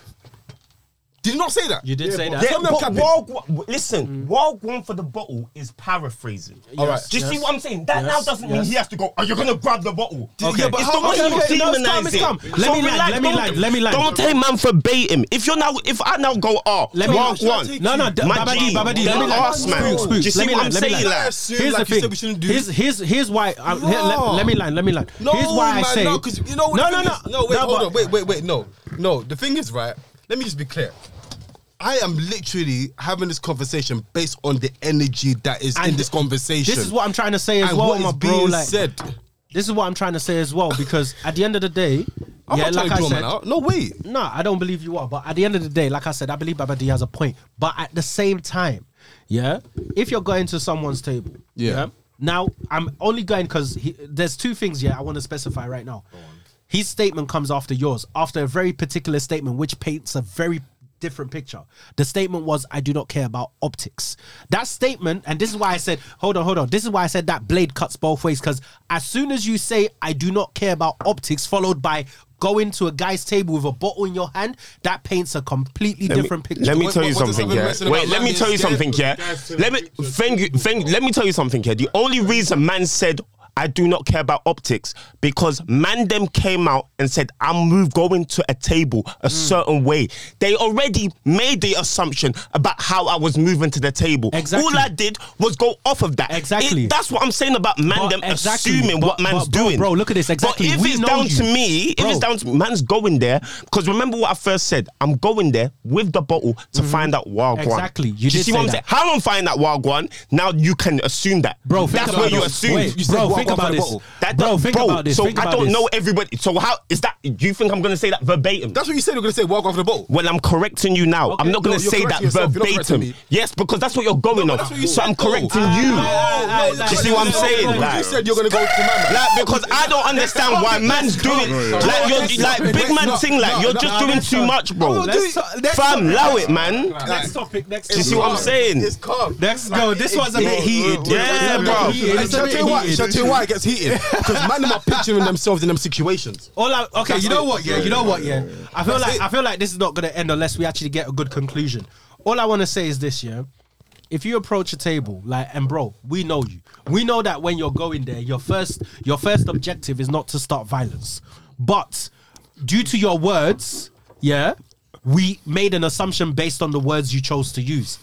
Did you not say that? You did say that. Yeah, Tell me I'm but capping. while, w- listen, mm. while going for the bottle is paraphrasing. All right. Do you see what I'm saying? That yes, now doesn't mean yes. he has to go, oh, you're going to grab the bottle. Okay. Yeah, but it's how the way much- you okay, no, it's calm, demonize it's it. calm. Let So me land, relax, let me don't- land, let me land. Don't take man verbatim. If you're now, if I now go, oh, Let me- walk Should I one. take No, no, d- My Babadi, G, Babadi, then let me land. ask, man. Spook, spook. Do you see Let me what land, I'm let me saying? land. like? Assume Here's like the you thing. said we shouldn't do. Here's here's here's why. Here, let, let me land. Let me land. No, here's why I say no, because you know what no, the no, thing no, is- no. Wait, hold but- on, wait, wait, wait. No, no. The thing is, right. Let me just be clear. I am literally having this conversation based on the energy that is in this conversation. This is what I'm trying to say as and well, what my is bro. being Like, said. this is what I'm trying to say as well because at the end of the day, I'm yeah, not like to I draw man said. No way. No, I don't believe you are. But at the end of the day, like I said, I believe Babadi has a point. But at the same time, yeah, if you're going to someone's table, Yeah. yeah. now I'm only going because there's two things. Yeah, I want to specify right now. His statement comes after yours, after a very particular statement, which paints a very different picture. The statement was, I do not care about optics. That statement, and this is why I said, hold on, hold on. This is why I said that blade cuts both ways. Because as soon as you say, I do not care about optics, followed by going to a guy's table with a bottle in your hand, that paints a completely Let me- different picture. Let me What- tell you what- what something, yeah. Wait, let me tell you something, yeah. Let me pictures. thank you, thank. Let me tell you something, yeah. The only reason man said I do not care about optics because man them came out and said I'm move going to a table a mm. certain way. They already made the assumption about how I was moving to the table. Exactly. All I did was go off of that. Exactly. It- that's what I'm saying about man But exactly. assuming But- what man's but bro, doing. bro, look at this, exactly. But if We it's down you. to me, if it's down to man's going there, because remember what I first said, I'm going there with the bottle to mm-hmm. find out wild one. Exactly. You you see what I'm that. saying? How I'm finding that wild one, now you can assume that. Bro, that's where you assume. Wait, You bro, think about the this. That Bro, don't- think about this, So think I don't this. know everybody. So how is that? Do you think I'm gonna say that verbatim? That's what you said. You're gonna say walk off the boat. well, I'm correcting you now. I'm not gonna you're say that correcting yourself. You're not correcting verbatim. Yes, because that's what you're going No, on. what you So said, I'm though. correcting Ah, you. ah, ah, Do you see what I'm saying? You Like, said you're gonna go to man. like, because I don't understand why man's doing like you're like big man thing. Like you're just doing too much, bro. Let's talk- next Fam, topic. allow it, man. Next topic. Next Do you see what I'm saying? It's calm. Let's go. This was a bit heated. Yeah, It's a bit bro. heated. It's a Shall I tell you why? Shall I tell you why it gets heated? Because man, them are picturing themselves in them situations. All I, okay, you know it. what? Yeah, you know what? Yeah, I feel That's like it. I feel like this is not gonna end unless we actually get a good conclusion. All I want to say is this: yeah, if you approach a table like, and bro, we know you. We know that when you're going there, your first your first objective is not to start violence, but due to your words, yeah. We made an assumption based on the words you chose to use.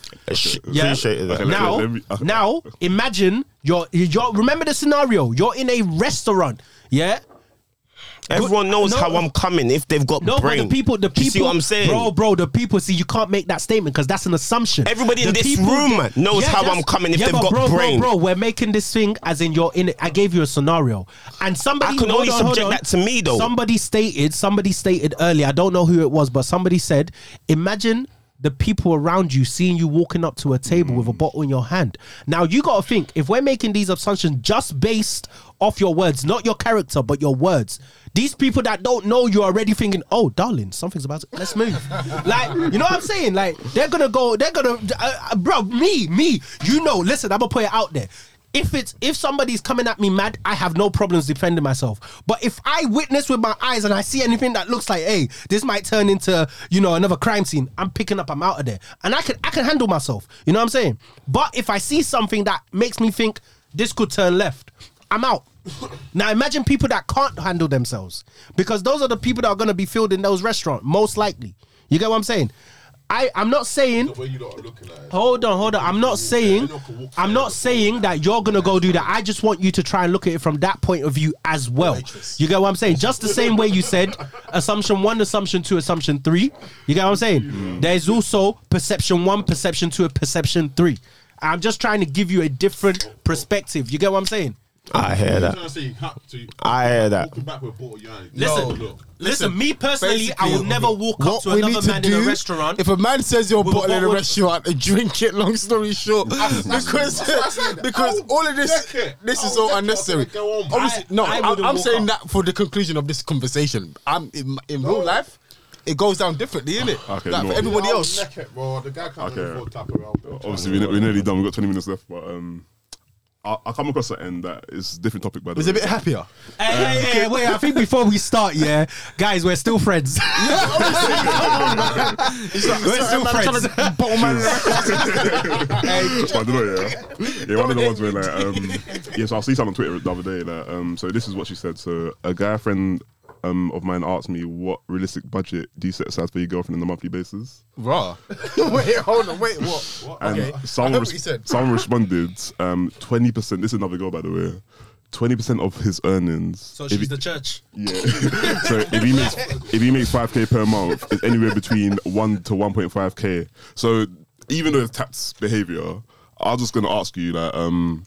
Yeah. Appreciated that. Now, now, imagine you're, you're. Remember the scenario. You're in a restaurant. Yeah, Everyone knows No. how I'm coming if they've got No, brain. the people, the people, you see what I'm saying? bro, bro. The people see you can't make that statement because that's an assumption. Everybody in this room knows how I'm coming if yeah, they've got bro, brain. Bro, bro, we're making this thing as in you're in it. I gave you a scenario, and somebody I can only on, subject on. that to me, though. Somebody stated, somebody stated earlier. I don't know who it was, but somebody said, imagine. The people around you seeing you walking up to a table with a bottle in your hand. Now you got to think if we're making these assumptions just based off your words, not your character, but your words. These people that don't know you're already thinking, "Oh, darling, something's about to let's move." like, you know what I'm saying? Like, they're gonna go. They're gonna, uh, uh, bro. Me, me. You know. Listen, I'm gonna put it out there. If it's if somebody's coming at me mad, I have no problems defending myself. But if I witness with my eyes and I see anything that looks like, hey, this might turn into you know another crime scene, I'm picking up. I'm out of there, and I can I can handle myself. You know what I'm saying? But if I see something that makes me think this could turn left, I'm out. Now imagine people that can't handle themselves because those are the people that are going to be filled in those restaurants most likely. You get what I'm saying? I I'm not saying The way you lot are looking at it. Hold on, hold on. I'm not saying you can walk I'm not saying that you're gonna go do that. I just want you to try and look at it from that point of view as well. You get what I'm saying? Just the same way you said assumption one, assumption two, assumption three. You get what I'm saying? Mm-hmm. There's also perception one, perception two, perception three. I'm just trying to give you a different oh, oh. perspective. You get what I'm saying? I hear that. trying to say you have to. I hear that. Walking back with a bottle, you ain't- Listen, listen, me personally, I basically, will never walk up What to we another need to man in a restaurant. If a man says you're With a bottle in a bottle- restaurant and drink it, long story short, because that's what I said. because all of this deck it. this is I'll so deck it. unnecessary. I'll go on. Obviously, I- no, I I, wouldn't am walk saying that for the conclusion of this conversation. I'm in, in real life. It goes down differently, innit? Okay, like no. for everybody else. neck it, bro. The guy can't Okay. afford tap around. Obviously, we're, we're nearly done. We've got 20 minutes left, but um, I, I come across something that is a different topic, by the Was way. a bit happier. Hey, hey, hey, wait, I think before we start, yeah, guys, we're still friends. we're still friends. But I don't know, yeah. Yeah, one of the ones where like, um, yeah, so I see something on Twitter the other day. Like, um, so this is what she said. So a guy friend um of mine asked me, "What realistic budget do you set aside for your girlfriend on a monthly basis?" Raw. wait, hold on. Wait, what? And Okay. Someone, heard res- what you said. someone responded, um, twenty percent. This is another girl, by the way. Twenty percent of his earnings. So if she's he- the church. Yeah. so if he makes if he makes five k per month, it's anywhere between one to one point five k. So even though it's tax behavior, I was just gonna ask you that um,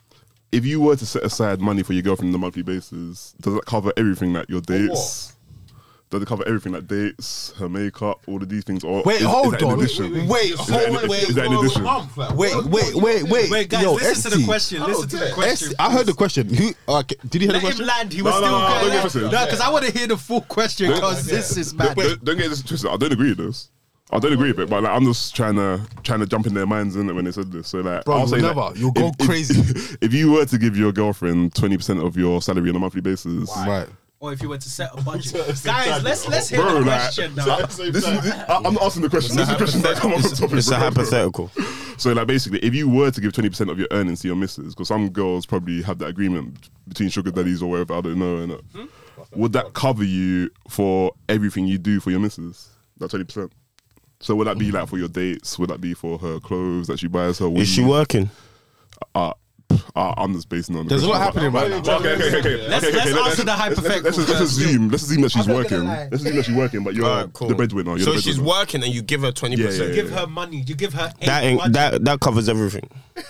if you were to set aside money for your girlfriend on a monthly basis, does that cover everything like your dates? Does it cover everything like dates, her makeup, all of these things? Or Wait, is, is hold that in on. addition? Wait, Is that in- hold- wait, is that in Bro, addition? a Wait, wait, wait, wait. Wait, guys, Yo, listen to the question. Listen to the ST. I heard the question. Who? Okay, did you hear Let the him question? land. He No, was no, still no, going. don't No, because I want to hear the full question because this is Don't, bad. don't, don't get this twisted. I don't agree with this. I don't agree with it, but like I'm just trying to trying to jump in their minds in it when they said this. So like, Bro, I'll say you'll that never. You'll go if- crazy. If, if you were to give your girlfriend twenty percent of your salary on a monthly basis, Right. Or if you were to set a budget, guys, let's let's hear Bro, the like, question now. this is, I, I'm not asking the question. This is the question that come up on topic. It's a bro. hypothetical. So like basically, if you were to give twenty percent of your earnings to your missus, because some girls probably have that agreement between sugar daddies or whatever, I don't know, innit? Hmm? would that cover you for everything you do for your missus? That twenty percent. So would that be like for your dates? Would that be for her clothes that she buys her? Is she weed? working? Uh, uh, I'm just basing on. the There's a lot happening right now. Okay, okay, okay, okay. Let's- okay, let's okay, answer the let's- hypothetical Let's, let's, let's first. assume. Let's assume that she's working. Let's assume that she's working, but you're Alright, cool. the breadwinner. You're So the she's working and you give her twenty Yeah, percent. yeah, Give her money. You give her That ain't, budget. that that covers everything.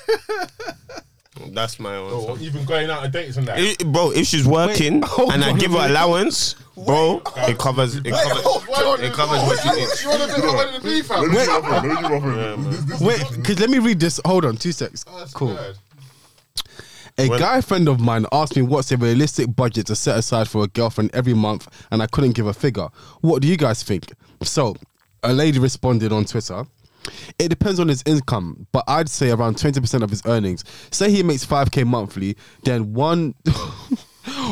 That's my Or answer. Oh, even going out on dates and that. I- bro, if she's working hold and I on a give her minute. allowance, bro, it covers it covers it covers what she needs. You want to do what to be, fam? Let me do my thing, let me do my thing. Wait, because let me read this. Hold on, two secs. That's Cool. bad. A When- guy friend of mine asked me what's a realistic budget to set aside for a girlfriend every month, and I couldn't give a figure. What do you guys think? So, a lady responded on Twitter. It depends on his income, but I'd say around 20% of his earnings. Say he makes 5k monthly, then one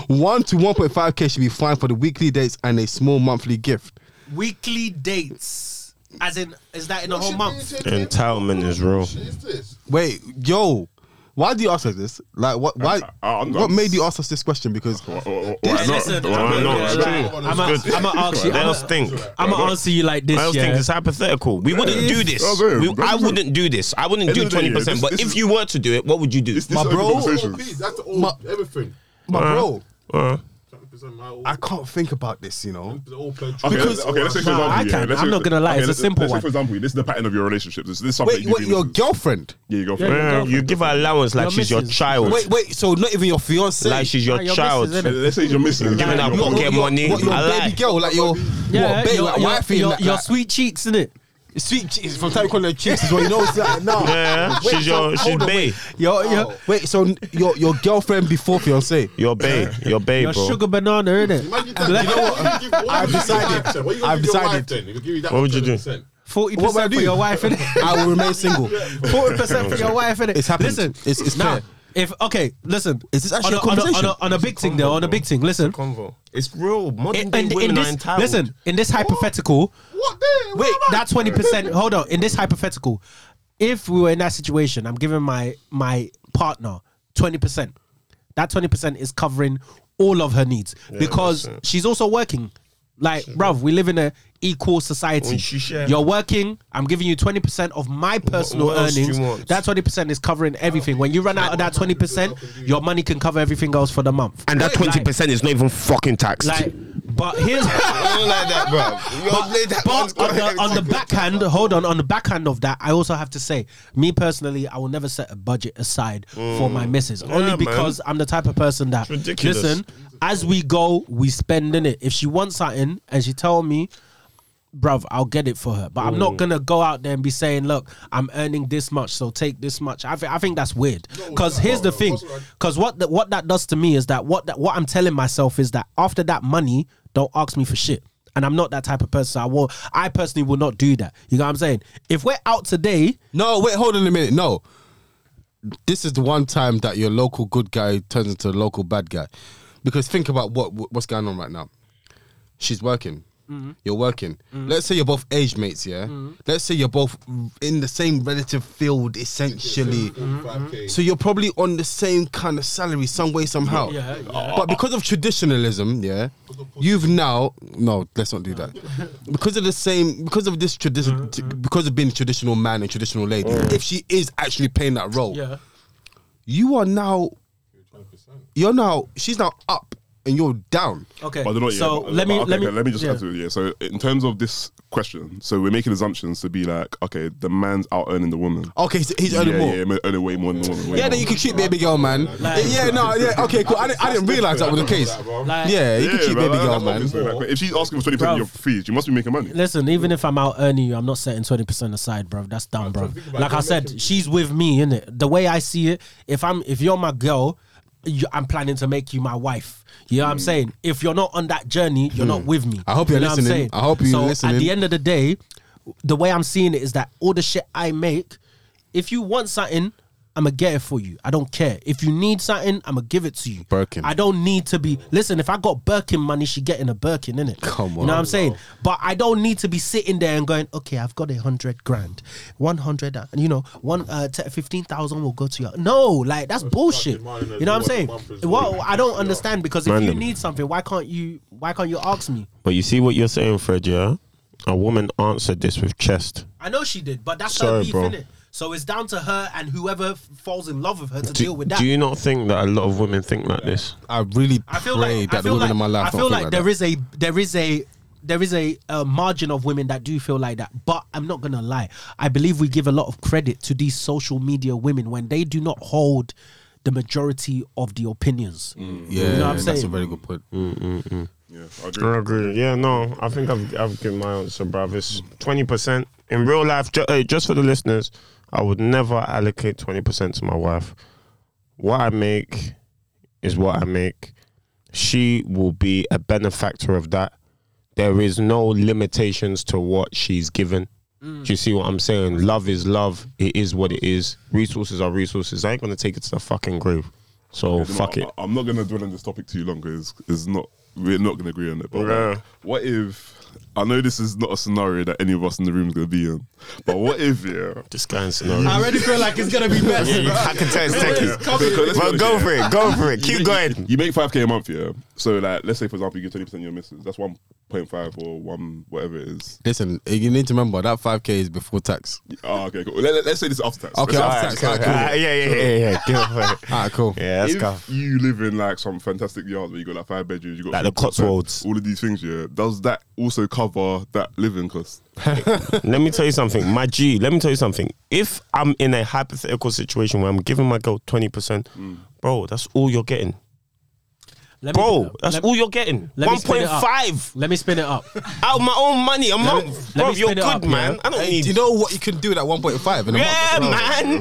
1 to 1.5k should be fine for the weekly dates and a small monthly gift. Weekly dates, as in, is that in a whole month? do you take in? Entitlement is real. What shit is this? Wait, yo, why do you ask us this? Like, what? Why? I- I'm- what made you ask us this question? Because Why- not? Why I'm not? gonna- It's true. I'm gonna I'm ask you. They I'm gonna- think. I'm gonna answer you like this. I don't yeah. think it's hypothetical. We wouldn't do this. That's it. We- I wouldn't do this. I wouldn't End do of the day, twenty yeah, percent. this- But this if is- you were to do it, what would you do? This, this My open bro- conversation. That's all, everything. my bro, Uh, 20% my all, I can't think about this. You know. Okay, Because- okay, let's say for example. I yeah, can. let's I'm not gonna lie, it's a let's- simple let's one. say for example, this is the pattern of your relationships. This, this is something Wait, you wait, your with- girlfriend. Yeah, you go for Yeah, your girlfriend. you give her allowance like Your she's your child. Wait, wait. So not even your fiance. Like she's your your child. missus. Let's say you're missing. Giving her pocket money. What, your baby girl, like your Yeah, what, your, like your, wifey, your, like, your like, sweet cheeks, innit? Sweet cheeks. From time calling her cheeks is what you know. It's like, no. Yeah, Wait, she's so- your she's hold bae. wait. Your, your, oh. Wait, so your your girlfriend before fiance? Your bae. Your bae, your bro. sugar banana, innit? Imagine that. You know what? I've decided. What I've gonna give decided. you that What would you do? Forty What would I percent for do? your wife, innit? I will remain single. Forty percent for your wife, innit? It's happening. Listen, It's- it's now, clear. If okay, listen. Is this actually on a on on conversation? a, on a big thing though? On a big thing. Listen. Convo. It's real. Modern In, day in, women in are this, entitled. listen, in this hypothetical, What then? Wait, that twenty percent. Hold on. In this hypothetical, if we were in that situation, I'm giving my my partner twenty percent. That twenty percent is covering all of her needs because she's also working. Like, bruv, we live in a equal society. Oh, when You're working. I'm giving you twenty percent of my personal what else do you earnings. That twenty percent is covering everything. When you run out of that twenty percent, your money can cover everything else for the month. and that twenty percent is not even fucking taxed. Like, but here's like that, bro. but on the, on the backhand, hold on, on the backhand of that, I also have to say, me personally, I will never set a budget aside for my missus. Only Mm. man. because I'm the type of person that, listen, as we go, we spend in it. If she wants something and she tell me, bruv, I'll get it for her. But I'm Mm. not gonna go out there and be saying, look, I'm earning this much, so take this much. I, th- I think that's weird. Because here's the thing. Because what the, what that does to me is that what that, what I'm telling myself is that after that money, don't ask me for shit. And I'm not that type of person. I will. I personally will not do that. You know what I'm saying? If we're out today, No, wait, hold on a minute. No. This is the one time that your local good guy turns into a local bad guy. Because think about what what's going on right now. She's working. Mm-hmm. You're working. Let's say you're both age mates, yeah? Let's say you're both in the same relative field, essentially. Mm-hmm. So you're probably on the same kind of salary, some way, somehow. Yeah, yeah. But because of traditionalism, yeah, you've now no, let's not do that. Because of the same, because of this tradition, because of being a traditional man and traditional lady, if she is actually playing that role, yeah, you are now, you're now, she's now up and you're down. okay. But they're not yet. so But- let me okay, let me let me just yeah. add to it. Yeah. So in terms of this question, so we're making assumptions to be like, okay, the man's out earning the woman. Okay, so he's earning yeah, more. Yeah, earning way more than the woman. Yeah, then you can keep baby girl, man. Like- yeah, no, yeah, okay, cool. I didn't, I didn't realize that was the case. Like, Yeah, you can Yeah, keep man, baby girl, man. like, if she's asking for twenty percent of your fees, you must be making money. Listen, even if I'm out earning you, I'm not setting twenty percent aside, bro. That's dumb, bro. Like I said, she's with me, innit? The way I see it, if I'm if you're my girl, you, I'm planning to make you my wife. You know what I'm saying? If you're not on that journey, you're not with me. Hmm. I hope you're You know what I'm listening. saying? I hope you're so listening. At the end of the day, the way I'm seeing it is that all the shit I make, if you want something, I'm gonna get it for you. I don't care. If you need something, I'm gonna give it to you. Birkin. I don't need to be. Listen, if I got Birkin money, she getting a Birkin, innit? Come on, You know what I'm on. saying? But I don't need to be sitting there and going, okay, I've got a hundred grand, one hundred, and you know, one uh, t- fifteen thousand will go to your. No, like that's bullshit. You know what I'm saying? well, month as Well, well. I don't understand because if you need something, why can't you? Why can't you ask me? But you see what you're saying, Fred, yeah? A woman answered this with chest. I know she did, but that's Sorry, her beef, bro. innit? So it's down to her and whoever falls in love with her to Do, deal with that. do you not think that a lot of women think like this? I really I feel pray like that I the feel women like, in my life I feel like, like there that. is a there is a there is a, uh margin of women that do feel like that. But I'm not gonna lie. I believe we give a lot of credit to these social media women when they do not hold the majority of the opinions. Mm. Yeah, You know what I'm that's a very good point. Mm, mm, yeah, I agree. I agree. Yeah, no, I think I've I've given my answer, bruv. It's twenty percent in real life. Ju- hey, just for the listeners, I would never allocate twenty percent to my wife. What I make is what I make. She will be a benefactor of that. There is no limitations to what she's given. Mm. Do you see what I'm saying? Love is love. It is what it is. Resources are resources. I ain't gonna take it to the fucking grave. So You know, fuck I, it. I'm not gonna dwell on this topic too long because it's not. We're not gonna agree on it. But Yeah. like, what if? I know this is not a scenario that any of us in the room is gonna be in. But what if? Yeah. This guy in scenario. I already feel like it's gonna be best. Yeah, you- I can tell it's techie. Because be Well, go yeah. for it. Go for it. You Keep make- going. You make five k a month, yeah. So like, let's say for example, you get twenty percent of your misses. That's one point five or one whatever it is. Listen, you need to remember that 5k is before tax. Oh, okay, cool. Let, us say this is after tax. Okay, Let's after tax. Alright, Alright, cool. yeah, yeah, yeah, yeah. Give it for it. Alright, cool. Yeah, that's if cool. you live in like some fantastic yard where you got like five bedrooms, you got Like the Cotswolds. all of these things, yeah. Does that also cover that living cost? Let me tell you something, my G. Let me tell you something. If I'm in a hypothetical situation where I'm giving my girl twenty percent, mm. bro, that's all you're getting, Let me- bro. That's let- all you're getting. let me spin it up. five Let me spin it up. out of my own money a month, let bro. You're spin good, up, man. yeah. I don't Hey, need. do you know what you can do with that 1.5 in a yeah, month?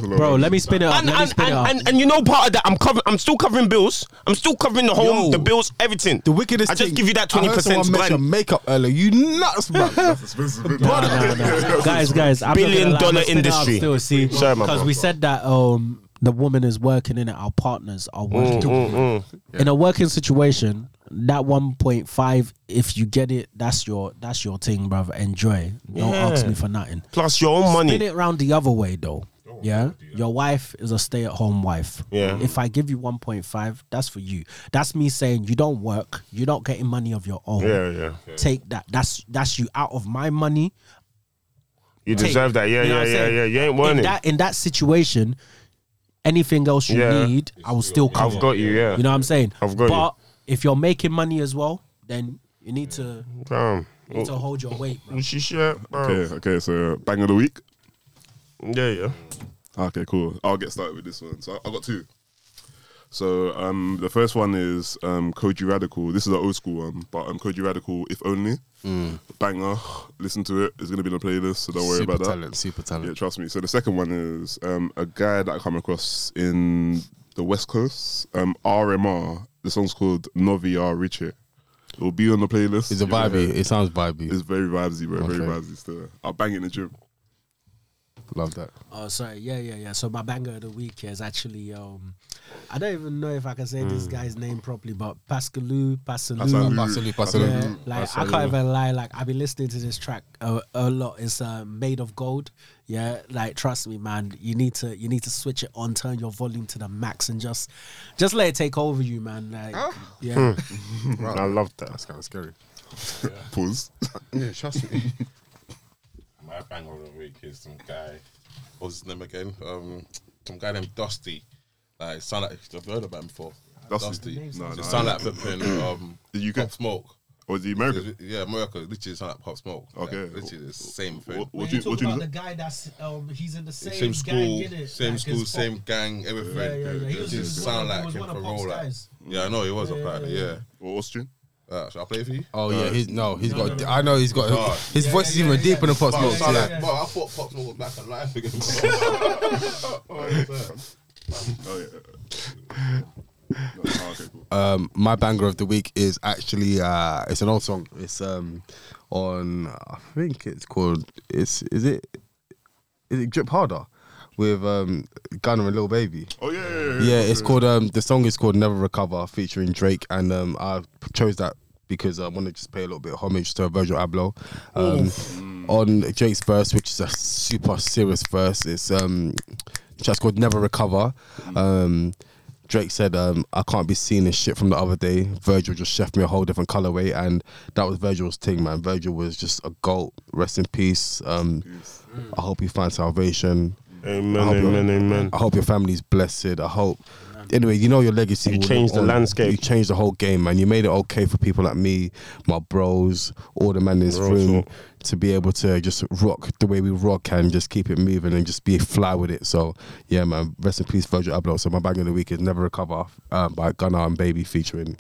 man. Bro, let me spin it up. And, let me and, it and, up. and, and you know part of that I'm covering I'm still covering bills. I'm still covering the home, Yo, the bills, everything. The wickedest I just thing, give you that twenty I heard percent someone mention makeup earlier. You nuts, man. Expensive. Guys, guys, I'm Billion not gonna lie, I'm dollar gonna spin it up industry. Still, see, because we said that um the woman is working in it. Our partners are working Mm, in a working situation. That 1.5, if you get it, that's your that's your thing, brother. Enjoy. Don't Yeah. ask me for nothing. Plus your own Spin money. Spin it around the other way though. Yeah, your wife is a stay-at-home wife. Yeah. If I give you 1.5, that's for you. That's me saying you don't work, you're not getting money of your own. Yeah, yeah. yeah. Take that. That's that's you out of my money. You take deserve that. Yeah, You know yeah, yeah, yeah. You ain't In winning. that in that situation, anything else you Yeah. need, I will still cover. I've got you. Yeah. You know what I'm saying? I've got you. but if you're making money as well, then you need to Damn. you need to oh. hold your weight, bro. She shit, bro. Okay, okay. So bang of the week. Yeah, yeah. Okay, cool. I'll get started with this one. So I- I've got two. So um, the first one is um, Kojey Radical. This is an old school one, but um, Kojey Radical, if only, banger. Listen to it. It's gonna be on the playlist, so don't worry super about that. talent, super talent. Yeah, trust me. So the second one is um, a guy that I come across in the West Coast. Um, RMR. The song's called Novia Richie. It will be on the playlist. It's a vibey. It sounds vibey. It's very vibesy, bro. Very Okay. vibesy still. I'll bang it in the gym. Love that. Oh, sorry. Yeah, yeah, yeah. So my banger of the week is actually um, I don't even know if I can say this guy's name properly, but Pascaloo, Pascaloo. Pascaloo. Pascaloo, Pascaloo. Yeah, like I can't even lie. Like I've been listening to this track a, a lot. It's uh, made of gold. Yeah, like trust me, man. You need to you need to switch it on, turn your volume to the max, and just just let it take over you, man. Like yeah, I love that. That's kind of scary. Pause. Yeah, trust me. My bang of the week is some guy. What's his name again? Um, some guy named Dusty. Like, sound like I've heard about him before. Dusty? Dusty. No, it no, sound like flipping um, The UK? Pop Smoke. Or is he American? Yeah, America. Literally sound like Pop Smoke. Okay. Like, literally the same thing. What, what, you, what you The guy that's um, he's in the Same, school, same school, same gang, everything. Yeah, yeah, yeah. He It was- just sound one like him was one for roll out. guys. Yeah, I know he was a apparently. Yeah. What, what's tune? Uh, should I play it for you? Oh yeah, he's no, he's got. I know he's got. God. His voice is even deeper than Pop Bro, Smoke's. sound Yeah. bro, I thought Pop Smoke was back alive again. Oh, yeah. Oh, okay, cool. um, my banger of the week is actually uh, it's an old song. It's um on I think it's called it's is it is it Drip Harder with um Gunna and Lil Baby. Oh, yeah, yeah, yeah. Yeah, it's called um the song is called Never Recover featuring Drake and um I chose that because I want to just pay a little bit of homage to Virgil Abloh. Um, on Drake's verse, which is a super serious verse, it's um just called Never Recover. Um Drake said, um, I can't be seen this shit from the other day. Virgil just chefed me a whole different colorway, and that was Virgil's thing, man. Virgil was just a goat. Rest in peace. Um, I hope you find salvation. Amen, I amen, amen. I hope your family's blessed. I hope anyway, you know your legacy. You will changed the on. landscape. You changed the whole game, man. You made it okay for people like me, my bros, all the man in this Real room talk. to be able to just rock the way we rock and just keep it moving and just be fly with it. So yeah, man. Rest in peace, Virgil Abloh. So my bang of the week is Never Recover um, by Gunna and Baby featuring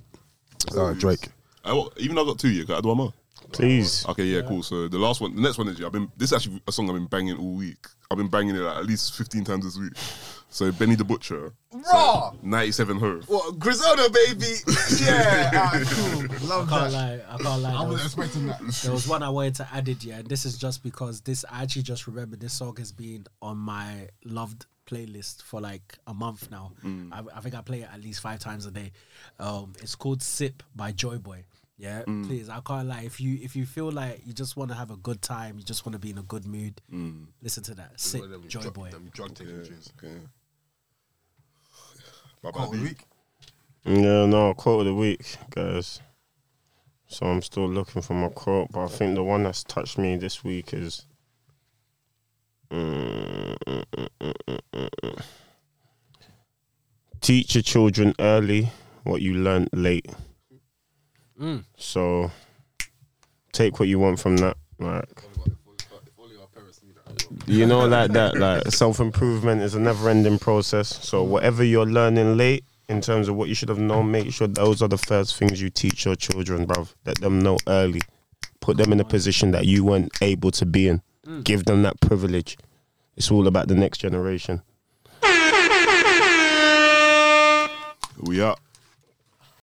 uh, Drake. I, what, even though I got two, you can I do one more? Please. Okay, yeah, cool. So the last one, the next one is I've been. This is actually a song I've been banging all week. I've been banging it like at least fifteen times this week. So Benny the Butcher, Raw. ninety-seven Hov. What Griselda, baby? Yeah, cool. Love I can't lie. I can't lie. I There was was, expecting that. there was one I wanted to add it, yeah, and this is just because this I actually just remember this song has been on my loved playlist for like a month now. I, I think I play it at least five times a day. Um, it's called "Sip" by Joeboy. Yeah, please. I can't lie. If you if you feel like you just want to have a good time, you just want to be in a good mood, listen to that. "Sip" Joeboy. drug taking tunes. Okay. Bye Quote of the bye. week. Yeah, no, quote of the week, guys. So I'm still looking for my quote, but I think the one that's touched me this week is. Mm, mm, mm, mm, mm, mm, mm. Teach your children early what you learnt late. Mm. So take what you want from that. Like, you know, like that. Like self improvement is a never ending process. So whatever you're learning late in terms of what you should have known, make sure those are the first things you teach your children, bruv. Let them know early. Put them in a position that you weren't able to be in. Give them that privilege. It's all about the next generation. We up.